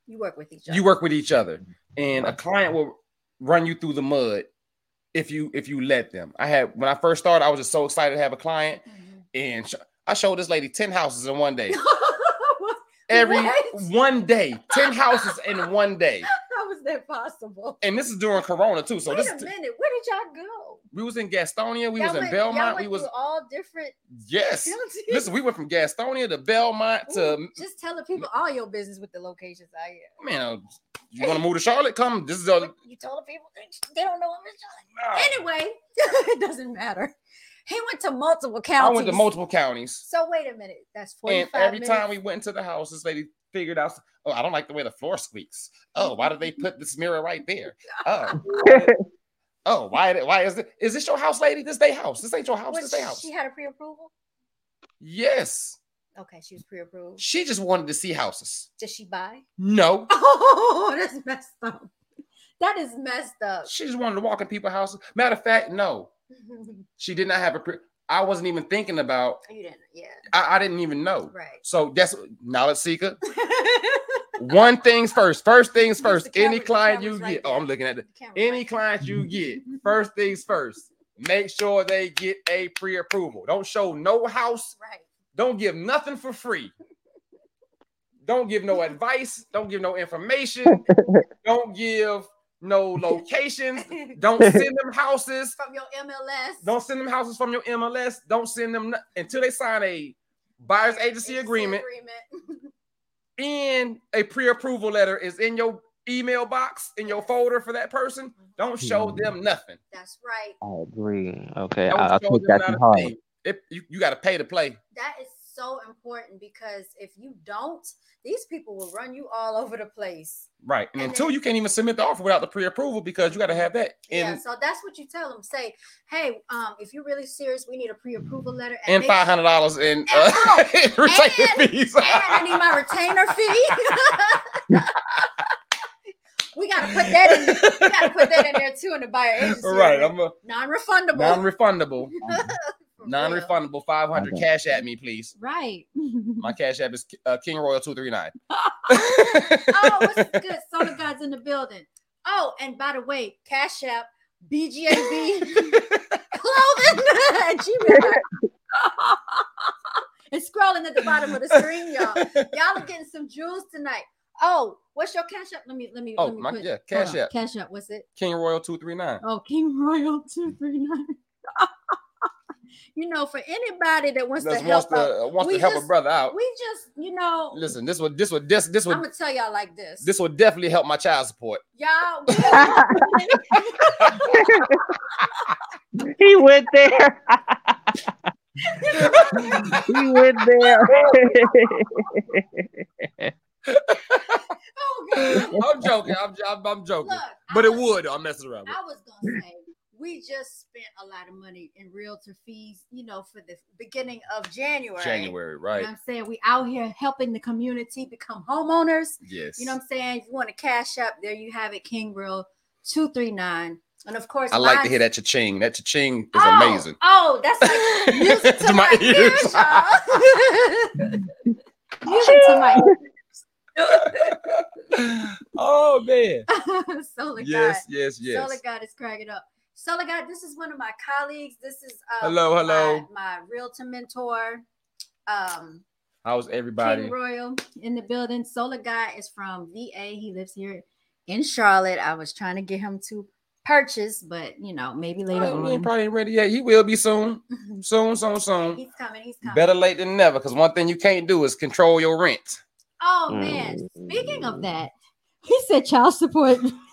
Speaker 1: You work with each other.
Speaker 3: You work with each other, and a client will run you through the mud if you if you let them. I had when I first started, I was just so excited to have a client,
Speaker 1: Mhm.
Speaker 3: and sh- I showed this lady ten houses in one day. Every
Speaker 1: What?
Speaker 3: one day, ten houses in one day,
Speaker 1: How was that possible?
Speaker 3: and this is during Corona too. So
Speaker 1: Wait
Speaker 3: this
Speaker 1: a
Speaker 3: is
Speaker 1: minute. Where did y'all go?
Speaker 3: we was in Gastonia, we
Speaker 1: Y'all
Speaker 3: was in
Speaker 1: went- y'all
Speaker 3: Belmont, we was
Speaker 1: all different.
Speaker 3: yes.
Speaker 1: counties?
Speaker 3: Listen, we went from Gastonia to Belmont to
Speaker 1: just telling people all your business with the locations I here.
Speaker 3: man. You want to move to Charlotte? Come. This is a
Speaker 1: You told the people they don't know I'm in Charlotte. Anyway, it doesn't matter. He went to multiple counties.
Speaker 3: I went to multiple counties,
Speaker 1: So wait a minute. That's 45
Speaker 3: and every
Speaker 1: minutes.
Speaker 3: time we went into the house, this lady figured out. Oh, I don't like the way the floor squeaks. Oh, why did they put this mirror right there? Oh, oh, why? Why is it? Is this your house, lady? This day house. This ain't your house.
Speaker 1: Was
Speaker 3: This day house.
Speaker 1: she had a pre-approval?
Speaker 3: Yes,
Speaker 1: Okay, she was pre-approved.
Speaker 3: she just wanted to see houses.
Speaker 1: Did she buy?
Speaker 3: No,
Speaker 1: Oh, that's messed up. That is messed up.
Speaker 3: she just wanted to walk in people's houses. Matter of fact, no, she did not have a. Pre- I wasn't even thinking about.
Speaker 1: you didn't, yeah,
Speaker 3: I, I didn't even know.
Speaker 1: right.
Speaker 3: So that's knowledge seeker. One things first. First things first.
Speaker 1: the
Speaker 3: Any client you
Speaker 1: right
Speaker 3: get. Oh. I'm looking at it.
Speaker 1: The camera
Speaker 3: Any
Speaker 1: right
Speaker 3: client you get. First things first. Make sure they get a pre-approval. Don't show no house.
Speaker 1: right.
Speaker 3: Don't give nothing for free. Don't give no advice. Don't give no information. Don't give no locations. Don't send them houses.
Speaker 1: From your MLS.
Speaker 3: Don't send them houses from your MLS. Don't send them no- until they sign a buyer's agency agreement and a pre-approval letter is in your email box in your folder for that person. Don't show
Speaker 2: Hmm.
Speaker 3: them nothing.
Speaker 1: That's right.
Speaker 2: I agree. Okay, I, I'll
Speaker 3: show
Speaker 2: take that
Speaker 3: not
Speaker 2: to heart.
Speaker 3: If you, you got to pay to play.
Speaker 1: That is so important because if you don't, these people will run you all over the place.
Speaker 3: Right. And
Speaker 1: And
Speaker 3: you can't even submit the offer without the pre-approval because you got to have that.
Speaker 1: yeah, so that's what you tell them. Say, hey, um, if you're really serious, we need a pre-approval letter
Speaker 3: and
Speaker 1: make-
Speaker 3: five hundred dollars in uh, retainer
Speaker 1: and-
Speaker 3: fees.
Speaker 1: and I need my retainer fee. we gotta put that in. We gotta put that in there too in the buyer agency.
Speaker 3: right. I'm a
Speaker 1: non-refundable.
Speaker 3: non-refondable.
Speaker 1: For real.
Speaker 3: Non-refundable. Five hundred.
Speaker 2: Okay.
Speaker 3: Cash at me, please.
Speaker 1: Right.
Speaker 3: My cash app is uh, King Royal two three nine.
Speaker 1: oh, what's good? Soda God's in the building. Oh, and by the way, Cash App, BGAB clothing at Gmail. it's scrolling at the bottom of the screen, y'all. Y'all are getting some jewels tonight. Oh, what's your Cash App? Let me let me
Speaker 3: Oh,
Speaker 1: let me
Speaker 3: my-
Speaker 1: put,
Speaker 3: yeah, Cash. App.
Speaker 1: Cash App. What's it?
Speaker 3: King Royal two three nine.
Speaker 1: Oh, King Royal two three nine. You know, for anybody that wants
Speaker 3: Just
Speaker 1: to
Speaker 3: wants
Speaker 1: help
Speaker 3: to
Speaker 1: out,
Speaker 3: uh, wants to help a brother out.
Speaker 1: we just you know.
Speaker 3: Listen, this would this would this this would
Speaker 1: I'm gonna tell y'all like this.
Speaker 3: this would definitely help my child support.
Speaker 1: y'all.
Speaker 2: he went there. he went there.
Speaker 1: oh, God.
Speaker 3: I'm joking. I'm, I'm, I'm joking.
Speaker 1: Look,
Speaker 3: but
Speaker 1: I
Speaker 3: it
Speaker 1: was-
Speaker 3: would. I'm messing around.
Speaker 1: I was gonna say we just spent a lot of money in realtor fees, you know, for the beginning of January.
Speaker 3: January,
Speaker 1: You
Speaker 3: right?
Speaker 1: know what I'm saying? We out here helping the community become homeowners.
Speaker 3: Yes.
Speaker 1: You know what I'm saying? If you want to cash up, there you have it, King Royal 239. And of course,
Speaker 3: I like to hear that cha-ching. That cha-ching is
Speaker 1: Oh,
Speaker 3: amazing.
Speaker 1: Oh, that's like music to,
Speaker 3: To
Speaker 1: my,
Speaker 3: my
Speaker 1: ears,
Speaker 3: ears.
Speaker 1: music to my
Speaker 3: oh man.
Speaker 1: ears. Solar
Speaker 3: Yes,
Speaker 1: God.
Speaker 3: yes, yes.
Speaker 1: Solar God is cracking up. Solar God, this is one of my colleagues. This is uh,
Speaker 3: Hello, hello.
Speaker 1: My, my realtor mentor, um,
Speaker 3: How's everybody?
Speaker 1: King Royal in the building. Solar Guy is from VA. He lives here in Charlotte. I was trying to get him to purchase, but you know, maybe later
Speaker 3: Oh, he
Speaker 1: on.
Speaker 3: probably ain't ready yet. He will be soon. Soon, soon, soon.
Speaker 1: he's coming. He's coming.
Speaker 3: Better late than never. Because one thing you can't do is control your rent.
Speaker 1: Oh man!
Speaker 2: Mm.
Speaker 1: Speaking of that, he said child support.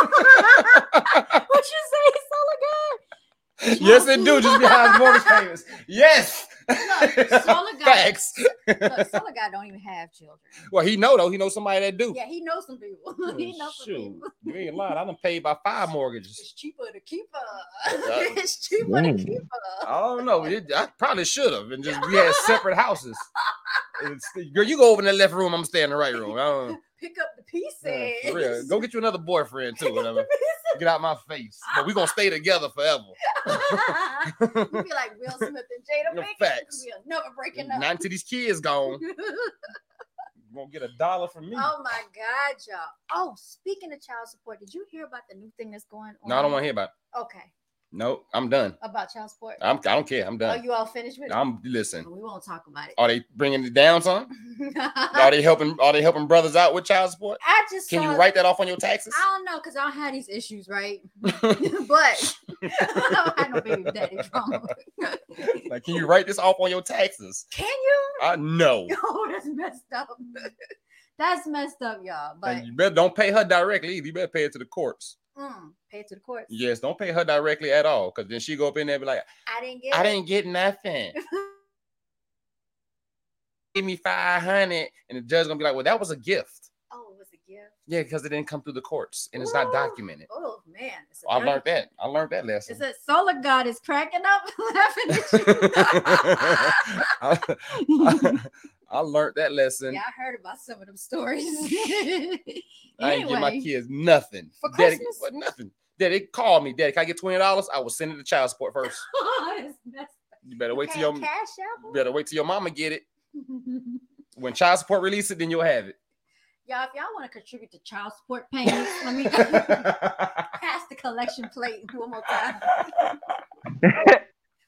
Speaker 1: what you say, Solar Guy?
Speaker 3: yes, it do. Just behind mortgage payments. Yes.
Speaker 1: Look, Solar
Speaker 3: Facts.
Speaker 1: Look, Solar don't even have children.
Speaker 3: Well, he know though. He knows somebody that do.
Speaker 1: Yeah, he knows some people. he knows some
Speaker 3: Shoot,
Speaker 1: people.
Speaker 3: you ain't lying. I done paid by five mortgages.
Speaker 1: It's cheaper to keep her.
Speaker 3: Yeah.
Speaker 1: it's cheaper to keep her.
Speaker 3: I don't know. It- I probably should have, and just we had separate houses. It's- girl, you go over in the left room. I'm staying in the right room.
Speaker 1: Pick up the pieces.
Speaker 3: yeah, real. Go get you another boyfriend too. Whatever. Get out my face. But we gonna stay together forever.
Speaker 1: you be like Will Smith and Jada
Speaker 3: No facts.
Speaker 1: We are never breaking up.
Speaker 3: Not until these kids gone. You won't get a dollar from me.
Speaker 1: oh my God, y'all. Oh, speaking of child support, did you hear about the new thing that's going on?
Speaker 3: No, I don't want to hear about. It.
Speaker 1: Okay,
Speaker 3: No, I'm done.
Speaker 1: about child support.
Speaker 3: I'm. I don't care. I'm done.
Speaker 1: Are you all finished with it?
Speaker 3: I'm listen.
Speaker 1: we won't talk about it.
Speaker 3: Are they bringing it down, son? Are they helping? Are they helping brothers out with child support?
Speaker 1: I just
Speaker 3: Can you write that off on your taxes?
Speaker 1: I don't know because I don't have these issues, right? but I don't have no baby daddy drama.
Speaker 3: Like, can you write this off on your taxes?
Speaker 1: Can you?
Speaker 3: I know.
Speaker 1: Oh, that's messed up. That's messed up, y'all. But
Speaker 3: And you better don't pay her directly either. You better pay it to the courts.
Speaker 1: Mm, pay it to the courts.
Speaker 3: Yes, don't pay her directly at all. Because then she go up in there and be like,
Speaker 1: I didn't get.
Speaker 3: I
Speaker 1: it.
Speaker 3: didn't get nothing. Give me 500. And the judge gonna be like, well, that was a gift.
Speaker 1: Oh, it was a gift.
Speaker 3: Yeah, because it didn't come through the courts and it's not documented.
Speaker 1: Oh man, a
Speaker 3: I learned that. I learned that lesson.
Speaker 1: said solar god is cracking up laughing at
Speaker 3: I,
Speaker 1: you.
Speaker 3: I learned that lesson.
Speaker 1: yeah, I heard about some of them stories.
Speaker 3: I ain't give my kids nothing.
Speaker 1: For
Speaker 3: Daddy,
Speaker 1: Christmas?
Speaker 3: what, nothing. Daddy called me. Daddy, can I get twenty dollars? I will send it to child support first. You better wait till your
Speaker 1: cash out.
Speaker 3: better wait till your mama get it. When child support release it, then you'll have it.
Speaker 1: Y'all, if y'all want to contribute to child support payments, let me pass the collection plate one more time.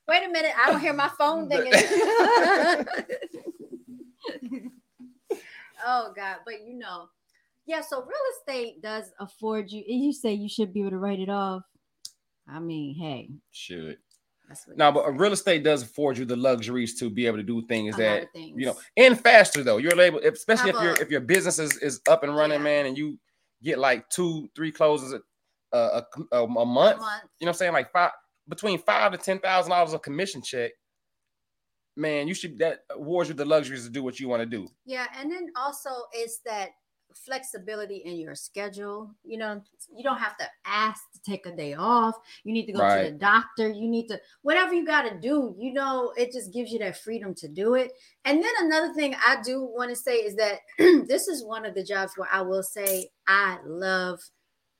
Speaker 1: Wait a minute, I don't hear my phone dinging. oh God, but you know, yeah. So real estate does afford you. You say you should be able to write it off. I mean, hey,
Speaker 3: Should
Speaker 1: that's what
Speaker 3: no, but real estate does afford you the luxuries to be able to do things that
Speaker 1: things.
Speaker 3: you know, and faster though. You're able, especially
Speaker 1: Have
Speaker 3: if your if your business is, is up and running,
Speaker 1: Yeah.
Speaker 3: man, and you get like two, three closes a a, a, a
Speaker 1: A
Speaker 3: month.
Speaker 1: month.
Speaker 3: You know what I'm saying? Like five between five to ten thousand dollars of commission check. Man, you should that uh, awards you the luxuries to do what you want to do.
Speaker 1: Yeah, and then also it's that flexibility in your schedule. You know, you don't have to ask to take a day off. You need to go to the doctor. You need to whatever you got to do. You know, it just gives you that freedom to do it. And then another thing I do want to say is that this is one of the jobs where I will say I love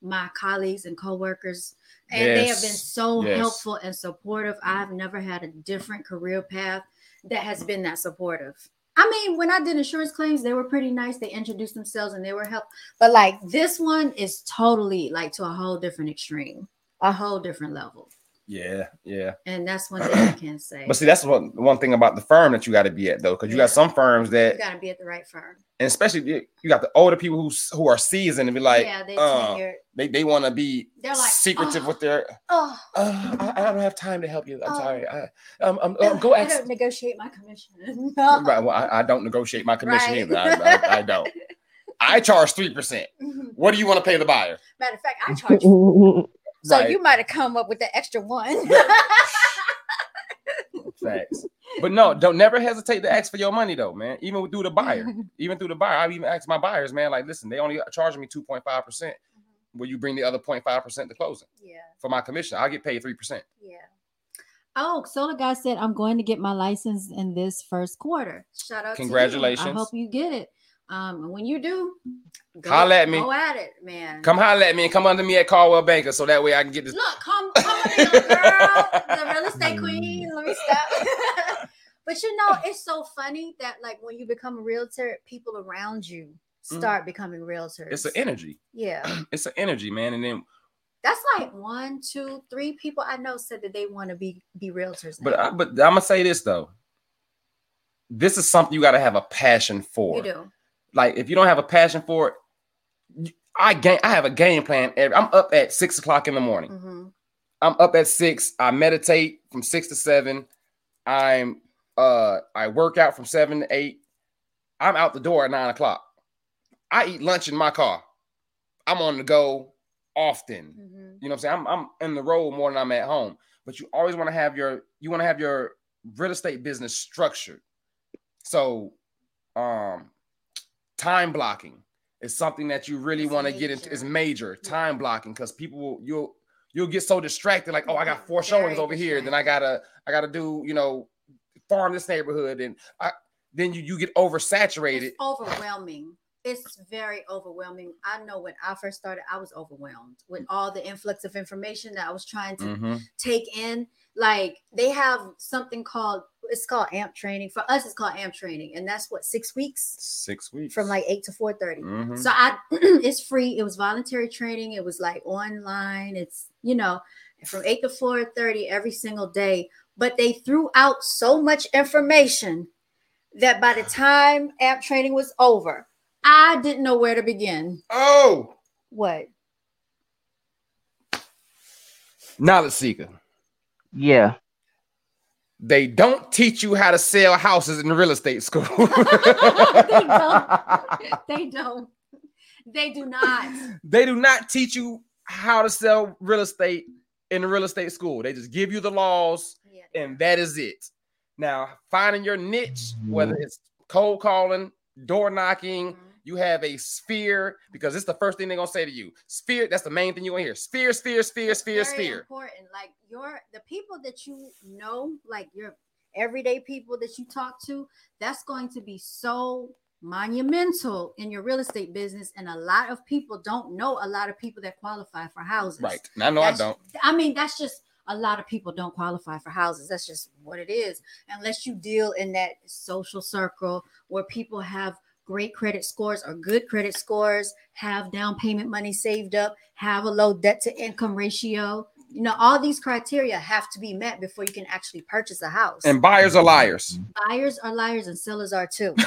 Speaker 1: my colleagues and coworkers and they have been so
Speaker 3: Yes.
Speaker 1: helpful and supportive. I've never had a different career path that has been that supportive. I mean, when I did insurance claims, they were pretty nice. They introduced themselves and they were help. But like this one is totally like to a whole different extreme, a whole different level.
Speaker 3: Yeah, yeah.
Speaker 1: And that's one thing I can say.
Speaker 3: But see, that's one one thing about the firm that you got to be at though, because you
Speaker 1: Yeah.
Speaker 3: got some firms that,
Speaker 1: you got to be at the right firm.
Speaker 3: and especially you- you got the older people who who are seasoned and be like,
Speaker 1: yeah, they
Speaker 3: uh, they they want to be
Speaker 1: They're like,
Speaker 3: secretive
Speaker 1: "Oh."
Speaker 3: with their.
Speaker 1: Oh,
Speaker 3: Uh, I, I don't have time to help you. I'm
Speaker 1: Oh.
Speaker 3: sorry. I, um, um, um, go
Speaker 1: I
Speaker 3: ask.
Speaker 1: don't negotiate my commission.
Speaker 3: Right, well, I, I don't negotiate my commission
Speaker 1: Right.
Speaker 3: either. I, I, I don't. I charge three percent. What do you want to pay the buyer?
Speaker 1: Matter of fact, I charge. you. So
Speaker 3: Right.
Speaker 1: you might have come up with the extra one.
Speaker 3: Facts. But no, don't never hesitate to ask for your money though, man. Even through the buyer, even through the buyer, I've even asked my buyers, man. Like, listen, they only charging me two point five percent. Mm-hmm. Will you bring the other 0.5 percent to closing
Speaker 1: yeah.
Speaker 3: for my commission? I get paid three percent.
Speaker 1: Yeah. Oh, Solar Guy said I'm going to get my license in this first quarter. Shout out! To you. I hope you get it. Um, and when you do, go,
Speaker 3: Holla at me.
Speaker 1: Go at it, man.
Speaker 3: Come holler at me and come under me at Coldwell Banker so that way I can get this.
Speaker 1: Look, come, come me, girl, the real estate queen. Let me stop. but you know, it's so funny that like when you become a realtor, people around you start becoming realtors.
Speaker 3: Mm. It's an energy.
Speaker 1: yeah.
Speaker 3: It's an energy, man. And then,
Speaker 1: That's like one, two, three people I know said that they want to be be realtors.
Speaker 3: but. I, but I'm gonna say this though. This is something you got to have a passion for.
Speaker 1: you do.
Speaker 3: Like if you don't have a passion for it, I game. I have a game plan. Every, I'm up at six o'clock in the morning.
Speaker 1: hmm
Speaker 3: I'm up at six. I meditate from six to seven. I'm uh I work out from seven to eight. I'm out the door at nine o'clock. I eat lunch in my car. I'm on the go often.
Speaker 1: hmm
Speaker 3: You know what I'm saying? I'm I'm in the road more than I'm at home. but you always want to have your you want to have your real estate business structured. So, um, time blocking is something that you really want to get into. Is major time blocking because people will you'll you'll get so distracted like oh I got four showings over here then I gotta I gotta do you know farm this neighborhood and I then you you get oversaturated.
Speaker 1: It's overwhelming. It's very overwhelming. I know when I first started, I was overwhelmed with all the influx of information that I was trying to
Speaker 3: Mhm.
Speaker 1: take in. Like they have something called it's called AMP training. For us, it's called AMP training, and that's what six weeks
Speaker 3: Six weeks
Speaker 1: from like eight to four thirty.
Speaker 3: Mhm.
Speaker 1: So I it's free. It was voluntary training. It was like online. It's you know from eight to four thirty every single day. But they threw out so much information that by the time AMP training was over, I didn't know where to begin.
Speaker 3: oh
Speaker 1: What?
Speaker 3: knowledge seeker.
Speaker 2: Yeah.
Speaker 3: They don't teach you how to sell houses in real estate school.
Speaker 1: they don't. They don't. They do not.
Speaker 3: They do not teach you how to sell real estate in the real estate school. They just give you the laws
Speaker 1: Yeah.
Speaker 3: and that is it. Now, finding your niche, whether it's cold calling, door knocking,
Speaker 1: Mhm.
Speaker 3: You have a sphere because it's the first thing they're gonna say to you. Sphere, that's the main thing you're gonna hear. Sphere, sphere, sphere,
Speaker 1: It's
Speaker 3: sphere,
Speaker 1: very
Speaker 3: sphere.
Speaker 1: Important. Like your the people that you know, like your everyday people that you talk to, that's going to be so monumental in your real estate business. And a lot of people don't know a lot of people that qualify for houses.
Speaker 3: Right. I
Speaker 1: That's-
Speaker 3: don't.
Speaker 1: I mean, that's just a lot of people don't qualify for houses. That's just what it is. Unless you deal in that social circle where people have great credit scores or good credit scores, have down payment money saved up, have a low debt to income ratio. You know, all these criteria have to be met before you can actually purchase a house.
Speaker 3: And buyers are liars.
Speaker 1: buyers are liars and sellers are too.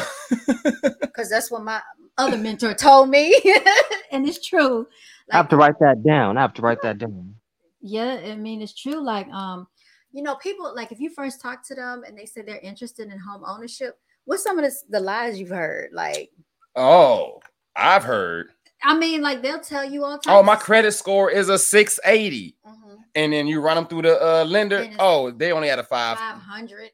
Speaker 1: Because that's what my other mentor told me. and it's true.
Speaker 2: I have to write that down. I have to write that down.
Speaker 1: Yeah, I mean it's true. Like, um, you know, people like if you first talk to them and they say they're interested in home ownership, what's some of the, the lies you've heard? Like,
Speaker 3: Oh, I've heard.
Speaker 1: I mean, like they'll tell you all. Time.
Speaker 3: Oh, my credit score is a 680.
Speaker 1: Mhm.
Speaker 3: And then you run them through the uh, lender. Oh, they only had a five.
Speaker 1: 500.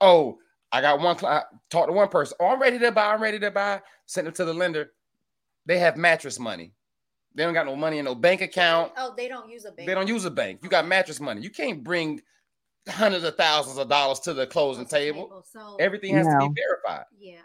Speaker 3: Oh, I got one client. Talk to one person. Oh, I'm ready to buy. I'm ready to buy. Send them to the lender. They have mattress money. They don't got no money in no bank account.
Speaker 1: Oh, they don't use a bank.
Speaker 3: They don't use a bank. You got mattress money. You can't bring hundreds of thousands of dollars to the closing table.
Speaker 1: So
Speaker 3: Everything has to be verified.
Speaker 1: yeah.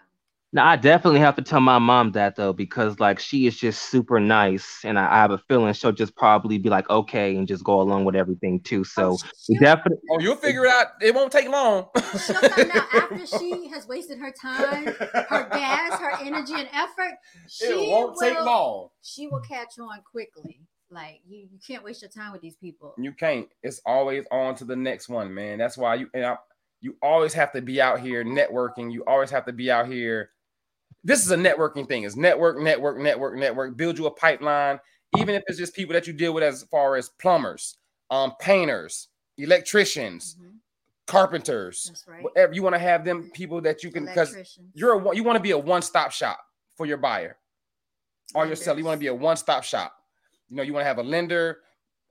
Speaker 2: Now I definitely have to tell my mom that though, because like she is just super nice, and I, I have a feeling she'll just probably be like okay and just go along with everything too. So
Speaker 1: Oh, she'll-
Speaker 2: definitely
Speaker 3: Oh, you'll figure it out. It won't take long.
Speaker 1: She'll find out after she has wasted her time, her gas, her energy, and effort. She
Speaker 3: it won't take long.
Speaker 1: She will catch on quickly. Like you, you can't waste your time with these people.
Speaker 3: You can't. It's always on to the next one, man. That's why you and I, you always have to be out here networking. You always have to be out here. This is a networking thing. It's network, network, network, network. Build you a pipeline, even if it's just people that you deal with as far as plumbers, um, painters, electricians,
Speaker 1: Mhm.
Speaker 3: carpenters,
Speaker 1: That's right.
Speaker 3: whatever. You want to have them people that you can because you're a you want to be a one-stop shop for your buyer or your seller. You want to be a one-stop shop. You know, you want to have a lender,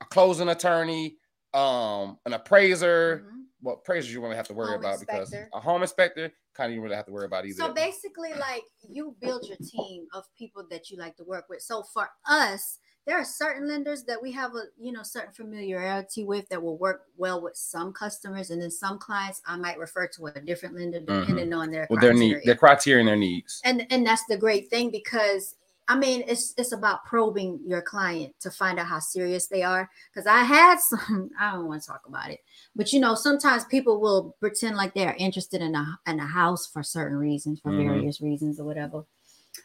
Speaker 3: a closing attorney, um, an appraiser.
Speaker 1: Mhm.
Speaker 3: Well, appraisers you won't have to worry
Speaker 1: Home
Speaker 3: about because a home inspector kind of you really have to worry about either.
Speaker 1: So basically, like you build your team of people that you like to work with. So for us, there are certain lenders that we have a you know certain familiarity with that will work well with some customers, and then some clients I might refer to a different lender depending on their
Speaker 3: Mm-hmm. well, their need, their criteria and their needs.
Speaker 1: and and that's the great thing because I mean it's it's about probing your client to find out how serious they are. Because I had some, I don't want to talk about it, but you know sometimes people will pretend like they are interested in a in a house for certain reasons, for
Speaker 3: Mhm.
Speaker 1: various reasons or whatever.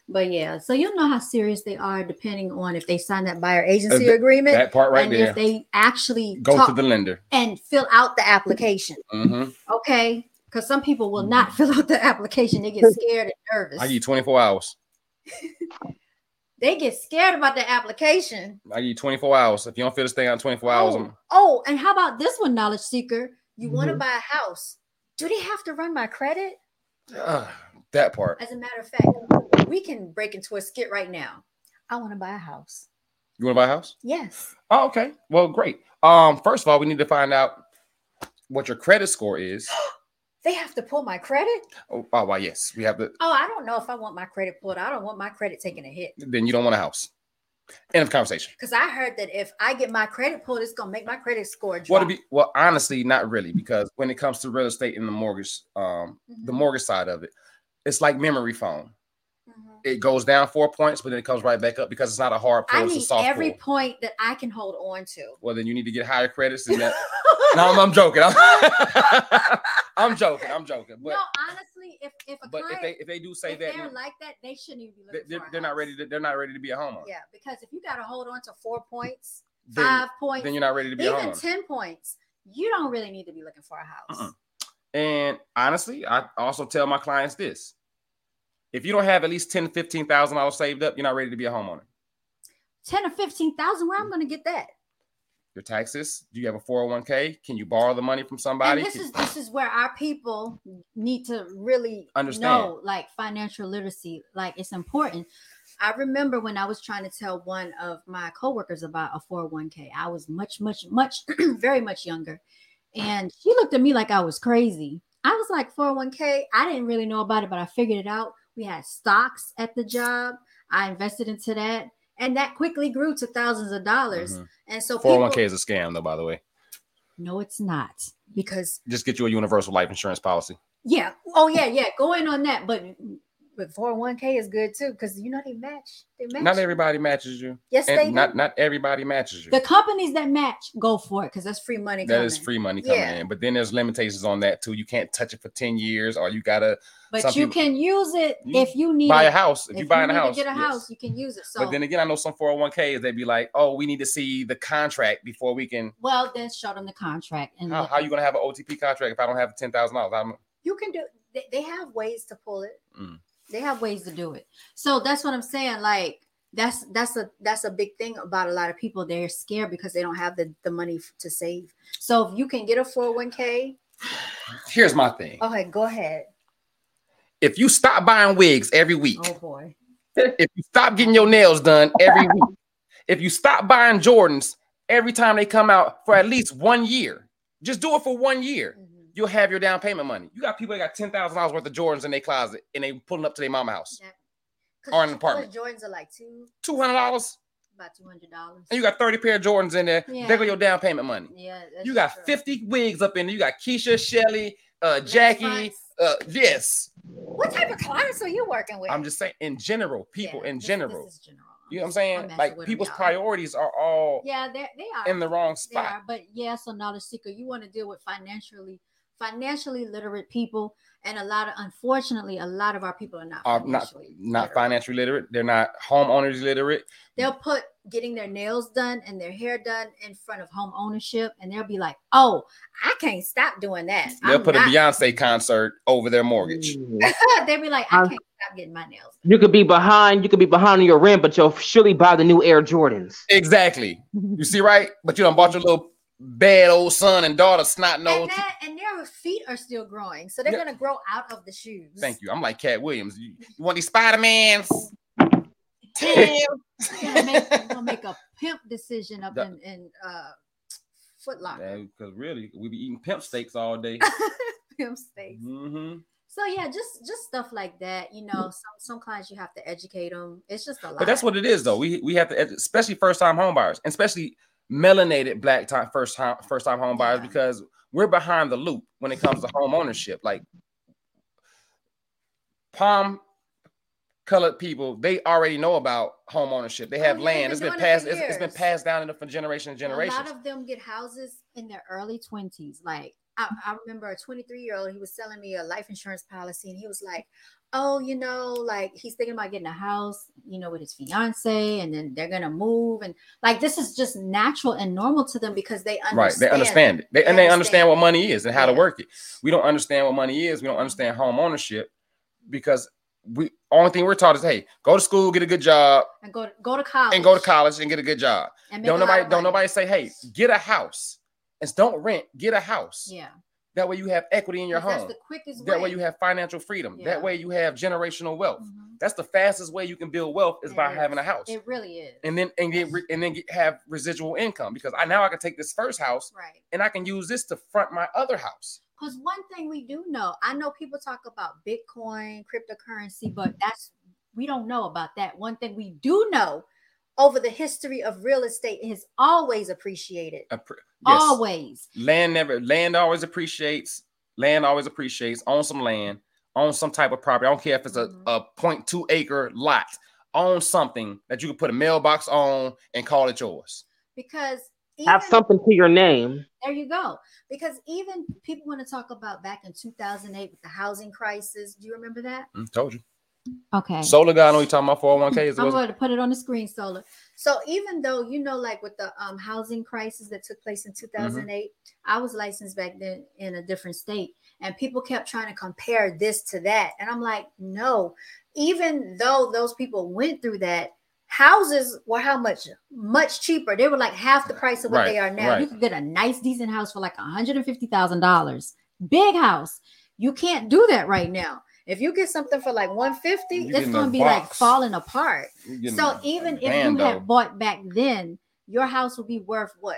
Speaker 1: But yeah, so you'll know how serious they are depending on if they sign that buyer agency
Speaker 3: th-
Speaker 1: agreement
Speaker 3: That part right
Speaker 1: and
Speaker 3: there.
Speaker 1: if they actually
Speaker 3: Go to the lender.
Speaker 1: and fill out the application.
Speaker 3: hmm
Speaker 1: Okay. Because some people will not fill out the application. They get scared and nervous.
Speaker 3: I give you 24 hours.
Speaker 1: they get scared about the application.
Speaker 3: I give you 24 hours. If you don't fill this thing out in 24 hours,
Speaker 1: Oh,
Speaker 3: I'm,
Speaker 1: oh, and how about this one, knowledge seeker? You want to buy a house. Do they have to run my credit?
Speaker 3: Ah, that part.
Speaker 1: As a matter of fact, we can break into a skit right now. I want to buy a house.
Speaker 3: You want to buy a house?
Speaker 1: Yes.
Speaker 3: Oh, okay. Well, great. Um, first of all, we need to find out what your credit score is.
Speaker 1: They have to pull my credit.
Speaker 3: Oh, oh well, yes, we have to.
Speaker 1: Oh, I don't know if I want my credit pulled. I don't want my credit taking a hit.
Speaker 3: Then you don't want a house. End of conversation.
Speaker 1: Because I heard that if I get my credit pulled, it's gonna make my credit score drop.
Speaker 3: Well, to be well, honestly, not really, because when it comes to real estate and the mortgage, um, the
Speaker 1: Mhm.
Speaker 3: mortgage side of it, it's like memory foam. It goes down four points, but then it comes right back up because it's not a hard pull,
Speaker 1: I
Speaker 3: a
Speaker 1: need every
Speaker 3: pull.
Speaker 1: point that I can hold on to.
Speaker 3: Well, then you need to get higher credits than that. no, I'm, I'm joking. I'm, I'm joking. I'm joking. But
Speaker 1: no, honestly, if if a
Speaker 3: but
Speaker 1: client
Speaker 3: if they if they do say that,
Speaker 1: they're like that, they shouldn't even be looking
Speaker 3: they're,
Speaker 1: for
Speaker 3: they're not ready to they're not ready to be a homeowner.
Speaker 1: Yeah, because if you got to hold on to four points,
Speaker 3: Then,
Speaker 1: five points,
Speaker 3: then you're not ready to be a
Speaker 1: even
Speaker 3: homeowner.
Speaker 1: ten points, you don't really need to be looking for a house.
Speaker 3: Uh-uh. And honestly, I also tell my clients this: if you don't have at least ten, fifteen thousand dollars saved up, you're not ready to be a homeowner.
Speaker 1: Ten or fifteen thousand, where I'm going to get that?
Speaker 3: Your taxes, do you have a 401k? Can you borrow the money from somebody?
Speaker 1: And this
Speaker 3: Can-
Speaker 1: is this is where our people need to really
Speaker 3: Understand.
Speaker 1: know, like financial literacy, like it's important. I remember when I was trying to tell one of my coworkers about a 401k. I was much, much, much, very much younger, and she looked at me like I was crazy. I was like 401k. I didn't really know about it, but I figured it out. We had stocks at the job. I invested into that, and that quickly grew to thousands of dollars.
Speaker 3: Mhm.
Speaker 1: And so
Speaker 3: 401k
Speaker 1: people,
Speaker 3: is a scam, though. By the way,
Speaker 1: no, it's not because
Speaker 3: just get you a universal life insurance policy.
Speaker 1: Yeah. Oh yeah, yeah. Go in on that, but but 401k is good too because you know they match. They match.
Speaker 3: Not everybody matches you,
Speaker 1: Yes, they
Speaker 3: and
Speaker 1: do.
Speaker 3: not not everybody matches you.
Speaker 1: the companies that match go for it because that's free money.
Speaker 3: That
Speaker 1: coming.
Speaker 3: is free money coming
Speaker 1: Yeah.
Speaker 3: in, but then there's limitations on that too. You can't touch it for ten years, or you gotta
Speaker 1: But
Speaker 3: some
Speaker 1: you
Speaker 3: people-
Speaker 1: can use it
Speaker 3: You
Speaker 1: if you need
Speaker 3: buy a house. If,
Speaker 1: If
Speaker 3: you buy in a house,
Speaker 1: get a
Speaker 3: yes.
Speaker 1: house, you can use it. So
Speaker 3: But then again, I know some 401ks they'd be like, "Oh, we need to see the contract before we can."
Speaker 1: well, then show them the contract and
Speaker 3: How,
Speaker 1: let
Speaker 3: how you gonna have an OTP contract if I don't have ten thousand dollars?
Speaker 1: you can do. They, they have ways to pull it.
Speaker 3: Mm.
Speaker 1: They have ways to do it. So that's what I'm saying. Like that's that's a that's a big thing about a lot of people. They're scared because they don't have the the money to save. So if you can get a 401k,
Speaker 3: Here's my thing:
Speaker 1: okay, go ahead.
Speaker 3: if you stop buying wigs every week,
Speaker 1: Oh boy.
Speaker 3: if you stop getting your nails done every week, if you stop buying Jordans every time they come out for at least one year, just do it for one year.
Speaker 1: Mhm.
Speaker 3: You'll have your down payment money. You got people that got ten thousand dollars worth of Jordans in their closet and they pulling up to their mama house.
Speaker 1: That-
Speaker 3: Or an apartment.
Speaker 1: Jordans are like two,
Speaker 3: Two hundred dollars,
Speaker 1: about two hundred dollars.
Speaker 3: and you got thirty pair of Jordans in there.
Speaker 1: Yeah.
Speaker 3: There go your down payment money.
Speaker 1: Yeah, that's
Speaker 3: You got
Speaker 1: true.
Speaker 3: 50 wigs up in there. You got Keisha, Shelly, uh, Jackie. Uh, yes.
Speaker 1: What type of clients are you working with?
Speaker 3: I'm just saying, in general, people
Speaker 1: Yeah,
Speaker 3: in
Speaker 1: this-
Speaker 3: general.
Speaker 1: This is general.
Speaker 3: You know what I'm
Speaker 1: I'm
Speaker 3: saying? Like people's
Speaker 1: y'all.
Speaker 3: priorities are all
Speaker 1: Yeah, they they are.
Speaker 3: in the wrong spot.
Speaker 1: are. But yeah, so knowledge seeker, you want to deal with financially financially literate people, and a lot of unfortunately, a lot of our people are not
Speaker 3: Are not
Speaker 1: financially
Speaker 3: not
Speaker 1: literate.
Speaker 3: financially literate. They're not homeowners literate.
Speaker 1: They'll put getting their nails done and their hair done in front of home ownership, and they'll be like, "Oh, I can't stop doing that."
Speaker 3: They'll
Speaker 1: I'm
Speaker 3: put
Speaker 1: not-
Speaker 3: a Beyonce concert over their mortgage.
Speaker 1: They'll be like, "I can't stop getting my nails."
Speaker 2: You could be behind, you could be behind on your rent, but you'll surely buy the new Air Jordans.
Speaker 3: Exactly. You see, right? But you don't bought your little bad old son and daughter snot
Speaker 1: And,
Speaker 3: nose.
Speaker 1: that, and their feet are still growing, so they're
Speaker 3: Yeah.
Speaker 1: gonna grow out of the shoes.
Speaker 3: Thank you. I'm like Katt Williams. You, you want these Spider Mans? Tim.
Speaker 1: They're gonna make, a pimp decision up
Speaker 3: The-
Speaker 1: in, in uh, Foot Locker.
Speaker 3: Because really, we be eating pimp steaks all day.
Speaker 1: pimp steaks.
Speaker 3: hmm
Speaker 1: So yeah, just just stuff like that. You know, some some clients you have to educate them. It's just a lot.
Speaker 3: But that's what it is, though. We we have to, especially first time home buyers, and especially melanated black time first time first time home buyers,
Speaker 1: Yeah.
Speaker 3: because we're behind the loop when it comes to home ownership. Like palm colored people, they already know about home ownership. They
Speaker 1: Oh,
Speaker 3: have
Speaker 1: yeah,
Speaker 3: land. It's
Speaker 1: been
Speaker 3: been
Speaker 1: doing it
Speaker 3: passed. It's, it's been passed down into from generation to
Speaker 1: A
Speaker 3: generation.
Speaker 1: lot of them get houses in their early twenties. Like I, I remember a 23 year old. He was selling me a life insurance policy, and he was like, "Oh, you know, like he's thinking about getting a house, you know, with his fiance, and then they're gonna move, and like this is just natural and normal to them because they understand.
Speaker 3: Right, they understand it. They,
Speaker 1: They
Speaker 3: and they
Speaker 1: understand
Speaker 3: understand what money is and how to work it. We don't understand what money is. We don't understand home ownership because we only thing we're taught is hey, go to school, get a good job,
Speaker 1: and go to, go to college
Speaker 3: and go to college and get a good job.
Speaker 1: And
Speaker 3: Don't nobody don't
Speaker 1: money.
Speaker 3: nobody say hey, get a house. It's don't rent, get a house.
Speaker 1: Yeah,
Speaker 3: That way you have equity in your home.
Speaker 1: That's the quickest
Speaker 3: That
Speaker 1: way.
Speaker 3: you have financial freedom.
Speaker 1: Yeah.
Speaker 3: That way you have generational wealth.
Speaker 1: Mhm.
Speaker 3: That's the fastest way you can build wealth is
Speaker 1: It
Speaker 3: by
Speaker 1: is.
Speaker 3: having a house.
Speaker 1: It really is.
Speaker 3: and then and get re- and then get, have residual income because I now I can take this first house
Speaker 1: right.
Speaker 3: and I can use this to front my other house.
Speaker 1: Because one thing we do know, I know people talk about Bitcoin, cryptocurrency, but that's we don't know about that. One thing we do know over the history of real estate it has always appreciated.
Speaker 3: Appre- Yes.
Speaker 1: Always.
Speaker 3: Land never land always appreciates. Land always appreciates. Own some land. Own some type of property. I don't care if it's a,
Speaker 1: Mhm.
Speaker 3: a 0.2 acre lot. Own something that you can put a mailbox on and call it yours.
Speaker 1: Because even,
Speaker 2: Have something to your name.
Speaker 1: there you go. Because even people want to talk about back in 2008 with the housing crisis. Do you remember that?
Speaker 3: Mm, told you.
Speaker 1: Okay.
Speaker 3: Solar guy, I know you talking about 401ks.
Speaker 1: I'm going to put it on the screen, Solar. So even though you know, like with the um, housing crisis that took place in
Speaker 3: Mm-hmm.
Speaker 1: 2008, I was licensed back then in a different state, and people kept trying to compare this to that, and I'm like, no. Even though those people went through that, houses were how much? Much cheaper. They were like half the price of what they are now.
Speaker 3: right.
Speaker 1: You could get a nice, decent house for like 150 thousand dollars, big house. You can't do that right now. If you get something for like 150,
Speaker 3: You
Speaker 1: it's gonna be like falling apart. So even if you had bought back then, your house would be worth what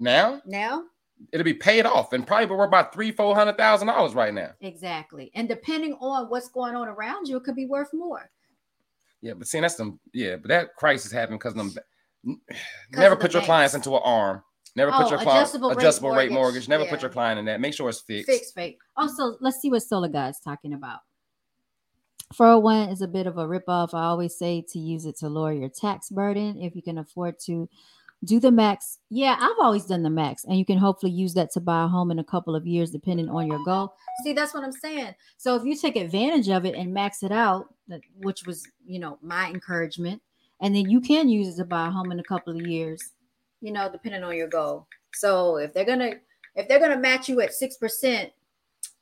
Speaker 3: now,
Speaker 1: now?
Speaker 3: it'll be paid off and probably worth about three, four hundred thousand dollars right now.
Speaker 1: Exactly. And depending on what's going on around you, it could be worth more.
Speaker 3: Yeah, but see, that's them. Yeah, but that crisis happened because them. Never put your clients into an arm. Never put
Speaker 1: Oh,
Speaker 3: your client
Speaker 1: adjustable rate
Speaker 3: adjustable rate mortgage.
Speaker 1: mortgage.
Speaker 3: Never
Speaker 1: Yeah.
Speaker 3: put your client in that. Make sure it's fixed.
Speaker 1: Fixed rate. Also, let's see what Solar Guy's talking about. 401 is a bit of a ripoff. I always say to use it to lower your tax burden if you can afford to do the max. Yeah, I've always done the max, and you can hopefully use that to buy a home in a couple of years, depending on your goal. See, that's what I'm saying. So if you take advantage of it and max it out, which was, you know, my encouragement, and then you can use it to buy a home in a couple of years, you know, depending on your goal. So if they're gonna if they're gonna match you at six percent,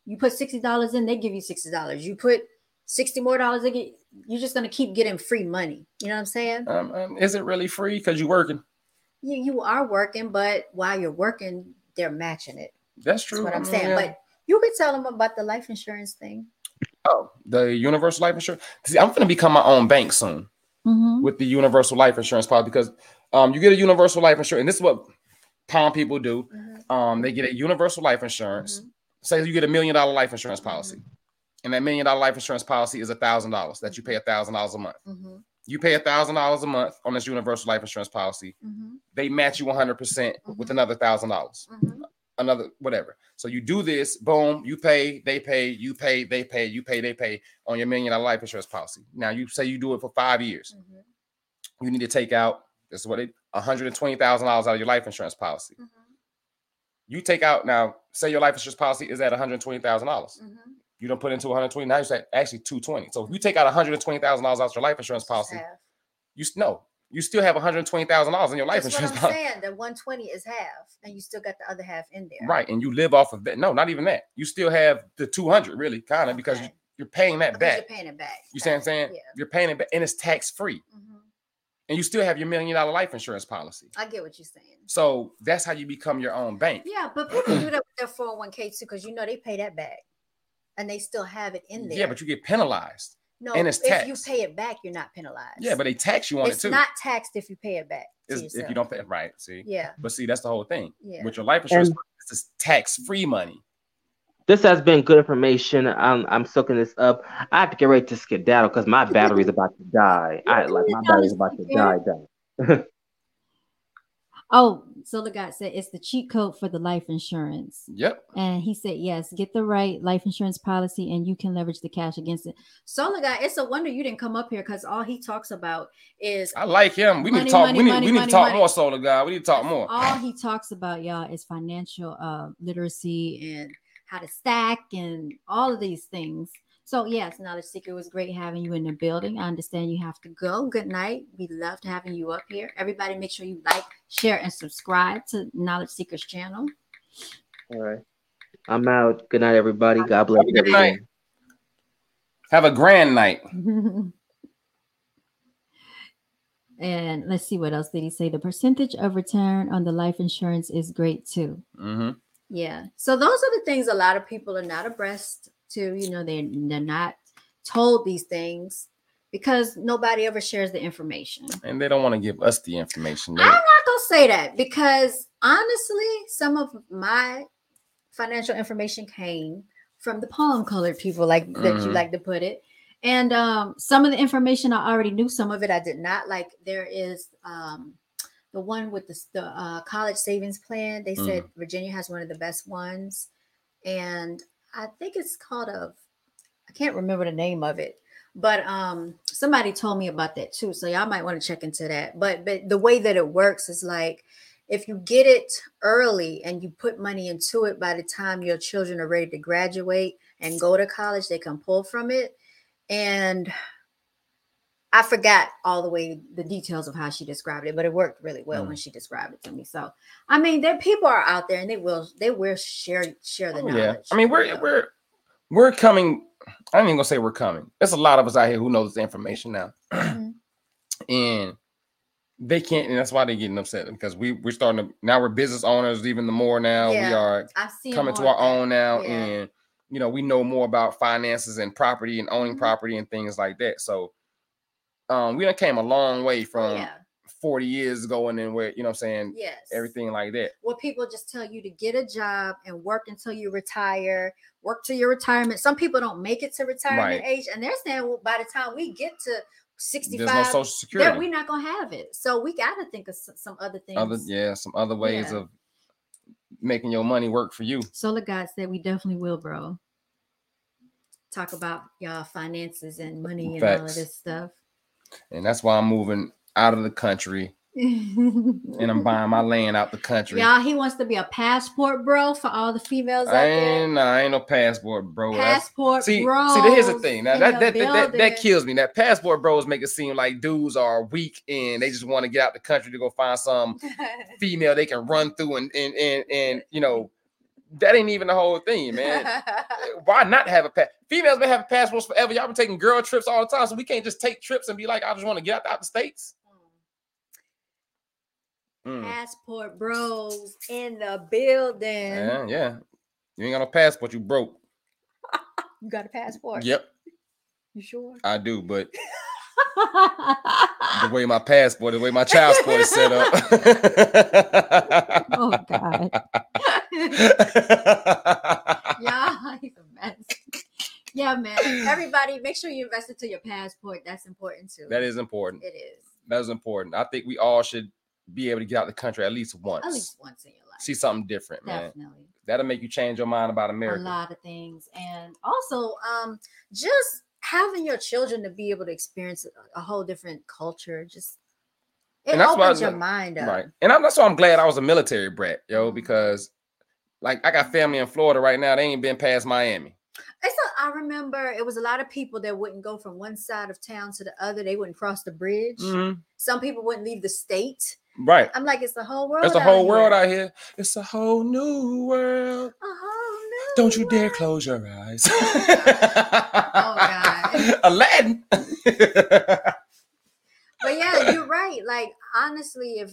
Speaker 1: you put sixty dollars in, they give you sixty dollars. You put sixty more dollars, they get you're just gonna keep getting free money. You know what I'm saying?
Speaker 3: Um, um, is it really free because you're working?
Speaker 1: You you are working, but while you're working, they're matching it.
Speaker 3: That's true.
Speaker 1: That's what I'm saying.
Speaker 3: yeah.
Speaker 1: But you could tell them about the life insurance thing.
Speaker 3: oh, the universal life insurance. See, I'm gonna become my own bank soon
Speaker 1: Mm-hmm.
Speaker 3: with the universal life insurance policy because um, you get a universal life insurance, and this is what palm people do. Um, they get a universal life insurance.
Speaker 1: Mhm.
Speaker 3: Say you get a million dollar life insurance
Speaker 1: Mm-hmm.
Speaker 3: policy, and that million dollar life insurance policy is a thousand dollars that you pay a thousand dollars a month.
Speaker 1: Mm-hmm.
Speaker 3: You pay a thousand dollars a month on this universal life insurance policy.
Speaker 1: Mm-hmm.
Speaker 3: They match you 100 percent with another thousand dollars,
Speaker 1: Mm-hmm.
Speaker 3: another whatever. So you do this, boom, you pay, they pay, you pay, they pay, you pay, they pay on your million dollar life insurance policy. Now you say you do it for five years,
Speaker 1: Mm-hmm.
Speaker 3: you need to take out this is what it 120 thousand dollars out of your life insurance policy.
Speaker 1: Mm-hmm.
Speaker 3: You take out now, say your life insurance policy is at 120 thousand dollars.
Speaker 1: Mm-hmm.
Speaker 3: You don't put into 120. Now you say actually 220. So if you take out 120 thousand dollars out of your life insurance policy,
Speaker 1: Half.
Speaker 3: you no, you still have 120 thousand dollars in your life
Speaker 1: That's what
Speaker 3: insurance
Speaker 1: I'm
Speaker 3: policy.
Speaker 1: saying. that 120 is half, and you still got the other half in there.
Speaker 3: Right, and you live off of that. No, not even that. You still have the 200, really, kind of, because you,
Speaker 1: Okay.
Speaker 3: you're paying that
Speaker 1: Because
Speaker 3: back.
Speaker 1: You're paying it back.
Speaker 3: You see what I'm saying?
Speaker 1: Yeah.
Speaker 3: You're paying it back, and it's tax free,
Speaker 1: Mhm.
Speaker 3: And you still have your million dollar life insurance policy.
Speaker 1: I get what you're saying.
Speaker 3: So that's how you become your own bank.
Speaker 1: Yeah, but people do that with their 401k too, because you know they pay that back, and they still have it in there.
Speaker 3: Yeah, but you get penalized.
Speaker 1: no,
Speaker 3: and it's
Speaker 1: if you pay it back, you're not penalized.
Speaker 3: Yeah, but they tax you on
Speaker 1: it's
Speaker 3: it too.
Speaker 1: It's not taxed if you pay it back. to
Speaker 3: It's- if you don't pay it right. See,
Speaker 1: Yeah,
Speaker 3: but see, that's the whole thing.
Speaker 1: yeah.
Speaker 3: With your life insurance,
Speaker 2: And-
Speaker 3: this is tax free money.
Speaker 2: This has been good information. I'm I'm soaking this up. I have to get ready to skedaddle because my battery's about to die. I like my battery's about to die. die.
Speaker 1: Oh, Solar God said it's the cheat code for the life insurance.
Speaker 3: Yep.
Speaker 1: And he said, yes, get the right life insurance policy and you can leverage the cash against it. Solar Guy, it's a wonder you didn't come up here because all he talks about is
Speaker 3: I like him. We need to talk.
Speaker 1: money,
Speaker 3: we need,
Speaker 1: money,
Speaker 3: we need
Speaker 1: money,
Speaker 3: to talk more, Solar Guy. We need to talk more.
Speaker 1: all he talks about, y'all, is financial uh, literacy and how to stack and all of these things. So, yes, Knowledge Seeker was great having you in the building. I understand you have to go. Good night. We loved having you up here. Everybody, make sure you like, share, and subscribe to Knowledge Seekers channel.
Speaker 2: All right. I'm out. Good night, everybody. God bless
Speaker 3: Good night.
Speaker 2: everyone.
Speaker 3: Have a grand night.
Speaker 1: and let's see what else did he say. The percentage of return on the life insurance is great too.
Speaker 3: hmm
Speaker 1: Yeah. So those are the things a lot of people are not abreast to. You know, they they're not told these things because nobody ever shares the information.
Speaker 3: And they don't want to give us the information. They,
Speaker 1: I'm not gonna say that because honestly, some of my financial information came from the palm colored people, like that you
Speaker 3: Mhm.
Speaker 1: like to put it. And um, some of the information I already knew, some of it I did not. Like there is um, the one with the, the uh, college savings plan. They said Virginia has one of the best ones, and I think it's called a. I can't remember the name of it, but um, somebody told me about that too. So y'all might want to check into that. But but the way that it works is like if you get it early and you put money into it by the time your children are ready to graduate and go to college, they can pull from it. And I forgot all the way the details of how she described it, but it worked really well when she described it to me. So I mean, there people are out there and they will they will share share the
Speaker 3: Oh,
Speaker 1: knowledge.
Speaker 3: yeah. I mean, we're
Speaker 1: Yeah.
Speaker 3: we're we're coming. I ain't even gonna say we're coming. There's a lot of us out here who knows the information now,
Speaker 1: Mhm.
Speaker 3: and they can't. And that's why they're getting upset because we we're starting to now we're business owners even the more now. We are coming to our own now,
Speaker 1: Yeah.
Speaker 3: and you know we know more about finances and property and owning
Speaker 1: Mhm.
Speaker 3: property and things like that. So, um, we done came a long way
Speaker 1: Oh,
Speaker 3: from
Speaker 1: yeah.
Speaker 3: 40 years ago and then where you know what I'm saying
Speaker 1: Yes.
Speaker 3: everything like that.
Speaker 1: Well, people just tell you to get a job and work until you retire, work to your retirement. Some people don't make it to retirement
Speaker 3: Right.
Speaker 1: age, and they're saying, well, by the time we get to
Speaker 3: There's
Speaker 1: 65,
Speaker 3: no social
Speaker 1: that
Speaker 3: security.
Speaker 1: we're not gonna have it. So we got to think of s- some other things.
Speaker 3: other yeah, some other ways
Speaker 1: Yeah.
Speaker 3: of making your money work for you.
Speaker 1: Solar God said we definitely will, bro. Talk about y'all finances and money and all of this stuff.
Speaker 3: And that's why I'm moving out of the country and I'm buying my land out the country.
Speaker 1: Y'all, he wants to be a passport bro for all the females out
Speaker 3: I
Speaker 1: there.
Speaker 3: ain't, nah, I ain't no passport, bro.
Speaker 1: Passport
Speaker 3: see,
Speaker 1: bros.
Speaker 3: see, here's the thing. Now that that, that, that that kills me. That passport bros make it seem like dudes are weak and they just want to get out the country to go find some female they can run through and and and, and you know that ain't even the whole thing, man. Why not have a pass? Females been having passports forever. Y'all been taking girl trips all the time, so we can't just take trips and be like, I just want to get out, out the states. Mm.
Speaker 1: Passport bros in the building.
Speaker 3: Yeah, yeah. You ain't got no passport, you broke.
Speaker 1: You got a passport?
Speaker 3: Yep,
Speaker 1: You sure?
Speaker 3: I do, but the way my passport, the way my child support is set up.
Speaker 1: oh God. yeah, he's a mess. Yeah, man. Everybody, make sure you invest into your passport. That's important too.
Speaker 3: that is important.
Speaker 1: It is.
Speaker 3: That is important. I think we all should be able to get out of the country at least once.
Speaker 1: At least once in your life.
Speaker 3: See something different, man.
Speaker 1: Definitely.
Speaker 3: That'll make you change your mind about America.
Speaker 1: A lot of things. And also, um, just having your children to be able to experience a, whole different culture, just it
Speaker 3: And that's why I
Speaker 1: opens your mind up.
Speaker 3: Right. And I'm, that's why I'm glad I was a military brat, yo,
Speaker 1: Mhm.
Speaker 3: because like I got family in Florida right now. They ain't been past Miami.
Speaker 1: It's a, I remember it was a lot of people that wouldn't go from one side of town to the other. They wouldn't cross the bridge.
Speaker 3: Mhm.
Speaker 1: Some people wouldn't leave the state.
Speaker 3: Right.
Speaker 1: I'm like, it's the whole world.
Speaker 3: It's a
Speaker 1: out
Speaker 3: whole world
Speaker 1: here.
Speaker 3: out here. It's a whole new world.
Speaker 1: A whole new
Speaker 3: Don't you dare close your eyes.
Speaker 1: Oh, God.
Speaker 3: Aladdin.
Speaker 1: But yeah, you're right. Like honestly, if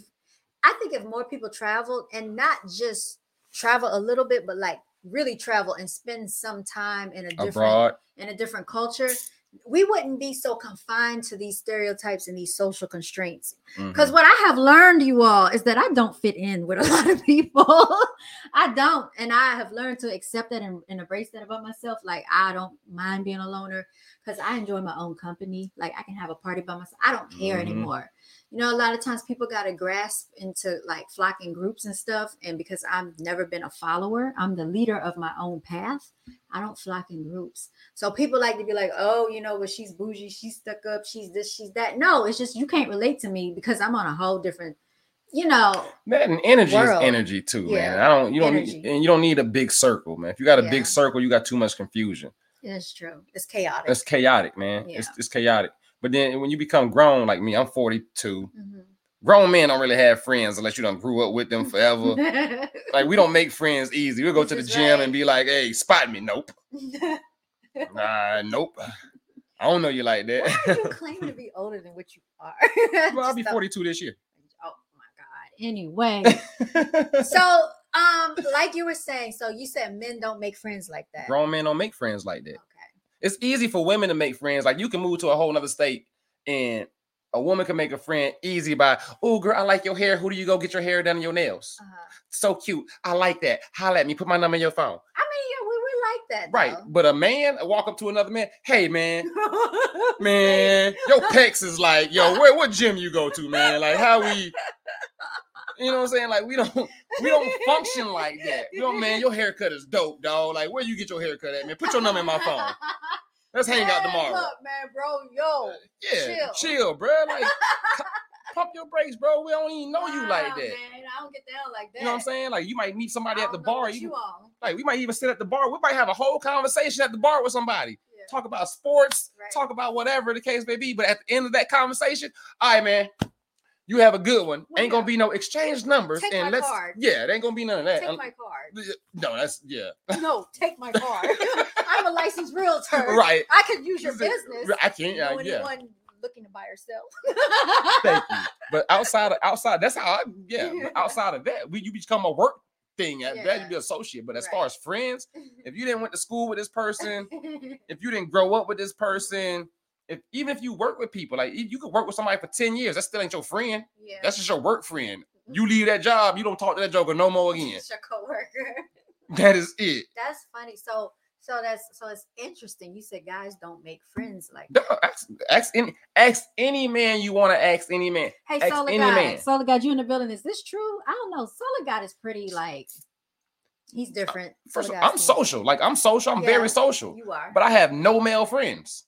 Speaker 1: I think if more people traveled and not just travel a little bit, but like really travel and spend some time in a different
Speaker 3: Abroad.
Speaker 1: in a different culture, we wouldn't be so confined to these stereotypes and these social constraints. Because
Speaker 3: Mhm.
Speaker 1: what I have learned, you all, is that I don't fit in with a lot of people. I don't. And I have learned to accept that and, and embrace that about myself. Like, I don't mind being a loner because I enjoy my own company. Like, I can have a party by myself. I don't care
Speaker 3: Mhm.
Speaker 1: anymore. You know, a lot of times people got to grasp into like flocking groups and stuff. And because I've never been a follower, I'm the leader of my own path. I don't flock in groups. So people like to be like, oh, you know, well, she's bougie, she's stuck up, she's this, she's that. No, it's just you can't relate to me because I'm on a whole different, you know,
Speaker 3: That and energy
Speaker 1: World.
Speaker 3: is energy too, man. I don't you don't
Speaker 1: energy.
Speaker 3: need, and you don't need a big circle, man. If you got a
Speaker 1: Yeah.
Speaker 3: big circle, you got too much confusion.
Speaker 1: it's true. It's chaotic.
Speaker 3: It's chaotic, man. It's it's chaotic. But then when you become grown, like me, I'm 42.
Speaker 1: Mhm.
Speaker 3: Grown men don't really have friends unless you don't grew up with them forever. like we don't make friends easy. We'll go
Speaker 1: This
Speaker 3: to the gym
Speaker 1: right.
Speaker 3: and be like, hey, spot me. Nope. Nah, nope. I don't know you like
Speaker 1: Why are you
Speaker 3: that.
Speaker 1: claiming to be older than what you are?
Speaker 3: well, I'll be 42 this year.
Speaker 1: Oh my god. Anyway, so um, like you were saying, so you said men don't make friends like that.
Speaker 3: Grown men don't make friends like that. It's easy for women to make friends. Like you can move to a whole nother state and a woman can make a friend easy by, oh girl, I like your hair. Who do you go get your hair done and your nails?
Speaker 1: Uh-huh.
Speaker 3: So cute. I like that. Holla at me. Put my number in your phone.
Speaker 1: I mean, yeah, we, we like that.
Speaker 3: Right.
Speaker 1: though.
Speaker 3: But a man walk up to another man. Hey man, man, your pecs is like, yo, where what gym you go to, man? Like how we you know what I'm saying? Like we don't we don't function like that. You know, man, your haircut is dope, dog. Like where you get your haircut at, man? Put your number in my phone. Let's hang out tomorrow.
Speaker 1: Look, man, bro, yo.
Speaker 3: Yeah, chill,
Speaker 1: chill.
Speaker 3: bro. Like pump your brakes, bro. We don't even know you like that.
Speaker 1: Man, I don't get down like that.
Speaker 3: You know what I'm saying? Like you might meet somebody at the bar. You,
Speaker 1: you
Speaker 3: like we might even sit at the bar. We might have a whole conversation at the bar with somebody.
Speaker 1: Yeah.
Speaker 3: Talk about sports,
Speaker 1: Right.
Speaker 3: talk about whatever the case may be. But at the end of that conversation, all right, man, you have a good one. Ain't gonna be no exchange numbers,
Speaker 1: Take
Speaker 3: and
Speaker 1: my
Speaker 3: let's
Speaker 1: card.
Speaker 3: yeah, it ain't gonna be none of that.
Speaker 1: Take my card.
Speaker 3: no, that's yeah,
Speaker 1: No, take my card. I'm a licensed realtor.
Speaker 3: right.
Speaker 1: I could use your business.
Speaker 3: I can't. Yeah,
Speaker 1: know
Speaker 3: yeah.
Speaker 1: looking to buy or sell?
Speaker 3: Thank you. But outside of outside, that's how I yeah. outside of that, we you become a work thing. At that
Speaker 1: Yeah.
Speaker 3: you be associate. But as
Speaker 1: Right.
Speaker 3: far as friends, if you didn't went to school with this person, if you didn't grow up with this person, if even if you work with people, like you could work with somebody for 10 years, that still ain't your friend.
Speaker 1: yeah.
Speaker 3: That's just your work friend. Mm-hmm. You leave that job, you don't talk to that joker no more again.
Speaker 1: It's your coworker.
Speaker 3: That is it.
Speaker 1: That's funny. So so that's so it's interesting. You said guys don't make friends like that.
Speaker 3: Ask, ask any ask any man you want to ask any man.
Speaker 1: Hey,
Speaker 3: ask
Speaker 1: Solar
Speaker 3: any
Speaker 1: God,
Speaker 3: man.
Speaker 1: Solar God, you in the building? Is this true? I don't know. Solar God is pretty like he's different.
Speaker 3: First,
Speaker 1: Solar
Speaker 3: all, I'm social. Like I'm social. I'm
Speaker 1: Yeah,
Speaker 3: very social.
Speaker 1: You are.
Speaker 3: But I have no male friends.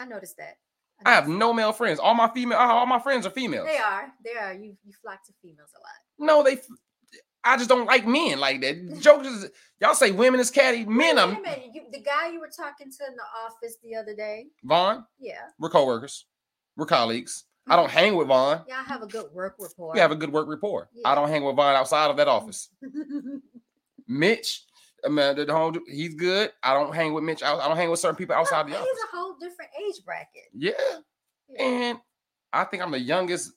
Speaker 1: I noticed that.
Speaker 3: I have
Speaker 1: noticed
Speaker 3: no male friends. All my female, all my friends are females.
Speaker 1: They are. They are. You you flock to females a lot.
Speaker 3: No, they. I just don't like men like that. Jokers, y'all say women is catty. Men
Speaker 1: I'm. You, the guy you were talking to in the office the other day.
Speaker 3: Vaughn.
Speaker 1: Yeah.
Speaker 3: We're coworkers. We're colleagues. I don't mm-hmm. hang with Vaughn.
Speaker 1: Y'all have a good work rapport.
Speaker 3: We have a good work rapport. I don't hang with Vaughn outside of that office. Mitch, I mean, the whole, he's good. I don't hang with Mitch. out- I don't hang with certain people outside the
Speaker 1: he's
Speaker 3: office.
Speaker 1: a whole different age bracket.
Speaker 3: Yeah,
Speaker 1: Yeah.
Speaker 3: and I think I'm the youngest.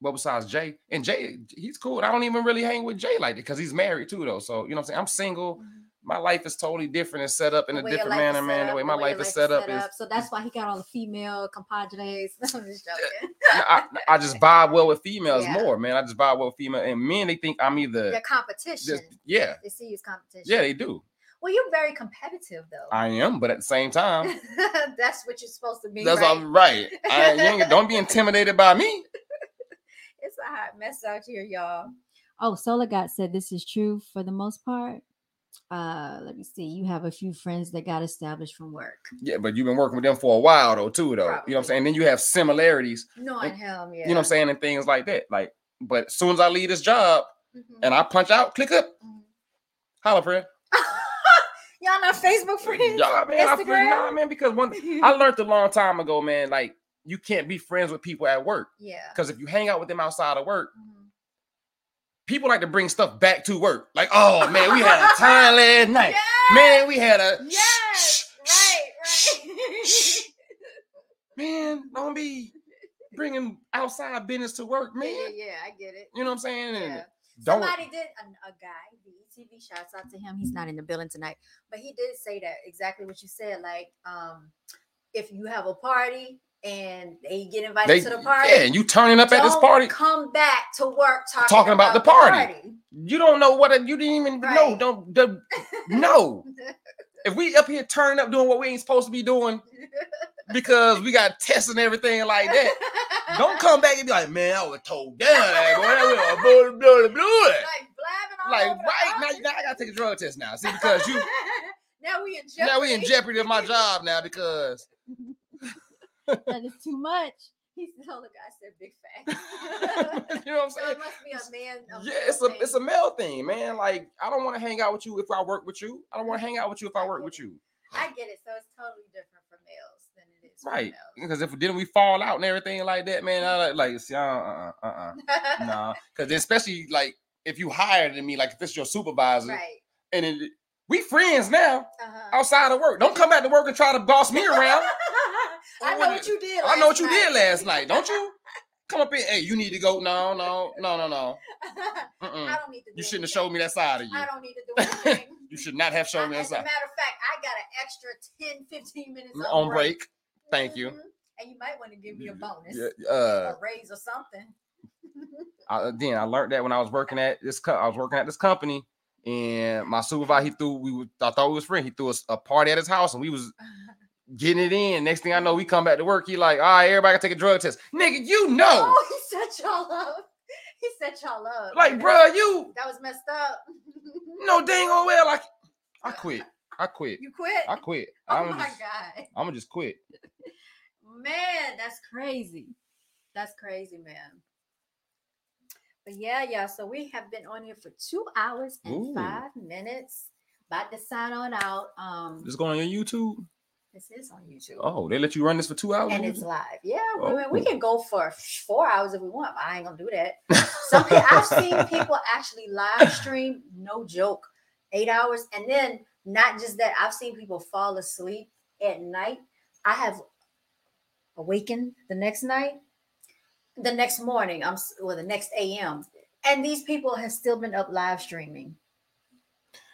Speaker 3: Well, besides Jay, and Jay, he's cool. I don't even really hang with Jay like that because he's married too, though. So you know what I'm saying. I'm single.
Speaker 1: Mhm.
Speaker 3: My life is totally different and set up in
Speaker 1: The
Speaker 3: a different manner,
Speaker 1: set
Speaker 3: man. The way my
Speaker 1: your
Speaker 3: life is set up is
Speaker 1: So that's why he got all the female compadres. I'm just joking.
Speaker 3: I, I just vibe well with females
Speaker 1: Yeah.
Speaker 3: more, man. I just vibe well with female and men. They think I'm either
Speaker 1: Your competition.
Speaker 3: just yeah,
Speaker 1: They see you as competition.
Speaker 3: yeah, they do.
Speaker 1: Well, you're very competitive though.
Speaker 3: I am, but at the same time,
Speaker 1: that's what you're supposed to be.
Speaker 3: that's
Speaker 1: right?
Speaker 3: all right. I, you ain't, don't be intimidated by me.
Speaker 1: It's a hot mess out here, y'all. Oh, Solar God said this is true for the most part. Uh, let me see. You have a few friends that got established from work.
Speaker 3: Yeah, but you've been working with them for a while though, too, though. You know what I'm
Speaker 1: Probably.
Speaker 3: saying? Then you have similarities, no
Speaker 1: Knowing him, yeah.
Speaker 3: you know what I'm saying, and things like that. Like, but as soon as I leave this job
Speaker 1: Mhm.
Speaker 3: and I punch out, click up,
Speaker 1: Mhm.
Speaker 3: holla, friend.
Speaker 1: Y'all not Facebook friends?
Speaker 3: Yeah, man,
Speaker 1: Instagram?
Speaker 3: nah, man, because one I learned a long time ago, man, like you can't be friends with people at work.
Speaker 1: yeah.
Speaker 3: Because if you hang out with them outside of work,
Speaker 1: Mhm.
Speaker 3: People like to bring stuff back to work. Like, oh man, we had a time last night.
Speaker 1: Yes!
Speaker 3: Man, we had a
Speaker 1: Yes, right, right.
Speaker 3: man, don't be bringing outside business to work, man.
Speaker 1: yeah, yeah, I get it.
Speaker 3: You know what I'm saying? And
Speaker 1: Yeah.
Speaker 3: don't
Speaker 1: Somebody did a, a guy, VTV shouts out to him. He's not in the building tonight, but he did say that exactly what you said. Like, um, if you have a party and they get invited
Speaker 3: they,
Speaker 1: to the party,
Speaker 3: yeah, and you turning up at this party,
Speaker 1: come back to work talking,
Speaker 3: Talking about the party. you don't know what you didn't even know.
Speaker 1: Right.
Speaker 3: Don't the, no. If we up here turning up doing what we ain't supposed to be doing because we got tests and everything like that, don't come back and be like, man, I was told down. Like, boy, that
Speaker 1: like
Speaker 3: Like, right now, now I gotta take a drug test now. See, because you
Speaker 1: now we in jeopardy.
Speaker 3: now we in jeopardy of my job now because
Speaker 1: that is too much. He's the guy said big fat."
Speaker 3: you know what I'm
Speaker 1: so
Speaker 3: saying?
Speaker 1: it must be a man. a
Speaker 3: Yeah, it's a
Speaker 1: thing.
Speaker 3: it's a male thing, man. Like I don't want to hang out with you if I work with you. I don't want to hang out with you if I work with you.
Speaker 1: I get it. So it's totally different for males than it is for
Speaker 3: Right.
Speaker 1: males.
Speaker 3: Because if didn't we fall out and everything like that, man, I like, like see, uh, uh, uh, uh, nah. Because especially like if you higher than me, like if it's your supervisor,
Speaker 1: right.
Speaker 3: and it, we friends now
Speaker 1: Uh-huh.
Speaker 3: outside of work. Don't come back to work and try to boss me around.
Speaker 1: I know what you did.
Speaker 3: I know what you
Speaker 1: night.
Speaker 3: did last night, don't you? Come up in. Hey, you need to go. No, no, no, no, no.
Speaker 1: I don't need to. Do
Speaker 3: You shouldn't have showed me that side of you.
Speaker 1: I don't need to do anything.
Speaker 3: You should not have shown me that
Speaker 1: As a
Speaker 3: side.
Speaker 1: matter of fact, I got an extra 10, 15 minutes on,
Speaker 3: On break. Thank you.
Speaker 1: Mhm. And you might want to give me a bonus,
Speaker 3: Yeah, uh,
Speaker 1: a raise or something.
Speaker 3: I, again, I learned that when I was working at this. Co- I was working at this company, and my supervisor he threw. We were, I thought we was friends. He threw us a party at his house, and we was getting it in. Next thing I know, we come back to work. He like, all right, everybody to take a drug test. Nigga, you know,
Speaker 1: Oh, he set y'all up. He set y'all up.
Speaker 3: like, bruh, you
Speaker 1: That was messed up.
Speaker 3: no dang on well, like, I quit. I quit.
Speaker 1: You quit.
Speaker 3: I quit.
Speaker 1: oh
Speaker 3: I'm
Speaker 1: my
Speaker 3: just,
Speaker 1: god,
Speaker 3: I'm gonna just quit.
Speaker 1: man, that's crazy. That's crazy, man. But yeah, yeah. So we have been on here for two hours and
Speaker 3: Ooh.
Speaker 1: five minutes. About to sign on out. Um,
Speaker 3: Just going on your YouTube.
Speaker 1: This is on YouTube.
Speaker 3: Oh, they let you run this for two hours.
Speaker 1: and it's live. Yeah, oh, I mean, we
Speaker 3: Oh.
Speaker 1: can go for four hours if we want. But I ain't gonna do that. Some people, I've seen people actually live stream, no joke, eight hours, and then not just that. I've seen people fall asleep at night. I have awakened the next night, the next morning. I'm or the next AM, and these people have still been up live streaming.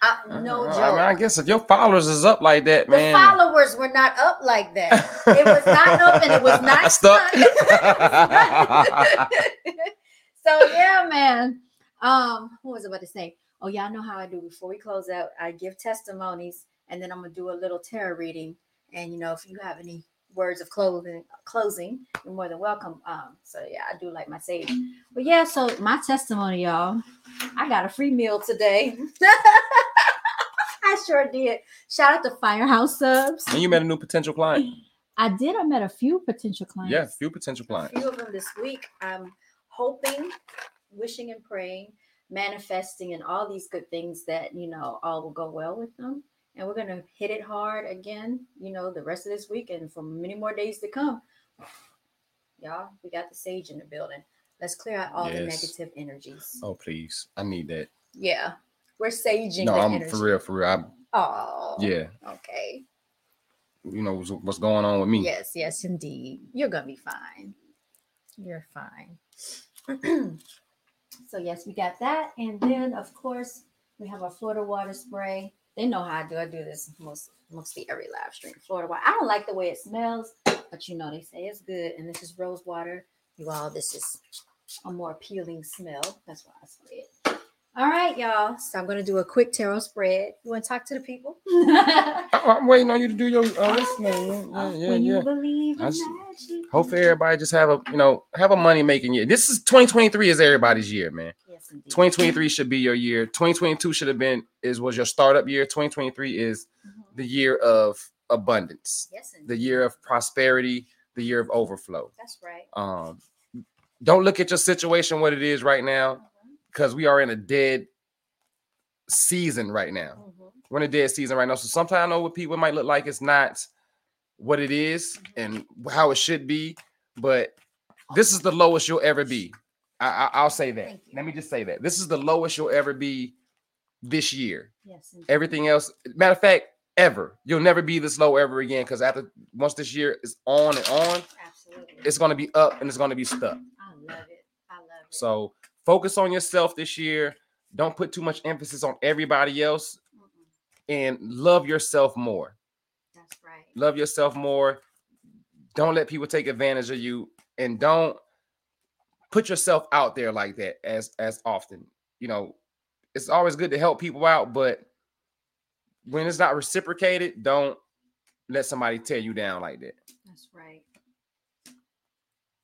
Speaker 1: I, no
Speaker 3: Uh,
Speaker 1: joke.
Speaker 3: I, mean, I guess if your followers is up like that,
Speaker 1: the
Speaker 3: man.
Speaker 1: followers were not up like that. It was not up and it was not
Speaker 3: stuck.
Speaker 1: so yeah, man. Um, what was I about to say? Oh, y'all know how I do before we close out. I give testimonies and then I'm gonna do a little tarot reading. And you know, if you have any words of clothing closing, you're more than welcome. Um, so yeah, I do like my sage. But yeah, so my testimony, y'all. I got a free meal today. I sure did. Shout out to Firehouse Subs.
Speaker 3: and you met a new potential client.
Speaker 1: I did. I met a few potential clients.
Speaker 3: Yeah, a few potential clients.
Speaker 1: a
Speaker 3: clients.
Speaker 1: few of them this week. I'm hoping, wishing, and praying, manifesting, and all these good things that you know all will go well with them. And we're gonna hit it hard again. You know, the rest of this week and for many more days to come. Y'all, we got the sage in the building. Let's clear out all the negative energies.
Speaker 3: Oh please, I need that.
Speaker 1: Yeah, we're saging
Speaker 3: No, I'm
Speaker 1: energy.
Speaker 3: for real, for real. I,
Speaker 1: Oh,
Speaker 3: yeah,
Speaker 1: Okay.
Speaker 3: you know what's, what's going on with me.
Speaker 1: Yes, yes, indeed. You're gonna be fine. You're fine. so yes, we got that, and then of course we have our Florida water spray. They know how I do. I do this most mostly every live stream. Florida water. I don't like the way it smells, but you know they say it's good. And this is rose water. You all, this is a more appealing smell. That's why I spray it. All right, y'all. So I'm gonna do a quick tarot spread. You want to talk to the people?
Speaker 3: I, am waiting on you to do your uh, listening.
Speaker 1: Oh,
Speaker 3: Yeah, yeah,
Speaker 1: when
Speaker 3: yeah.
Speaker 1: you believe in
Speaker 3: I. Hopefully everybody just have a you know have a money making year. This is 2023 is everybody's year, man.
Speaker 1: Yes, indeed.
Speaker 3: 2023 should be your year. 2022 should have been is was your startup year. 2023 is
Speaker 1: Mhm.
Speaker 3: the year of abundance,
Speaker 1: Yes,
Speaker 3: the year of prosperity, the year of overflow.
Speaker 1: That's right.
Speaker 3: Um, don't look at your situation what it is right now because we are in a dead season right now.
Speaker 1: Mhm.
Speaker 3: We're in a dead season right now. So sometimes I know what people might look like it's not what it is and how it should be, but this is the lowest you'll ever be. I, I, I'll say that. Let me just say that this is the lowest you'll ever be this year.
Speaker 1: Yes, indeed.
Speaker 3: Everything else, matter of fact, ever you'll never be this low ever again. Because after once this year is on and on,
Speaker 1: Absolutely.
Speaker 3: it's going to be up and it's going to be stuck.
Speaker 1: I love it. I love it.
Speaker 3: So focus on yourself this year. Don't put too much emphasis on everybody else
Speaker 1: Mm-mm.
Speaker 3: and love yourself more. Love yourself more. Don't let people take advantage of you and don't put yourself out there like that as as often. You know, it's always good to help people out, but when it's not reciprocated, don't let somebody tear you down like that.
Speaker 1: That's right.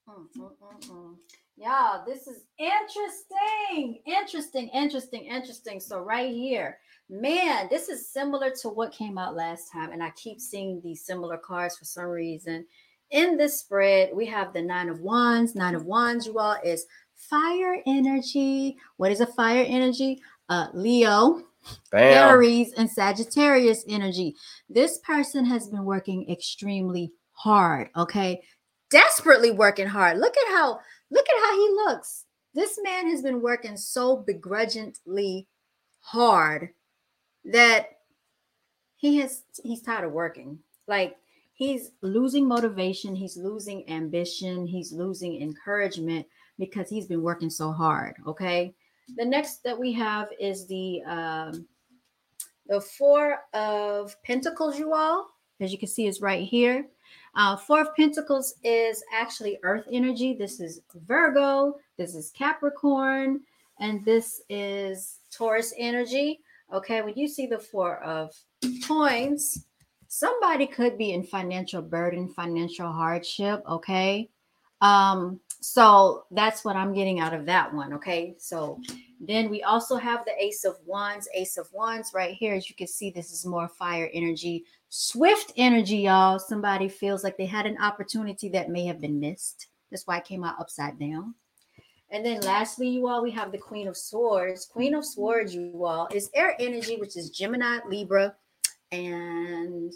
Speaker 1: Mm, mm, mm, mm. Yeah, this is interesting. Interesting, interesting, interesting. So, right here, man, this is similar to what came out last time. And I keep seeing these similar cards for some reason. In this spread, we have the Nine of Wands. Nine of Wands, you all, is fire energy. What is a fire energy? Uh, Leo,
Speaker 3: Damn.
Speaker 1: Aries and Sagittarius energy. This person has been working extremely hard, okay? Desperately working hard. Look at how look at how he looks. This man has been working so begrudgingly hard that he has he's tired of working. Like he's losing motivation, he's losing ambition, he's losing encouragement because he's been working so hard. Okay. The next that we have is the um, the four of pentacles, you all, as you can see, is right here. Uh, four of pentacles is actually earth energy. This is Virgo, this is Capricorn, and this is Taurus energy. Okay, when you see the four of coins, somebody could be in financial burden, financial hardship. Okay. Um, so that's what I'm getting out of that one. Okay. So then we also have the Ace of Wands. Ace of Wands right here. As you can see, this is more fire energy, swift energy, y'all. Somebody feels like they had an opportunity that may have been missed. That's why it came out upside down. And then lastly, you all, we have the Queen of Swords. Queen of Swords, you all, is air energy, which is Gemini, Libra, and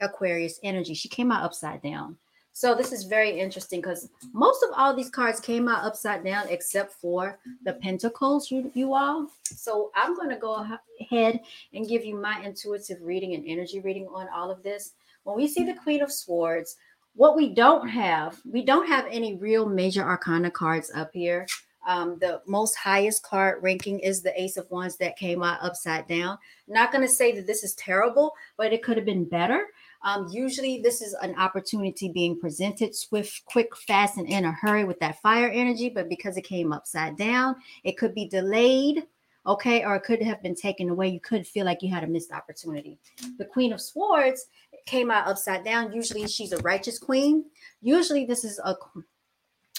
Speaker 1: Aquarius energy. She came out upside down. So this is very interesting because most of all these cards came out upside down except for the pentacles, you, you all. So I'm going to go ahead and give you my intuitive reading and energy reading on all of this. When we see the Queen of Swords, what we don't have, we don't have any real major arcana cards up here. Um, the most highest card ranking is the Ace of Wands that came out upside down. Not going to say that this is terrible, but it could have been better. Um, usually, this is an opportunity being presented swift, quick, fast, and in a hurry with that fire energy. But because it came upside down, it could be delayed, okay, or it could have been taken away. You could feel like you had a missed opportunity. The Queen of Swords came out upside down. Usually, she's a righteous queen. Usually, this is a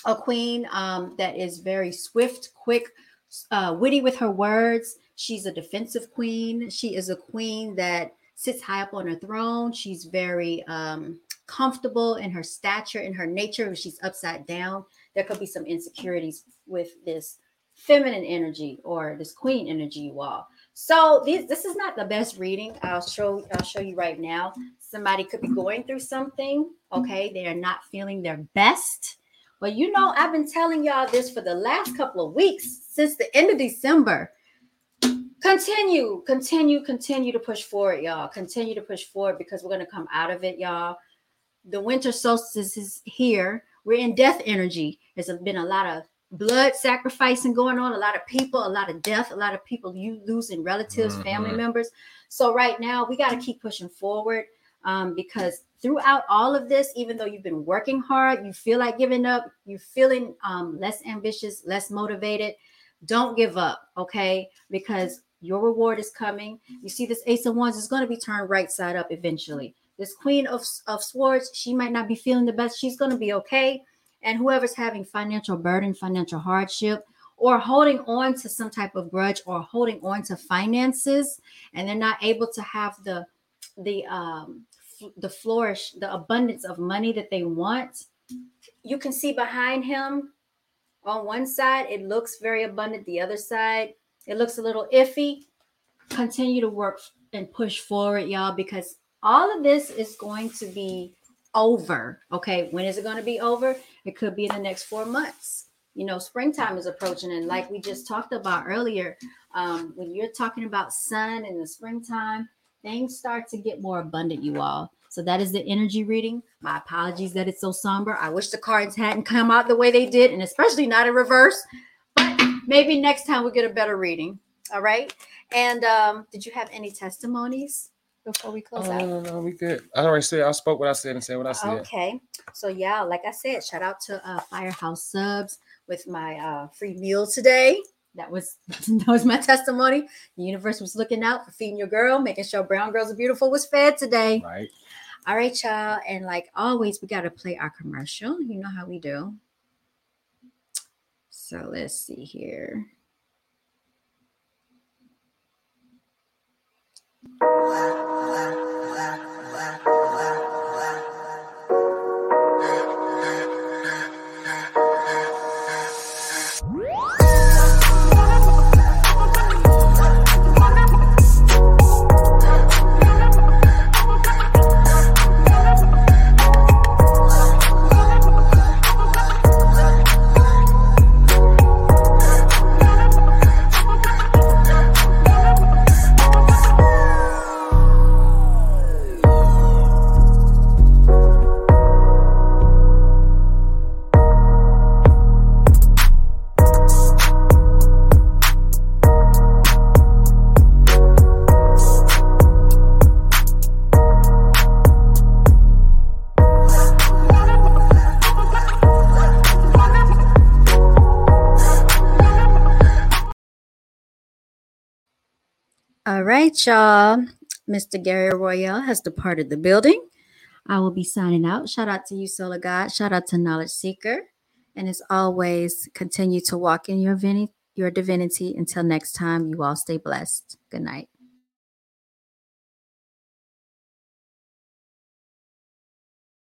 Speaker 1: a queen um, that is very swift, quick, uh, witty with her words. She's a defensive queen. She is a queen that sits high up on her throne. She's very um, comfortable in her stature, in her nature. She's upside down. There could be some insecurities with this feminine energy or this queen energy you all. So this, this is not the best reading. I'll show I'll show you right now. Somebody could be mm-hmm. going through something. Mm-hmm. Okay, they are not feeling their best. But you know, mm-hmm. I've been telling y'all this for the last couple of weeks since the end of December continue, continue, continue to push forward, y'all. Continue to push forward because we're going to come out of it, y'all. The winter solstice is here. We're in death energy. There's been a lot of blood sacrificing going on, a lot of people, a lot of death, a lot of people you losing relatives, mm-hmm. family members. So right now we got to keep pushing forward um, because throughout all of this, even though you've been working hard, you feel like giving up, you're feeling um, less ambitious, less motivated. Don't give up, okay? Because your reward is coming. You see, this Ace of Wands is going to be turned right side up eventually. This Queen of, of Swords, she might not be feeling the best. She's going to be okay. And whoever's having financial burden, financial hardship, or holding on to some type of grudge or holding on to finances, and they're not able to have the the um the flourish, the abundance of money that they want. You can see behind him on one side, it looks very abundant. The other side, it looks a little iffy. Continue to work and push forward, y'all, because all of this is going to be over. Okay. When is it going to be over? It could be in the next four months. You know, springtime is approaching. And like we just talked about earlier, um, when you're talking about sun in the springtime, things start to get more abundant, you all. So that is the energy reading. My apologies that it's so somber. I wish the cards hadn't come out the way they did, and especially not in reverse But maybe next time we get a better reading. All right. And um, did you have any testimonies before we close
Speaker 3: oh,
Speaker 1: out?
Speaker 3: No, no, no, we good. I already said I spoke what I said and said what I said.
Speaker 1: Okay. So yeah, like I said, shout out to uh, Firehouse Subs with my uh, free meal today that was that was my testimony. The universe was looking out for feeding your girl, making sure brown girls are beautiful was fed today.
Speaker 3: Right.
Speaker 1: All right, y'all. And like always, we gotta play our commercial. You know how we do. So let's see here. Right, y'all. Mr. Gary Royale has departed the building. I will be signing out. Shout out to you, Solar God. Shout out to Knowledge Seeker. And as always, continue to walk in your, vini- your divinity. Until next time, you all stay blessed. Good night.